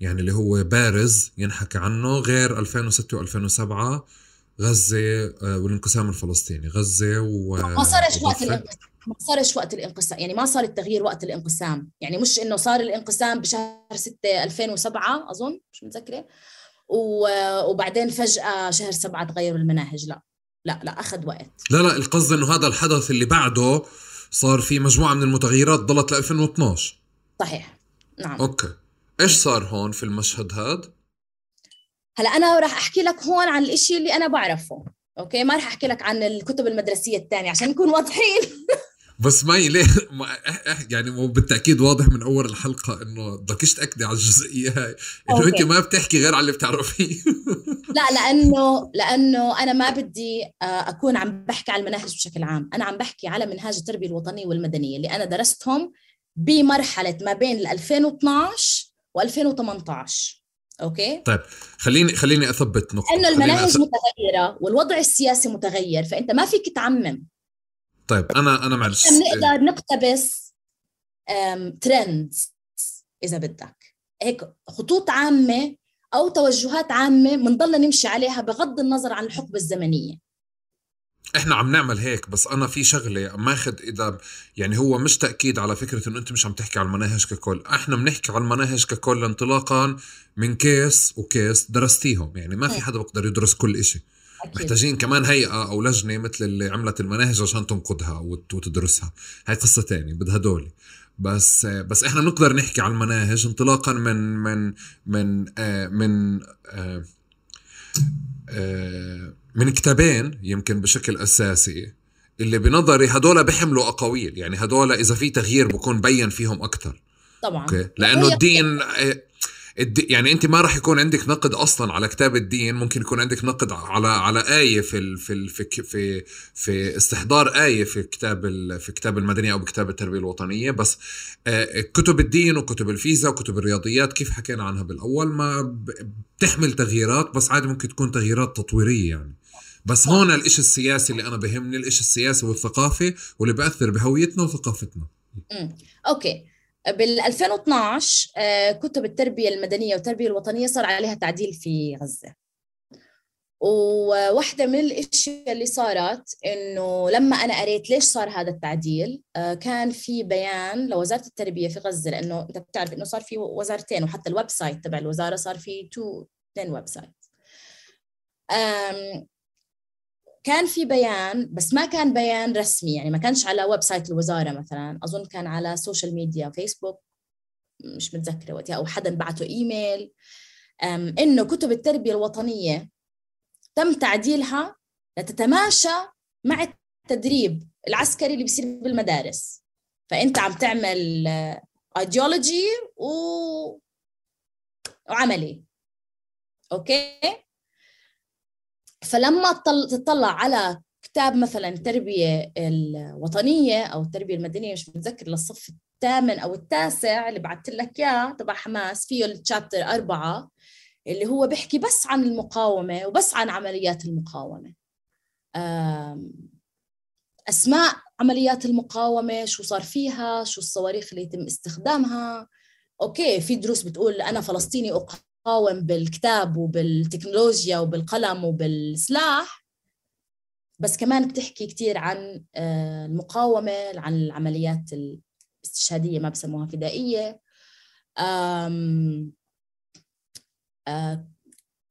يعني اللي هو بارز ينحكى عنه غير 2006 و2007 غزة آه، والانقسام الفلسطيني. غزة و ما صارش وقت الانقسام ما صارش وقت الانقسام يعني ما صار التغيير وقت الانقسام. يعني مش إنه صار الانقسام بشهر 6 2007 أظن مش متذكرة. وبعدين فجأة شهر سبعة تغيروا المناهج. لا لا لا أخذ وقت. لا لا القصد إنه هذا الحدث اللي بعده صار في مجموعة من المتغيرات ضلت ل 2012 صحيح. نعم. okay. إيش صار هون في المشهد هذا؟ هلا أنا راح أحكي لك هون عن الإشي اللي أنا بعرفه. okay؟ ما راح أحكي لك عن الكتب المدرسية الثانية عشان نكون واضحين. بس مي ليه يعني مو بالتأكيد واضح من أول الحلقة إنه بدكش تاكدي على الجزئية هاي. إنه أنت ما بتحكي غير على اللي بتعرفيه. لا لأنه لأنه أنا ما بدي آه، أكون عم بحكي على المناهج بشكل عام. أنا عم بحكي على منهاج التربية الوطنية والمدنية اللي أنا درستهم بمرحلة ما بين 2012 و2018 أوكي؟ طيب خليني خليني أثبت نقطة. انه المناهج أث... متغيرة والوضع السياسي متغير فأنت ما فيك تعمم. طيب أنا أنا معلش نقدر نقتبس trends إذا بدك. هيك خطوط عامة أو توجهات عامة بنضلنا نمشي عليها بغض النظر عن الحقبة الزمنية. إحنا عم نعمل هيك بس أنا في شغلة ماخذ إذا يعني هو مش تأكيد على فكرة إنه أنت مش عم تحكي على المناهج ككل. إحنا بنحكي على المناهج ككل انطلاقا من case و case درستيهم يعني ما في حدا بيقدر يدرس كل إشي. أكيد. محتاجين كمان هيئة أو لجنة مثل اللي عملت المناهج عشان تنقدها وتدرسها. هاي قصة تانية بدها دولة. بس بس إحنا بنقدر نحكي على المناهج انطلاقا من من من آه من آه آه من كتابين يمكن بشكل أساسي اللي بنظري هدول بيحملوا أقاويل. يعني هدول إذا في تغيير بكون بين فيهم أكثر طبعا. أوكي؟ لأنه الدين آه، يعني أنت ما راح يكون عندك نقد أصلا على كتاب الدين ممكن يكون عندك نقد على على آية في ال في ال في في, استحضار آية في كتاب في كتاب المدنية أو بكتاب التربية الوطنية. بس آه، كتب الدين وكتب الفيزا وكتب الرياضيات كيف حكينا عنها بالأول؟ ما بتحمل تغييرات بس عادي ممكن تكون تغييرات تطويرية يعني. بس هون الإشي السياسي اللي أنا بهمني الإشي السياسي والثقافي واللي بأثر بهويتنا وثقافتنا. امم أوكي. بال 2012 آه، كتب التربية المدنية والتربية الوطنية صار عليها تعديل في غزة. وواحدة من الأشياء اللي صارت إنه لما أنا قريت ليش صار هذا التعديل آه، كان في بيان لوزارة التربية في غزة لأنه أنت بتعرف إنه صار في وزارتين وحتى ال website تبع الوزارة صار في two اثنين website. كان في بيان بس ما كان بيان رسمي يعني ما كانش على website الوزارة مثلا. أظن كان على social media فيسبوك مش متذكرة وقتها أو حدا بعته إيميل. إنه كتب التربية الوطنية تم تعديلها لتتماشى مع التدريب العسكري اللي بيصير بالمدارس. فأنت عم تعمل ايديولوجي و... وعملي. okay؟ فلما تطلع على كتاب مثلا التربية الوطنية أو التربية المدنية مش متذكر للصف الثامن أو التاسع اللي بعثت لك إياه تبع حماس فيه ال chapter أربعة اللي هو بيحكي بس عن المقاومة وبس عن عمليات المقاومة. أسماء عمليات المقاومة شو صار فيها شو الصواريخ اللي يتم استخدامها. أوكي في دروس بتقول أنا فلسطيني قاوم بالكتاب وبالتكنولوجيا وبالقلم وبالسلاح بس كمان بتحكي كثير عن آه، المقاومة عن العمليات الاستشهادية ما بسموها فدائية.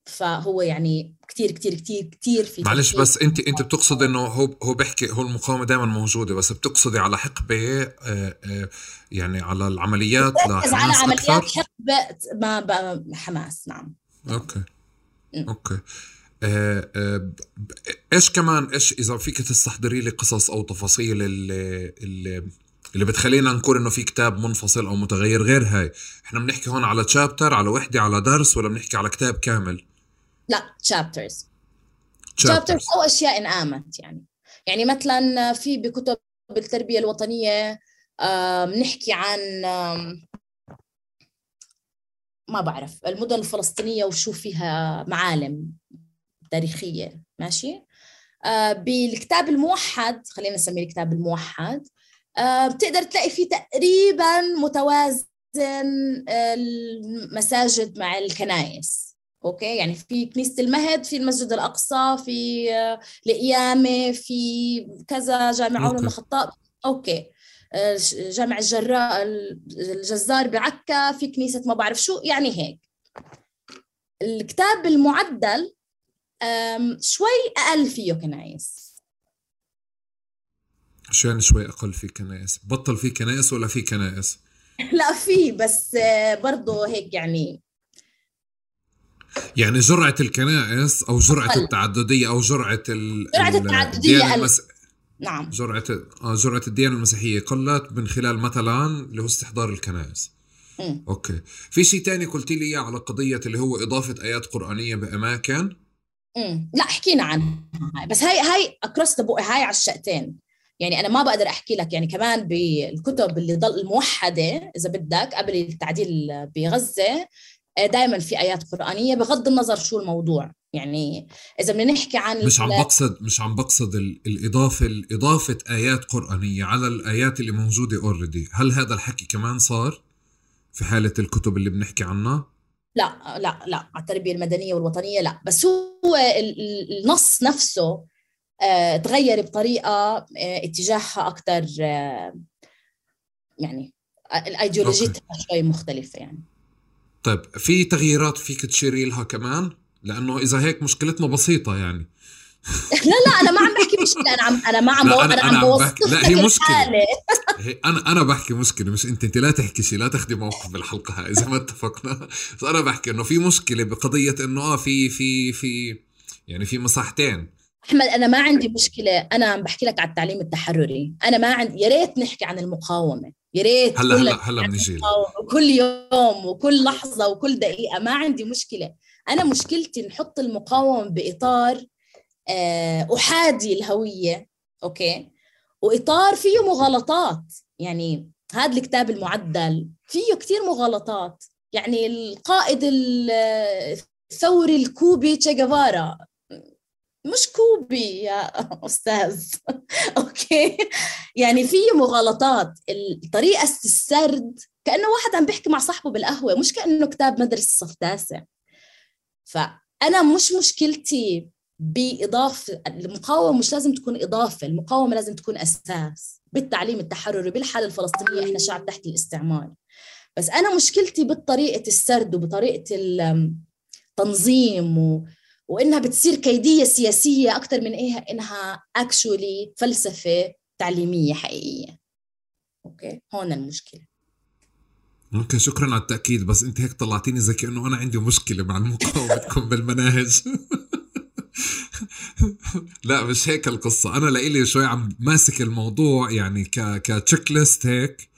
فهو يعني كثير كثير كثير كثير في معلش بس انت انت بتقصد إنه هو هو بيحكي هو المقاومة دائما موجودة بس بتقصدي على حقبة آه، آه، يعني على العمليات لحماس على عمليات حقبة ما حماس نعم. okay. okay. آه آه إيش كمان إيش إذا فيك تستحضري لي قصص أو تفاصيل اللي اللي اللي بتخلينا نقول إنه في كتاب منفصل أو متغير غير هاي؟ إحنا بنحكي هون على تشابتر على وحدة على درس ولا بنحكي على كتاب كامل؟ لا تشابترز تشابترز أو أشياء انقامت يعني. يعني مثلا في بكتب التربية الوطنية بنحكي عن ما بعرف المدن الفلسطينية وشو فيها معالم تاريخية ماشي؟ آه، بالكتاب الموحد خلينا نسميه الكتاب الموحد آه، بتقدر تلاقي فيه تقريبا متوازي المساجد مع الكنائس. okay؟ يعني في كنيسة المهد في المسجد الأقصى في القيامه في كذا جامع عمر بن الخطاب. okay. جامع الجراء الجزار بعكا في كنيسة ما بعرف شو. يعني هيك. الكتاب المعدل شوي أقل فيه كنايس. شو يعني شوي أقل في كنائس بطل في كنائس ولا في كنائس لا في بس برضه هيك يعني يعني جرعة الكنائس أو جرعة أقل. التعددية أو جرعة ال جرعة التعددية المس... نعم. جرعة آه جرعة الديانة المسيحية قلت من خلال مثلا اللي هو استحضار الكنائس. م. أوكي. في شيء تاني قلت لي إياه على قضية اللي هو إضافة آيات قرآنية بأماكن؟ امم لا حكينا عنها. بس هاي هاي across هاي على الشقتين. يعني أنا ما بقدر أحكي لك يعني كمان بالكتب اللي ضل الموحده إذا بدك قبل التعديل بغزة دائما في آيات قرآنية بغض النظر شو الموضوع. يعني إذا بدنا نحكي عن مش عم بقصد مش عم بقصد الاضافه اضافه آيات قرآنية على الآيات اللي موجودة already هل هذا الحكي كمان صار في حالة الكتب اللي بنحكي عنها؟ لا لا لا. التربية المدنية والوطنية لا. بس هو النص نفسه آه، تغير بطريقة آه، اتجاهها أكثر يعني الأيديولوجيتها شوي مختلفة يعني. طيب في تغييرات فيك تشيري لها كمان؟ لأنه إذا هيك مشكلتنا بسيطة يعني. لا لا أنا ما عم بحكي مشكلة أنا عم أنا ما عم أنا, أنا, عم بحكي لا هي مشكلة. هي أنا أنا بحكي مشكلة مش أنت أنت لا تحكي شيء لا تاخذي موقف بالحلقة هاي إذا ما اتفقنا. بس أنا بحكي إنه في مشكلة بقضية إنه آه في في في يعني في مساحتين. أحمد أنا ما عندي مشكلة. أنا عم بحكي لك على التعليم التحرري. أنا ما عندي يا ريت نحكي عن المقاومة. يا ريت هلا هلا هلا بنجي وكل يوم وكل لحظة وكل دقيقة. ما عندي مشكلة. أنا مشكلتي نحط المقاومة بإطار آه، أحادي الهوية أوكي؟ وإطار فيه مغالطات. يعني هذا الكتاب المعدل فيه كثير مغالطات. يعني القائد الثوري الكوبي تشي مش كوبي يا أستاذ. okay. يعني في مغالطات. طريقه السرد كأنه واحد عم بيحكي مع صاحبه بالقهوة مش كأنه كتاب مدرسة صف تاسع. فأنا مش مشكلتي بإضافة المقاومة مش لازم تكون إضافة المقاومة لازم تكون أساس بالتعليم التحرري بالحالة الفلسطينية إحنا شعب تحت الاستعمار. بس أنا مشكلتي بطريقه السرد وبطريقة التنظيم. وإنها بتصير كيدية سياسية أكثر من إيه إنها actually فلسفة تعليمية حقيقية. okay؟ هون المشكلة. okay شكرا على التأكيد بس أنت هيك طلعتيني زي كأنه أنا عندي مشكلة مع المقاومتكم بالمناهج. لا مش هيك القصة. أنا لإلي شوي عم ماسك الموضوع يعني ك ك checklist هيك.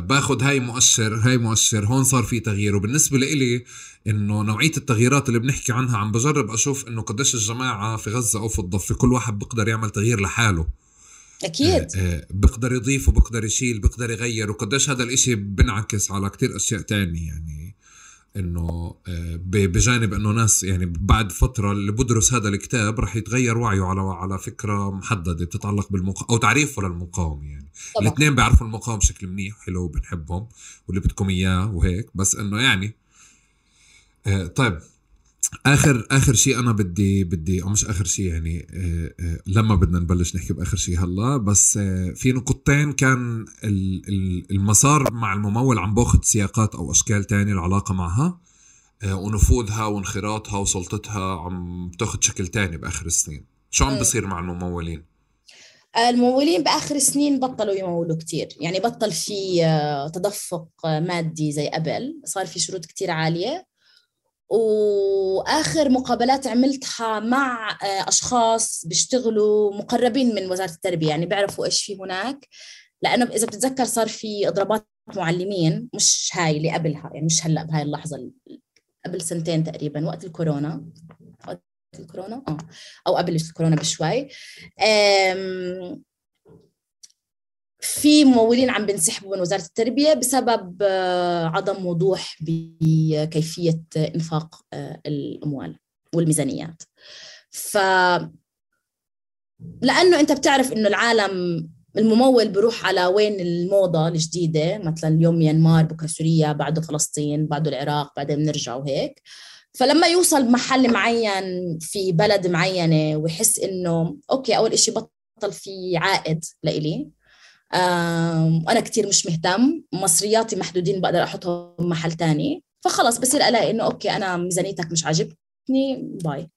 باخذ هاي مؤشر هاي مؤشر هون صار في تغيير. وبالنسبة لإلي إنه نوعية التغييرات اللي بنحكي عنها عم بجرب أشوف إنه قديش الجماعة في غزة أو في الضفه كل واحد بيقدر يعمل تغيير لحاله. أكيد. آه آه بيقدر يضيف وبيقدر يشيل بيقدر يغير وقديش هذا الإشي بنعكس على كتير أشياء تانية يعني. إنه آه بجانب إنه ناس يعني بعد فترة اللي بدرس هذا الكتاب رح يتغير وعيه على على فكرة محددة بتتعلق بالمقاومه أو تعريفه للمقاومه يعني. الاثنين بيعرفوا المقاومه بشكل منيح حلو وبنحبهم واللي بدكم إياه وهيك. بس إنه يعني آه طيب آخر آخر شيء أنا بدي بدي أو مش آخر شيء يعني آه آه لما بدنا نبلش نحكي بآخر شيء هلا بس آه في نقطتين كان المسار مع الممول عم باخذ سياقات أو أشكال تانية العلاقة معها آه، ونفوذها وانخراطها وسلطتها عم بتاخذ شكل تاني بآخر السنين. شو عم بصير مع الممولين؟ الممولين بآخر السنين بطلوا يمولوا كثير يعني بطل في آه، تدفق مادي زي قبل صار في شروط كثير عالية. وآخر مقابلات عملتها مع آه، أشخاص بيشتغلوا مقربين من وزارة التربية يعني بيعرفوا إيش في هناك. لأنه إذا بتتذكر صار في إضرابات معلمين مش هاي اللي قبلها يعني مش هلأ بهاي اللحظة قبل سنتين تقريبا وقت الكورونا. وقت الكورونا؟ آه أو قبل الكورونا بشوي. في ممولين عم بنسحبوا من وزارة التربية بسبب آه، عدم وضوح بكيفية إنفاق آه، الأموال والميزانيات. ف لأنه أنت بتعرف إنه العالم الممول بروح على وين الموضة الجديدة مثلا اليوم ميانمار بكرة سوريا بعده فلسطين بعده العراق بعدين بنرجع وهيك. فلما يوصل محل معين في بلد معينة ويحس إنه okay أول إشي بطل في عائد لإلي. أنا كتير مش مهتم. مصرياتي محدودين بقدر أحطهم محل تاني. فخلص بصير ألاقي إنه okay أنا ميزانيتك مش عاجبني. bye.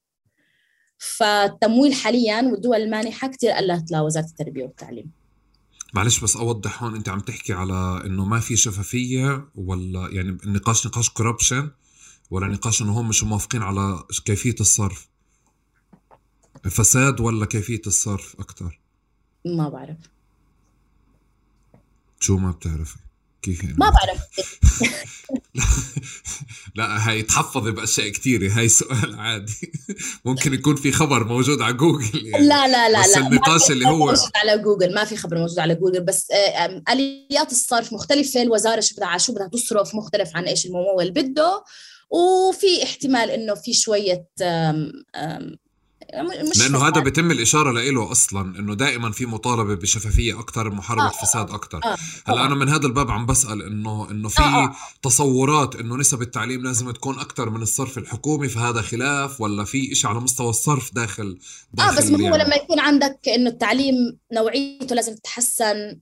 فالتمويل حاليا والدول المانحة كتير قلت لوزارة التربية والتعليم. معلش بس أوضح هون أنت عم تحكي على إنه ما في شفافية ولا يعني النقاش نقاش corruption ولا نقاش إنه هم مش موافقين على كيفية الصرف؟ فساد ولا كيفية الصرف أكثر ما بعرف. شو ما بتعرفي. كيف يعني؟ ما بعرف. لا هاي تحفظي باشياء كثيره هاي سؤال عادي. ممكن يكون في خبر موجود على جوجل يعني. لا لا لا بس لا النقاش اللي هو موجود على جوجل. ما في خبر موجود على جوجل. بس آه، آليات الصرف مختلفة. الوزارة شو بدها شو بدها تصرف مختلف عن إيش الممول بده. وفي احتمال إنه في شوية مش لأنه هذا بيتم الإشارة له أصلا إنه دائما في مطالبة بشفافية أكثر محاربة آه فساد أكثر آه هلأ أنا من هذا الباب عم بسأل إنه إنه في آه, آه. تصورات إنه نسب التعليم لازم تكون أكثر من الصرف الحكومي فهذا خلاف ولا في شيء على مستوى الصرف داخل, داخل آه بس ما هو يعني؟ لما يكون عندك إنه التعليم نوعيته لازم تتحسن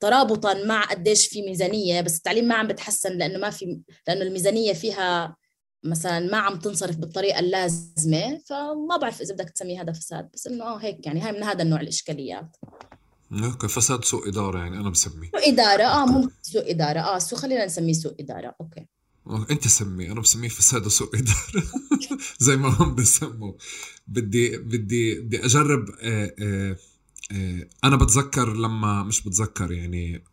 ترابطا مع قديش في ميزانية بس التعليم ما عم بتحسن لأنه ما في لأنه الميزانية فيها مثلا ما عم تنصرف بالطريقة اللازمة فما بعرف إذا بدك تسميه هذا فساد بس إنه آه هيك يعني هاي من هذا النوع الإشكاليات. okay فساد سوء إدارة يعني أنا بسميه. سوء إدارة؟ آه ممكن سوء إدارة. آه so خلينا نسميه سوء إدارة. أوكي. أنت سمي. أنا بسميه فساد وسوء إدارة. زي ما هم بسموا بدي بدي بدي أجرب آآ آآ آآ أنا بتذكر لما مش بتذكر يعني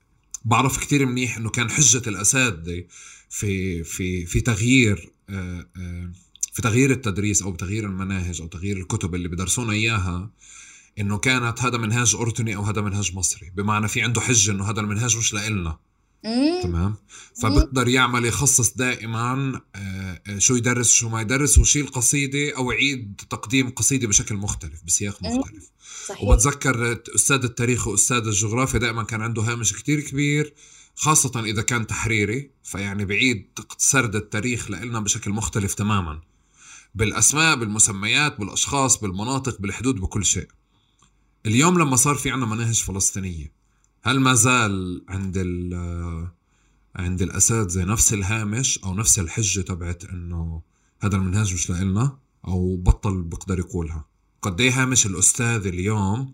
بعرف كتير منيح إنه كان حجة الأساتذة في في في تغيير آه، آه، في تغيير التدريس أو تغيير المناهج أو تغيير الكتب اللي بدرسونا إياها إنه كانت هذا منهاج أردني أو هذا منهاج مصري بمعنى في عنده حجة إنه هذا المنهاج مش لإلنا. تمام؟ فبقدر يعمل يخصص دائما آه، شو يدرس شو ما يدرس وشيل قصيدة أو يعيد تقديم قصيدة بشكل مختلف بسياق مختلف. صحيح. وبتذكر أستاذ التاريخ وأستاذ الجغرافيا دائما كان عنده هامش كتير كبير. خاصة إذا كان تحريري فيعني بعيد سرد التاريخ لنا بشكل مختلف تماما. بالأسماء بالمسميات بالأشخاص بالمناطق بالحدود بكل شيء. اليوم لما صار في عنا مناهج فلسطينية هل ما زال عند عند الأساتذة نفس الهامش أو نفس الحجة تبعت إنه هذا المنهاج مش لإلنا أو بطل بقدر يقولها؟ قد إيه هامش الأستاذ اليوم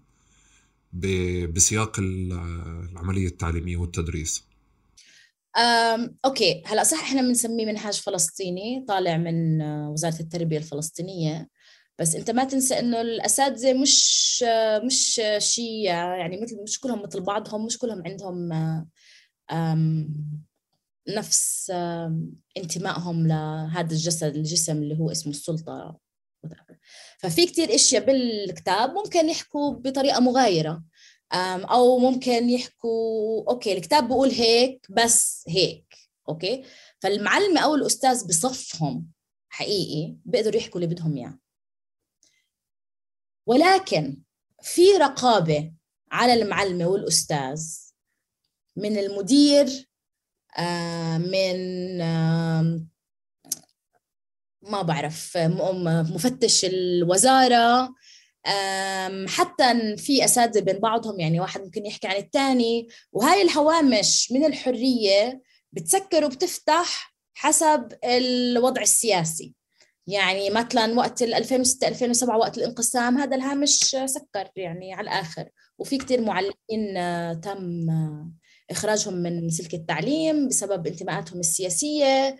بسياق العملية التعليمية والتدريس؟ أوكي. هلا صح إحنا بنسميه منهاج فلسطيني طالع من آه، وزارة التربية الفلسطينية. بس أنت ما تنسى إنه الأساتذة مش آه، مش شيء يعني مثل مش كلهم مثل بعضهم مش كلهم عندهم نفس انتمائهم لهذا الجسد الجسم اللي هو اسمه السلطة. ففي كتير إشياء بالكتاب ممكن يحكوا بطريقة مغايرة. أو ممكن يحكوا okay الكتاب بيقول هيك بس هيك okay؟ فالمعلمه أو الأستاذ بصفهم حقيقي بيقدروا يحكوا اللي بدهم إياه. ولكن في رقابة على المعلمه والأستاذ من المدير من ما بعرف مفتش الوزارة حتى في أساتذة بين بعضهم يعني واحد ممكن يحكي عن الثاني وهاي الهوامش من الحرية بتسكر وبتفتح حسب الوضع السياسي. يعني مثلا وقت 2006 2007 وقت الانقسام هذا الهامش سكر يعني على الآخر. وفي كثير معلمين آه، تم آه، إخراجهم من سلك التعليم بسبب انتماءاتهم السياسية. آه،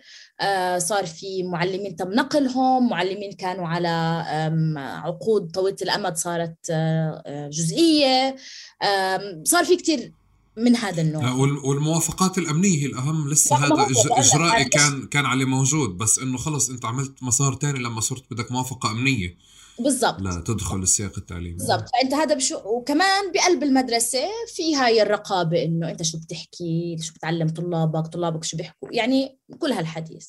صار في معلمين تم نقلهم معلمين كانوا على عقود طويلة الأمد صارت آه، آه، جزئية. صار في كتير من هذا النوع. والموافقات الأمنية هي الأهم. لسه هذا اجرائي كان كان عليه موجود بس إنه خلص أنت عملت مسار تاني لما صرت بدك موافقة أمنية. بالضبط. لا تدخل السياق التعليمي. بالضبط. فأنت هذا بشو وكمان بقلب المدرسة في هاي الرقابة إنه أنت شو بتحكي شو بتعلم طلابك طلابك شو بيحكوا يعني كل هالحديث.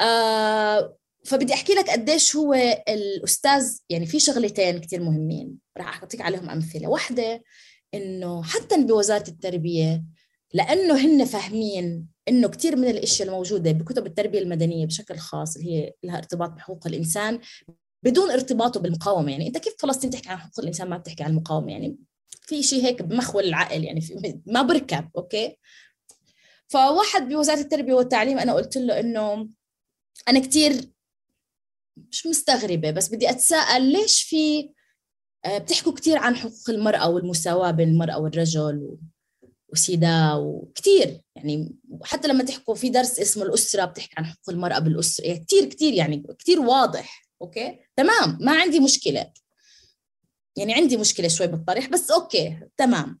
آه فبدي أحكي لك قديش هو الأستاذ يعني في شغلتين كثير مهمين راح أعطيك عليهم أمثلة. واحدة إنه حتى بوزارة التربية لأنه هن فاهمين إنه كثير من الإشياء الموجودة بكتب التربية المدنية بشكل خاص اللي هي لها ارتباط بحقوق الإنسان بدون ارتباطه بالمقاومة. يعني أنت كيف فلسطين تحكي عن حقوق الانسان ما بتحكي عن المقاومة؟ يعني في شيء هيك بمخول العقل يعني ما بركب okay؟ فواحد بوزارة التربية والتعليم أنا قلت له إنه أنا كثير مش مستغربة بس بدي أتساءل ليش في آه، بتحكوا كثير عن حقوق المرأة والمساواة بين المرأة والرجل و CEDAW كثير يعني حتى لما تحكوا في درس اسمه الأسرة بتحكي عن حقوق المرأة بالأسرة. يعني كثير كثير يعني كثير واضح okay؟ تمام ما عندي مشكلة. يعني عندي مشكلة شوي بالطرح بس okay تمام.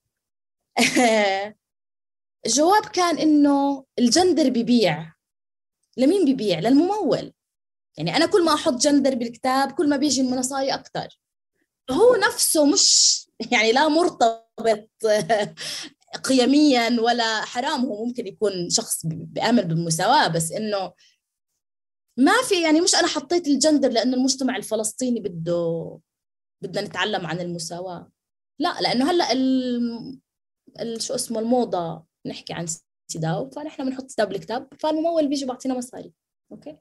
الجواب كان إنه الجندر ببيع لمين ببيع للممول. يعني أنا كل ما أحط جندر بالكتاب كل ما بيجي المصاري أكثر هو نفسه مش يعني لا مرتبط قيميا ولا حرام. هو ممكن يكون شخص بيأمن بالمساواة بس إنه ما في يعني مش أنا حطيت الجندر لأنه المجتمع الفلسطيني بده بدنا نتعلم عن المساواة. لا لأنه هلأ ال... ال... شو اسمه الموضة نحكي عن CEDAW فنحن بنحط CEDAW بالكتاب فالممول بيجي بيعطينا مصاري okay؟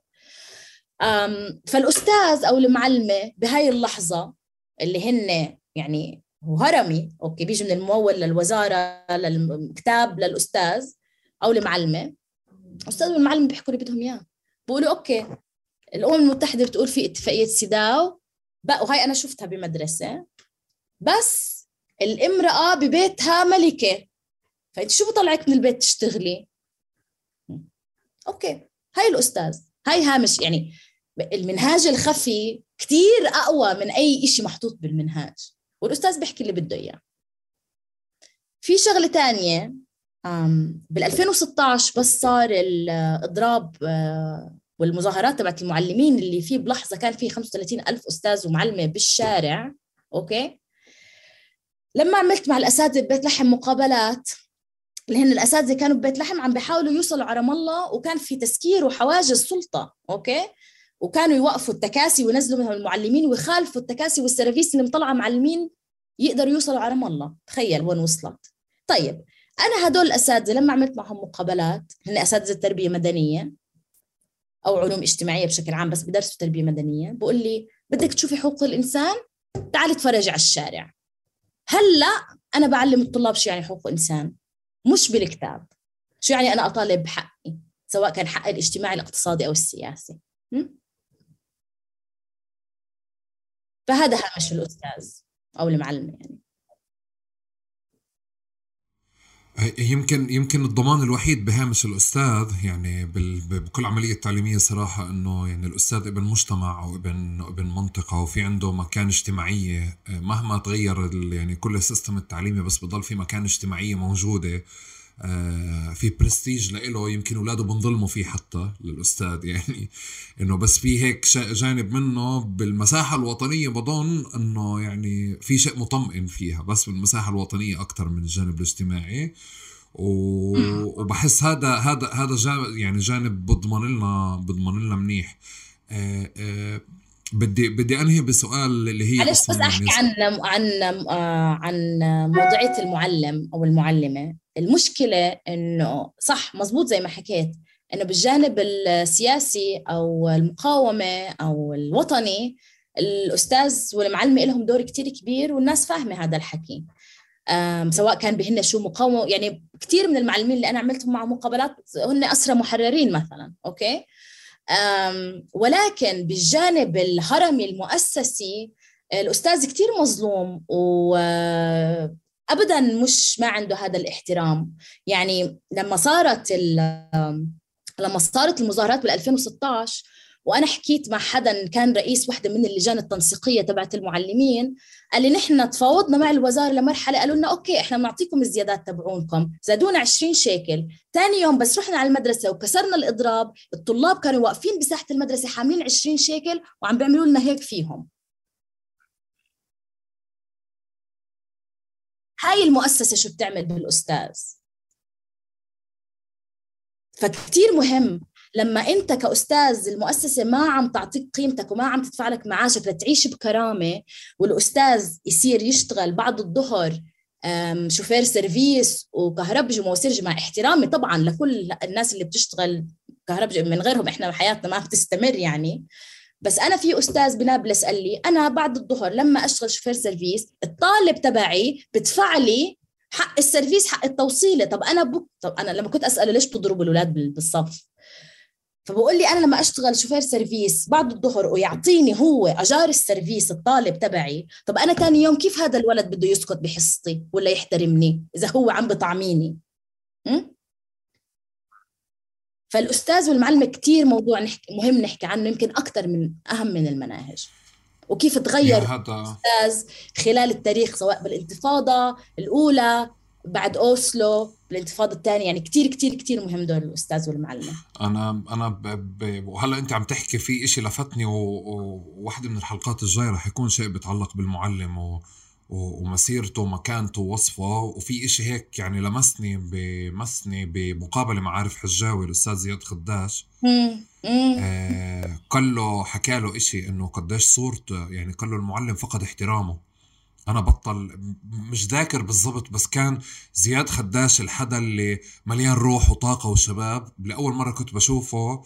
أم فالأستاذ أو المعلمة بهاي اللحظة اللي هن يعني وهرمي okay بيجي من الممول للوزارة للكتاب للأستاذ أو المعلمة الاستاذ والمعلم بيحكوا اللي بدهم إياه. بقولوا okay الأمم المتحدة بتقول في اتفاقية سيداو. بقى وهي أنا شفتها بمدرسة. بس الامرأة ببيتها ملكة. فأنت شو بطلعك من البيت تشتغلي؟ أوكي هاي الأستاذ. هاي هامش يعني المنهاج الخفي كثير أقوى من أي شيء محطوط بالمنهاج. والأستاذ بيحكي اللي بده إياه. في شغلة ثانية بال 2016 بس صار الإضراب آه، والمظاهرات تبعت المعلمين اللي فيه بلحظة كان في 35 ألف أستاذ ومعلمة بالشارع okay؟ لما عملت مع الأساتذة ببيت لحم مقابلات هن الأساتذة كانوا ببيت لحم عم بيحاولوا يوصلوا على رام الله وكان في تسكير وحواجز سلطه okay؟ وكانوا يوقفوا التكاسي وينزلوا منهم المعلمين ويخالفوا التكاسي والسيرفيس اللي مطلعة معلمين يقدروا يوصلوا على رام الله. تخيل وين وصلت. طيب أنا هدول الأساتذة لما عملت معهم مقابلات هن أساتذة تربية مدنية أو علوم اجتماعية بشكل عام بس بدرسوا تربية مدنية بقول لي بدك تشوفي حقوق الإنسان تعالي تفرجي على الشارع. هلأ أنا بعلم الطلاب شو يعني حقوق انسان مش بالكتاب. شو يعني أنا أطالب بحقي سواء كان حقي الاجتماعي الاقتصادي أو السياسي. فهذا هامش الأستاذ أو المعلمه يعني. يمكن يمكن الضمان الوحيد بهامش الأستاذ يعني بكل عملية تعليمية صراحة إنه يعني الأستاذ ابن مجتمع أو ابن ابن منطقة وفي عنده مكان اجتماعية مهما تغير يعني كل السيستم التعليمي بس بضل في مكان اجتماعية موجودة. في برستيج لإله يمكن أولاده بنظلموا فيه حتى للأستاذ يعني إنه بس في هيك جانب منه بالمساحة الوطنية بظن إنه يعني في شيء مطمئن فيها بس بالمساحة الوطنية أكثر من الجانب الاجتماعي. وبحس هذا هذا هذا جانب يعني جانب بضمن لنا بضمن لنا منيح. آه، آه، بدي بدي أنهي بسؤال اللي هي معلش بس أحكي عن عن عن موضوعية المعلم أو المعلمة. المشكلة إنه صح مزبوط زي ما حكيت إنه بالجانب السياسي أو المقاومة أو الوطني الأستاذ والمعلمة لهم دور كتير كبير والناس فاهمة هذا الحكي. سواء كان بهن شو مقاومة يعني كثير من المعلمين اللي أنا عملتهم مع مقابلات هن اسرى محررين مثلا أوكي؟ ولكن بالجانب الهرمي المؤسسي الأستاذ كثير مظلوم و ابدا مش ما عنده هذا الاحترام. يعني لما صارت لما صارت المظاهرات بال 2016 وأنا حكيت مع حدا كان رئيس وحدة من اللجان التنسيقية تبعت المعلمين قال لي نحن تفاوضنا مع الوزارة لمرحلة قالوا لنا أوكي إحنا بنعطيكم الزيادات تبعونكم. زادونا 20 شيكل. ثاني يوم بس رحنا على المدرسة وكسرنا الإضراب الطلاب كانوا واقفين بساحة المدرسة حاملين 20 شيكل وعم بيعملوا لنا هيك فيهم. هاي المؤسسة شو بتعمل بالأستاذ؟ فكتير مهم لما أنت كأستاذ المؤسسة ما عم تعطيك قيمتك وما عم تدفع لك معاشك لتعيش بكرامة والأستاذ يصير يشتغل بعد الظهر شوفير سيرفيس وكهربجي ومواسيرجي مع احترامي طبعا لكل الناس اللي بتشتغل كهربجي من غيرهم إحنا حياتنا ما بتستمر يعني. بس أنا في أستاذ بنابلس قال لي أنا بعد الظهر لما أشتغل شوفير سيرفيس الطالب تبعي بدفع لي حق السيرفيس حق التوصيلة. طب أنا بك... طب أنا لما كنت أسأله ليش بتضربوا الأولاد بالصف؟ فبقول لي أنا لما أشتغل شوفير سيرفيس بعد الظهر ويعطيني هو أجار السيرفيس الطالب تبعي طب أنا ثاني يوم كيف هذا الولد بده يسكت بحصتي ولا يحترمني إذا هو عم بطعميني؟ فالأستاذ والمعلمه كثير موضوع نحكي مهم نحكي عنه يمكن أكثر من أهم من المناهج. وكيف تغير الاستاذ خلال التاريخ سواء بالانتفاضة الأولى بعد أوسلو بالانتفاضة الثانية. يعني كثير كثير كثير مهم دور الأستاذ والمعلم. أنا أنا ب... ب... وهلا أنت عم تحكي في إشي لفتني وواحده و... من الحلقات الجاية رح يكون شيء بيتعلق بالمعلم و... ومسيرته ومكانته ووصفه وفي إشي هيك يعني لمسني بمسني بمقابلة مع عارف حجاوي الأستاذ زياد خداش. آه قال له حكى له إشي إنه قديش صورته يعني قال له المعلم فقد احترامه. أنا بطل مش ذاكر بالضبط بس كان زياد خداش الحدا اللي مليان روح وطاقة وشباب. لأول مرة كنت بشوفه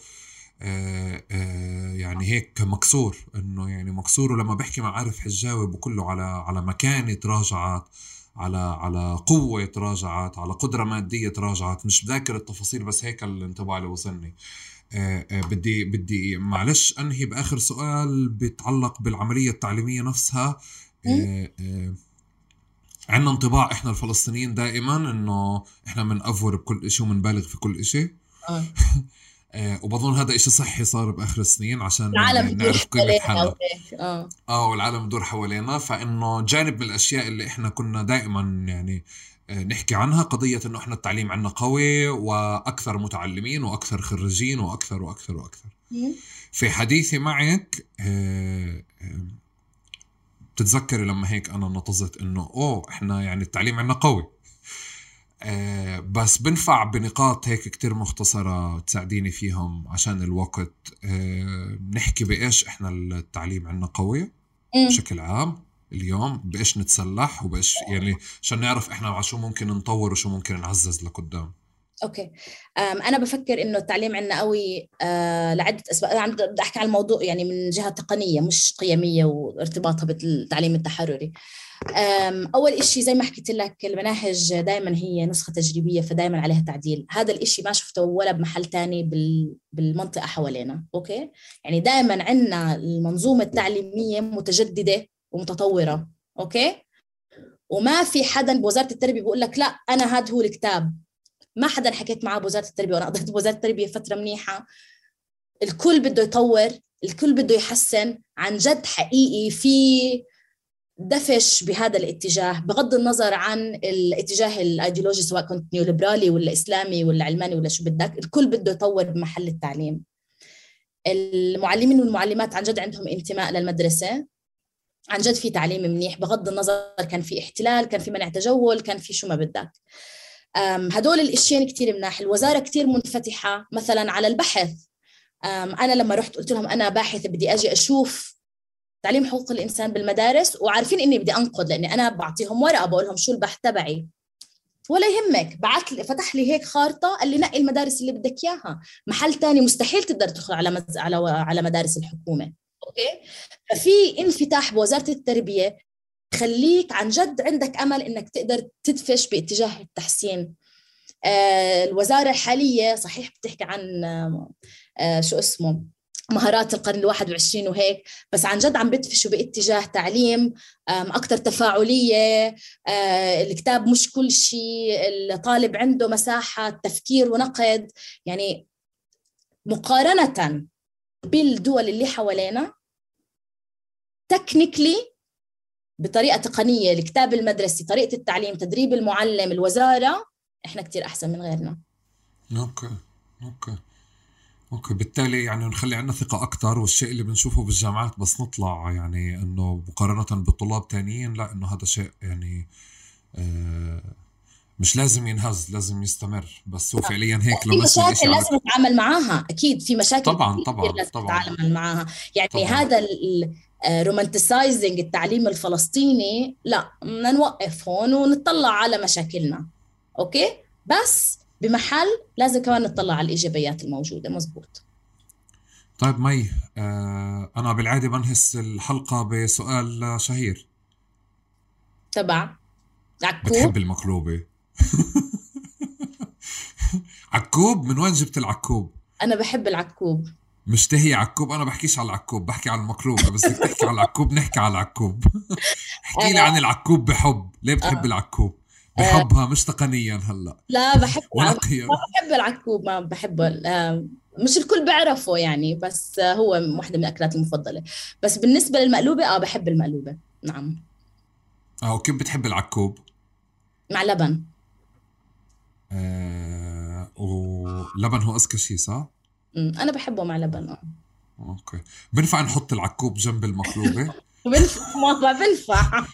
يعني هيك مكسور إنه يعني مكسور. ولما بحكي مع عارف حجاوي بقول على على مكانة تراجعت على على قوة تراجعت على قدرة مادية تراجعت. مش ذاكر التفاصيل بس هيك الانطباع اللي وصلني. آه آه بدي بدي معلش أنهي بآخر سؤال بيتعلق بالعملية التعليمية نفسها. آه آه عندنا انطباع إحنا الفلسطينيين دائما إنه إحنا بنأفور بكل شيء وبنبالغ في كل شيء آه. آه. وبظن هذا إشي صحي صار بآخر السنين عشان العالم نعرف قيمه حالنا آه. آه والعالم بدور حوالينا فإنه جانب من الأشياء اللي إحنا كنا دائما يعني آه نحكي عنها قضية إنه إحنا التعليم عندنا قوي وأكثر متعلمين وأكثر خريجين وأكثر وأكثر وأكثر. في حديثي معك آه آه بتتذكري لما هيك أنا نطزت إنه أوه إحنا يعني التعليم عندنا قوي. آه بس بنفع بنقاط هيك كتير مختصرة تساعديني فيهم عشان الوقت. آه نحكي بإيش إحنا التعليم عندنا قوي بشكل عام اليوم بإيش نتسلح وبإيش يعني عشان نعرف إحنا على شو ممكن نطور وشو ممكن نعزز لقدام. okay. أنا بفكر إنه التعليم عندنا قوي آه، لعدة أسباب. أنا بدي أحكي عن الموضوع يعني من جهة تقنية مش قيمية وارتباطها بالتعليم التحرري. أول إشي زي ما حكيت لك المناهج دائما هي نسخة تجريبية فدائما عليها تعديل. هذا الإشي ما شفته ولا بمحل تاني بالمنطقة حوالينا okay؟ يعني دائما عندنا المنظومة التعليمية متجددة ومتطورة okay؟ وما في حدا بوزارة التربية بيقول لك لا أنا هذا هو الكتاب. ما حدا حكيت معاه بوزارة التربية وأنا قضيت بوزارة التربية فترة منيحة. الكل بده يطور الكل بده يحسن. عن جد حقيقي في دفش بهذا الاتجاه بغض النظر عن الاتجاه الأيديولوجي سواء كنت نيوليبرالي ولا إسلامي ولا علماني ولا شو بدك الكل بده يطور بمحل التعليم. المعلمين والمعلمات عن جد عندهم انتماء للمدرسة. عن جد في تعليم منيح بغض النظر كان في احتلال كان في منع تجول كان في شو ما بدك. هدول الاشياء كثير مناح. الوزارة كثير منفتحة. مثلا على البحث أنا لما رحت قلت لهم أنا باحثه بدي أجي أشوف تعليم حقوق الإنسان بالمدارس وعارفين إني بدي أنقد لأني أنا بعطيهم ورقة بقول لهم شو البحث تبعي. ولا يهمك بعت لي فتح لي هيك خارطة قال لي نقي المدارس اللي بدك إياها. محل تاني مستحيل تقدر تدخل على مز... على على مدارس الحكومة. أوكي؟ ففي انفتاح بوزارة التربية خليك عن جد عندك أمل إنك تقدر تدفش باتجاه التحسين. آه الوزارة الحالية صحيح بتحكي عن آه شو اسمه؟ مهارات القرن الواحد وعشرين وهيك بس عن جد عم بدفشوا باتجاه تعليم أكثر تفاعلية آه، الكتاب مش كل شيء الطالب عنده مساحة تفكير ونقد. يعني مقارنة بالدول اللي حوالينا technically بطريقة تقنية الكتاب المدرسي طريقة التعليم تدريب المعلم الوزارة إحنا كتير أحسن من غيرنا. okay okay okay بالتالي يعني نخلي عندنا ثقة أكثر والشيء اللي بنشوفه بالجامعات بس نطلع يعني إنه مقارنة بطلاب تانيين لا إنه هذا شيء يعني آه مش لازم ينهز لازم يستمر. بس هو فعليا هيك لو في مشاكل لازم نتعامل معاها أكيد في مشاكل طبعا طبعا لازم طبعا. نتعامل معاها. يعني طبعا. هذا romanticizing التعليم الفلسطيني لا بدنا نوقف هون ونطلع على مشاكلنا. okay؟ بس بمحل لازم كمان نطلع على الإيجابيات الموجودة مزبوط. طيب مي آه أنا بالعادة بنهي الحلقة بسؤال شهير. تبع. عكوب. بتحب المقلوبة. عكوب؟ من وين جبت العكوب؟ أنا بحب العكوب. مشتهي عكوب؟ أنا بحكيش على العكوب بحكي على المقلوبة. بس بدك تحكي على العكوب نحكي على العكوب. احكي لي عن العكوب بحب. ليه بتحب آه. العكوب؟ بحبها مش تقنيا هلا. لا بحب ونقيا ما بحب العكوب ما بحبه. مش الكل بيعرفه يعني بس هو واحدة من الأكلات المفضلة. بس بالنسبة للمقلوبة آه بحب المقلوبة. نعم. آه وكيف بتحب العكوب؟ مع لبن. آه ولبن هو أذكى شيء صح؟ أنا بحبه مع لبن آه. أوكي. بنفع نحط العكوب جنب المقلوبة؟ بنفع ما بنفع.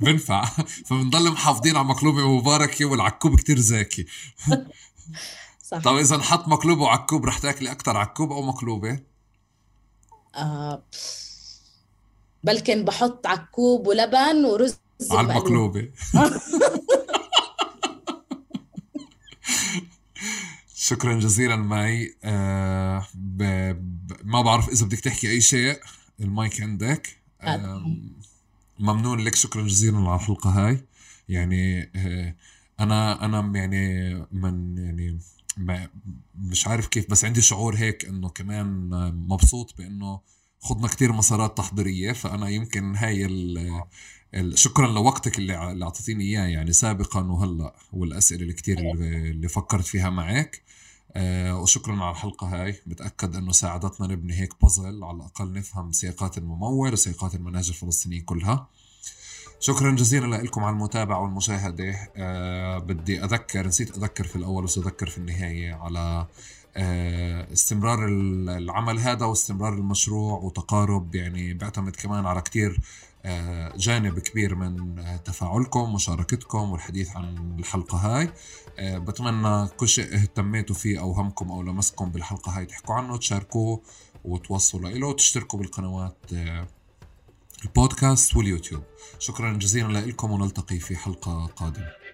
بنفع. فبنضل محافظين على مقلوبة مباركة والعكوب كتير زاكي. صح. طب إذا نحط مقلوبه وعكوب رح تاكلي أكثر عكوب أو مقلوبة؟ آه بلكن بحط عكوب ولبن ورز على المقلوبة. شكرا جزيلا معي. آه ب... ب... ما بعرف إذا بدك تحكي أي شيء. المايك عندك. ممنون لك شكرا جزيلا على الحلقة هاي. يعني آه أنا أنا يعني من يعني مش عارف كيف بس عندي شعور هيك إنه كمان مبسوط بإنه خضنا كتير مسارات تحضيرية. فأنا يمكن هاي ال شكرا لوقتك اللي أعطيتيني إياه يعني سابقا وهلأ والأسئلة اللي كتير اللي فكرت فيها معك. آه وشكرا على الحلقة هاي. متأكد أنه ساعدتنا نبني هيك بازل على الأقل نفهم سياقات الممول وسياقات المناهج الفلسطينية كلها. شكرا جزيلا لكم على المتابعة والمشاهدة. أه بدي أذكر نسيت أذكر في الأول بس أذكر في النهاية على أه استمرار العمل هذا واستمرار المشروع وتقارب يعني بيعتمد كمان على كتير جانب كبير من تفاعلكم مشاركتكم والحديث عن الحلقة هاي. أه بتمنى كل شيء اهتميتوا فيه أو همكم أو لمسكم بالحلقة هاي تحكوا عنه تشاركوه وتوصلوا له وتشتركوا بالقنوات أه البودكاست واليوتيوب. شكرا جزيلا لكم ونلتقي في حلقة قادمة.